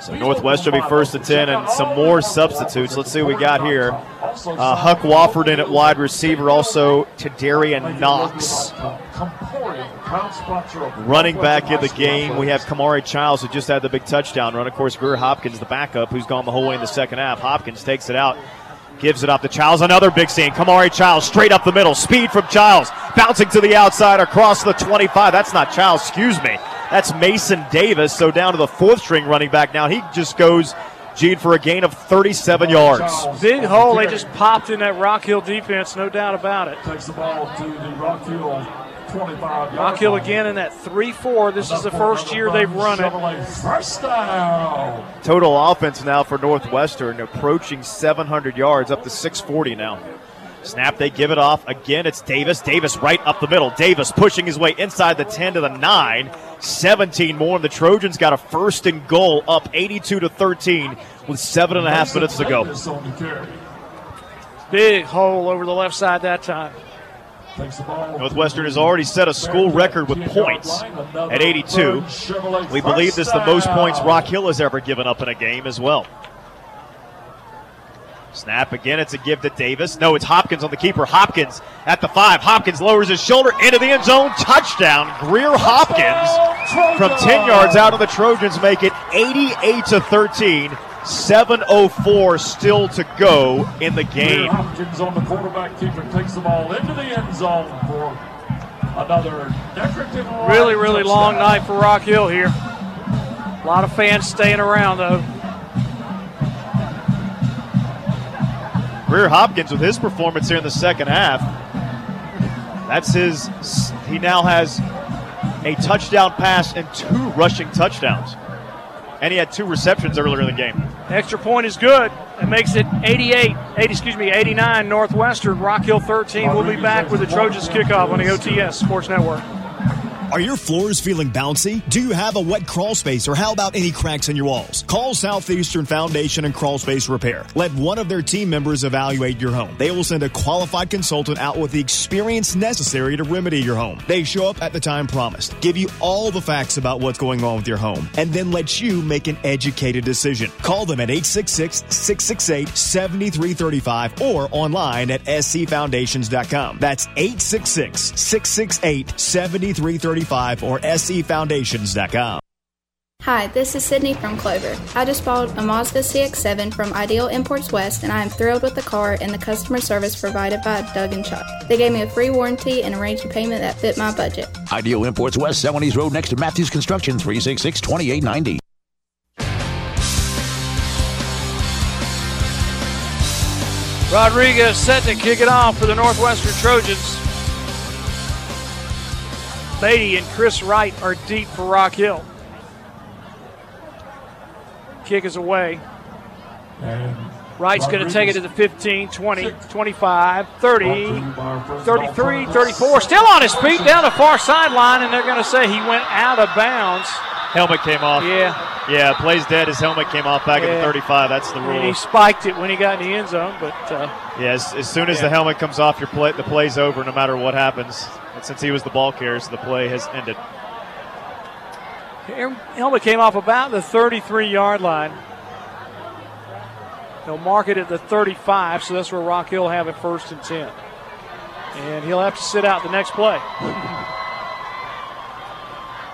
So Northwest will be first and 10 and some more substitutes. Let's see what we got here. Uh, Huck Wofford in at wide receiver, also Tadarian Knox. Running back in the game, we have Kamari Childs, who just had the big touchdown run. Of course, Greer Hopkins, the backup, who's gone the whole way in the second half. Hopkins takes it out, gives it up to Childs. Another big scene. Kamari Childs straight up the middle. Speed from Childs, bouncing to the outside across the 25. That's not Childs, excuse me. That's Mason Davis. So down to the fourth string running back now. He just goes, Gene, for a gain of 37 yards. Big hole they just popped in that Rock Hill defense, no doubt about it. Takes the ball to the Rock Hill 25 Rock Hill again in that 3 4. This is the first year they've run it. First down. Total offense now for Northwestern approaching 700 yards, up to 640 now. Snap, they give it off. Again, it's Davis. Davis right up the middle. Davis pushing his way inside the 10 to the 9. 17 more, and the Trojans got a first and goal up 82 to 13 with seven and a half minutes to go. Big hole over the left side that time. Northwestern has already set a school record with points at 82. We believe this is the most points Rock Hill has ever given up in a game as well. Snap again. It's a give to Davis. No, it's Hopkins on the keeper. Hopkins at the five. Hopkins lowers his shoulder into the end zone. Touchdown. Greer Hopkins from 10 yards out of the Trojans make it 88 to 13. 7.04 still to go in the game. Hopkins on the quarterback keeper takes the ball into the end zone for another decorative Really, really long night for Rock Hill here. A lot of fans staying around, though. Greer Hopkins with his performance here in the second half. That's his. He now has a touchdown pass and two rushing touchdowns. And he had two receptions earlier in the game. Extra point is good. It makes it 88, 80, excuse me, 89 Northwestern. Rock Hill 13 We'll be back with the Trojans kickoff on the OTS Sports Network. Are your floors feeling bouncy? Do you have a wet crawl space or how about any cracks in your walls? Call Southeastern Foundation and Crawl Space Repair. Let one of their team members evaluate your home. They will send a qualified consultant out with the experience necessary to remedy your home. They show up at the time promised, give you all the facts about what's going on with your home, and then let you make an educated decision. Call them at 866 668 7335 or online at sefoundations.com. That's 866 668 7335 or sefoundations.com. Hi, this is Sydney from Clover. I just bought a Mazda CX-7 from Ideal Imports West, and I am thrilled with the car and the customer service provided by Doug and Chuck. They gave me a free warranty and arranged a payment that fit my budget. Ideal Imports West, 70s Road next to Matthews Construction, 366 2890. Rodriguez set to kick it off for the Northwestern Trojans. Beatty and Chris Wright are deep for Rock Hill. Kick is away. And Wright's going to take it to the 15, 20, 25, 30, 33, 34. Still on his feet down the far sideline, and they're going to say he went out of bounds. Helmet came off. Yeah. Yeah, plays dead. His helmet came off back at the 35. That's the And rule. he spiked it when he got in the end zone, but uh, Yeah, as, as soon as Yeah. the helmet comes off, your play, the play's over no matter what happens. And since he was the ball carrier, so the play has ended. helmet came off about the 33 yard line. They'll mark it at the 35, so that's where Rock Hill have it first and 10. And he'll have to sit out the next play.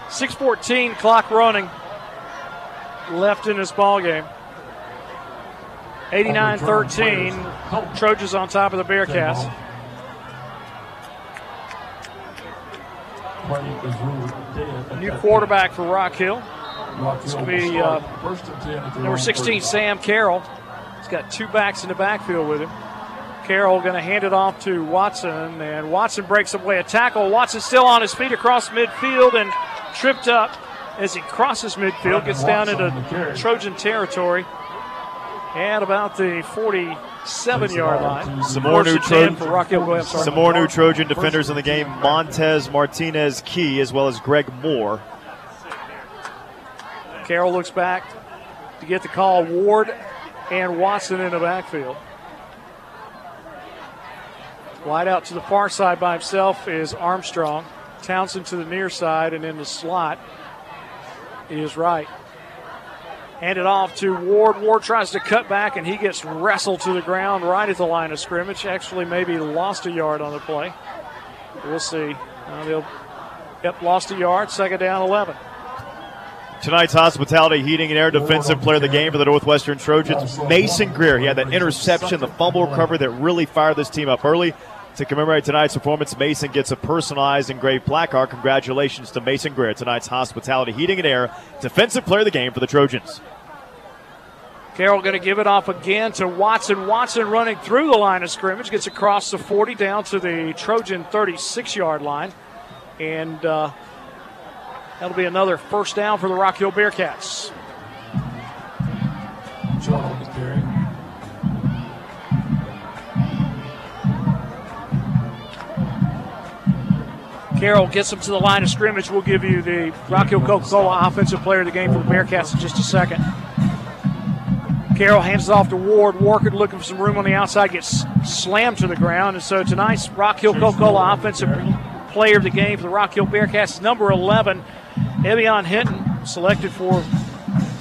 6:14 clock running left in this ball game. 89-13. Trojans on top of the Bearcats. A new quarterback for Rock Hill. It's going to be uh, number 16, Sam Carroll. He's got two backs in the backfield with him. Carroll going to hand it off to Watson, and Watson breaks away a tackle. Watson still on his feet across midfield and tripped up as he crosses midfield, gets down into Trojan territory at about the 47 yard line. Some more new First and 10 Trojan, for Rock Hill. Go ahead, some more new Trojan defenders in the game. Montez Martinez Key, as well as Greg Moore. Carroll looks back to get the call. Ward and Watson in the backfield. Wide out to the far side by himself is Armstrong. Townsend to the near side, and in the slot is Wright. Handed off to Ward. Ward tries to cut back, and he gets wrestled to the ground right at the line of scrimmage. Actually, maybe lost a yard on the play. We'll see. Uh, they'll, yep, lost a yard. Second down, 11. Tonight's hospitality heating and air defensive player of the game for the Northwestern Trojans, Mason Greer. He had that interception, the fumble recovery that really fired this team up early. To commemorate tonight's performance, Mason gets a personalized engraved placard. Congratulations to Mason Greer, tonight's hospitality heating and air defensive player of the game for the Trojans. Carroll going to give it off again to Watson. Watson running through the line of scrimmage, gets across the 40 down to the Trojan 36 yard line. And uh, that'll be another first down for the Rock Hill Bearcats. Carroll gets him to the line of scrimmage. We'll give you the Rock Hill Coca Cola Offensive Player of the Game for the Bearcats in just a second. Carroll hands it off to Ward. Walker looking for some room on the outside, gets slammed to the ground. And so tonight's Rock Hill Coca Cola Offensive Player of the Game for the Rock Hill Bearcats number 11, Evion Hinton, selected for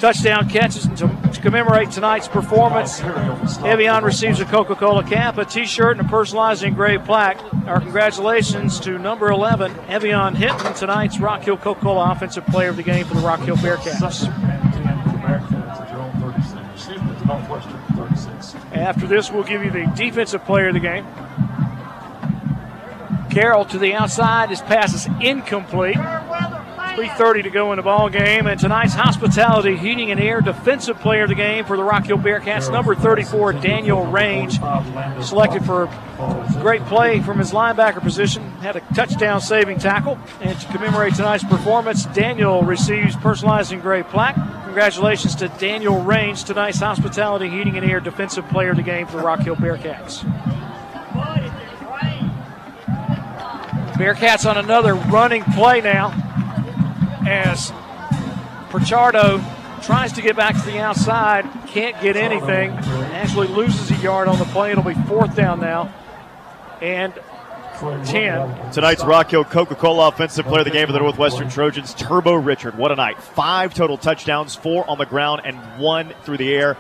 touchdown catches. And to, to commemorate tonight's performance, Evion receives a Coca Cola cap, a t shirt, and a personalized engraved plaque. Our congratulations to number 11, Evion Hinton, tonight's Rock Hill Coca Cola Offensive Player of the Game for the Rock Hill Bearcats. After this, we'll give you the defensive player of the game. Carroll to the outside. His pass is incomplete. 3.30 to go in the ball game. And tonight's hospitality heating and air defensive player of the game for the Rock Hill Bearcats, number 34, Daniel Range, selected for great play from his linebacker position. Had a touchdown saving tackle. And to commemorate tonight's performance, Daniel receives personalized engraved plaque. Congratulations to Daniel Range, tonight's hospitality heating and air defensive player of the game for the Rock Hill Bearcats. Bearcats on another running play now as Pichardo tries to get back to the outside, can't get anything, actually loses a yard on the play. It'll be fourth down now. And 10. Tonight's Rock Hill Coca Cola Offensive Player of the Game for the Northwestern Trojans, Turbo Richard. What a night. Five total touchdowns, four on the ground, and one through the air.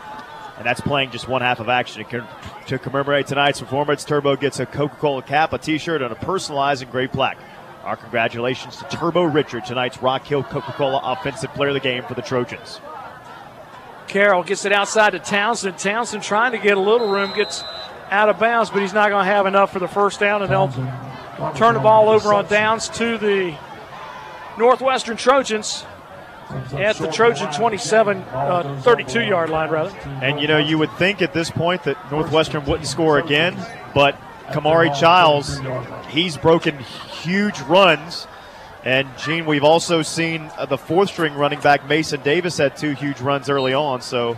And that's playing just one half of action. To- commemorate tonight's performance, Turbo gets a Coca Cola cap, a t shirt, and a personalized engraved plaque. Our congratulations to Turbo Richard, tonight's Rock Hill Coca Cola Offensive Player of the Game for the Trojans. Carroll gets it outside to Townsend. Townsend trying to get a little room, gets out of bounds, but he's not going to have enough for the first down, and they'll turn the ball over on downs to the Northwestern Trojans at the Trojan 27, uh, 32 yard line, rather. And you know, you would think at this point that Northwestern wouldn't score again, but Kamari Childs, he's broken huge runs. And Gene, we've also seen uh, the fourth string running back Mason Davis had two huge runs early on, so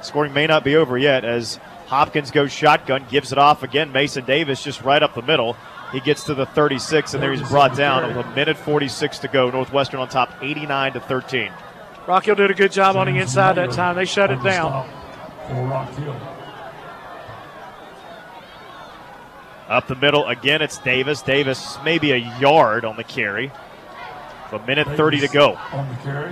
scoring may not be over yet as Hopkins goes shotgun, gives it off again. Mason Davis just right up the middle. He gets to the 36, and there he's brought down with a minute 46 to go. Northwestern on top, 89 to 13. Rock Hill did a good job on the inside that time. They shut it down. For Rock Hill. Up the middle again, it's Davis. Davis maybe a yard on the carry. A minute 30 to go. On the carry.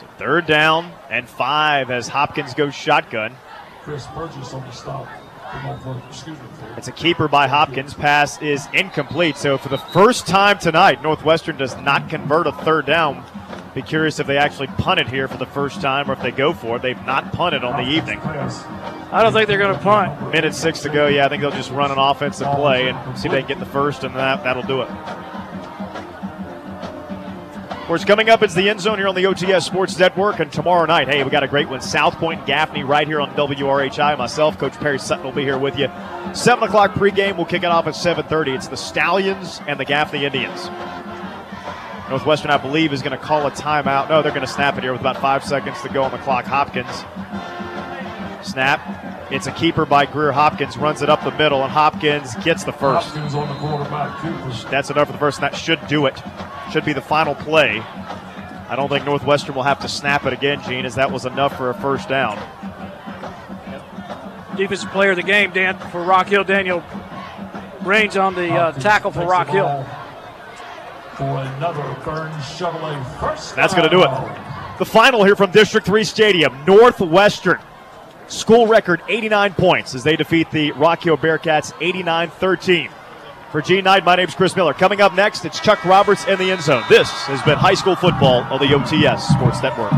So third down and five as Hopkins goes shotgun. Chris Burgess on the stop. It's a keeper by Hopkins. Pass is incomplete. So for the first time tonight, Northwestern does not convert a third down. Be curious if they actually punt it here for the first time or if they go for it. They've not punted on the evening. I don't think they're going to punt. Minute six to go. Yeah, I think they'll just run an offensive play and see if they can get the first, and that, that'll do it. Course, coming up is the end zone here on the OTS Sports Network, and tomorrow night, hey, we got a great one. South Pointe Gaffney right here on WRHI. Myself, Coach Perry Sutton will be here with you. Seven o'clock pregame. We'll kick it off at seven thirty. It's the Stallions and the Gaffney Indians. Northwestern, I believe, is going to call a timeout. No, they're going to snap it here with about five seconds to go on the clock. Hopkins snap. It's a keeper by Greer Hopkins, runs it up the middle, and Hopkins gets the first. Hopkins on the quarterback. Cooper. That's enough for the first, and that should do it. Should be the final play. I don't think Northwestern will have to snap it again, Gene, as that was enough for a first down. Defensive player of the game, Dan, for Rock Hill. Daniel Range on the uh, tackle for Rock Hill. For another Burns Chevrolet first. That's going to do it. The final here from District 3 Stadium Northwestern. School record 89 points as they defeat the Rock Hill Bearcats 89 13. For Gene Knight, my name's Chris Miller. Coming up next, it's Chuck Roberts in the end zone. This has been high school football on the OTS Sports Network.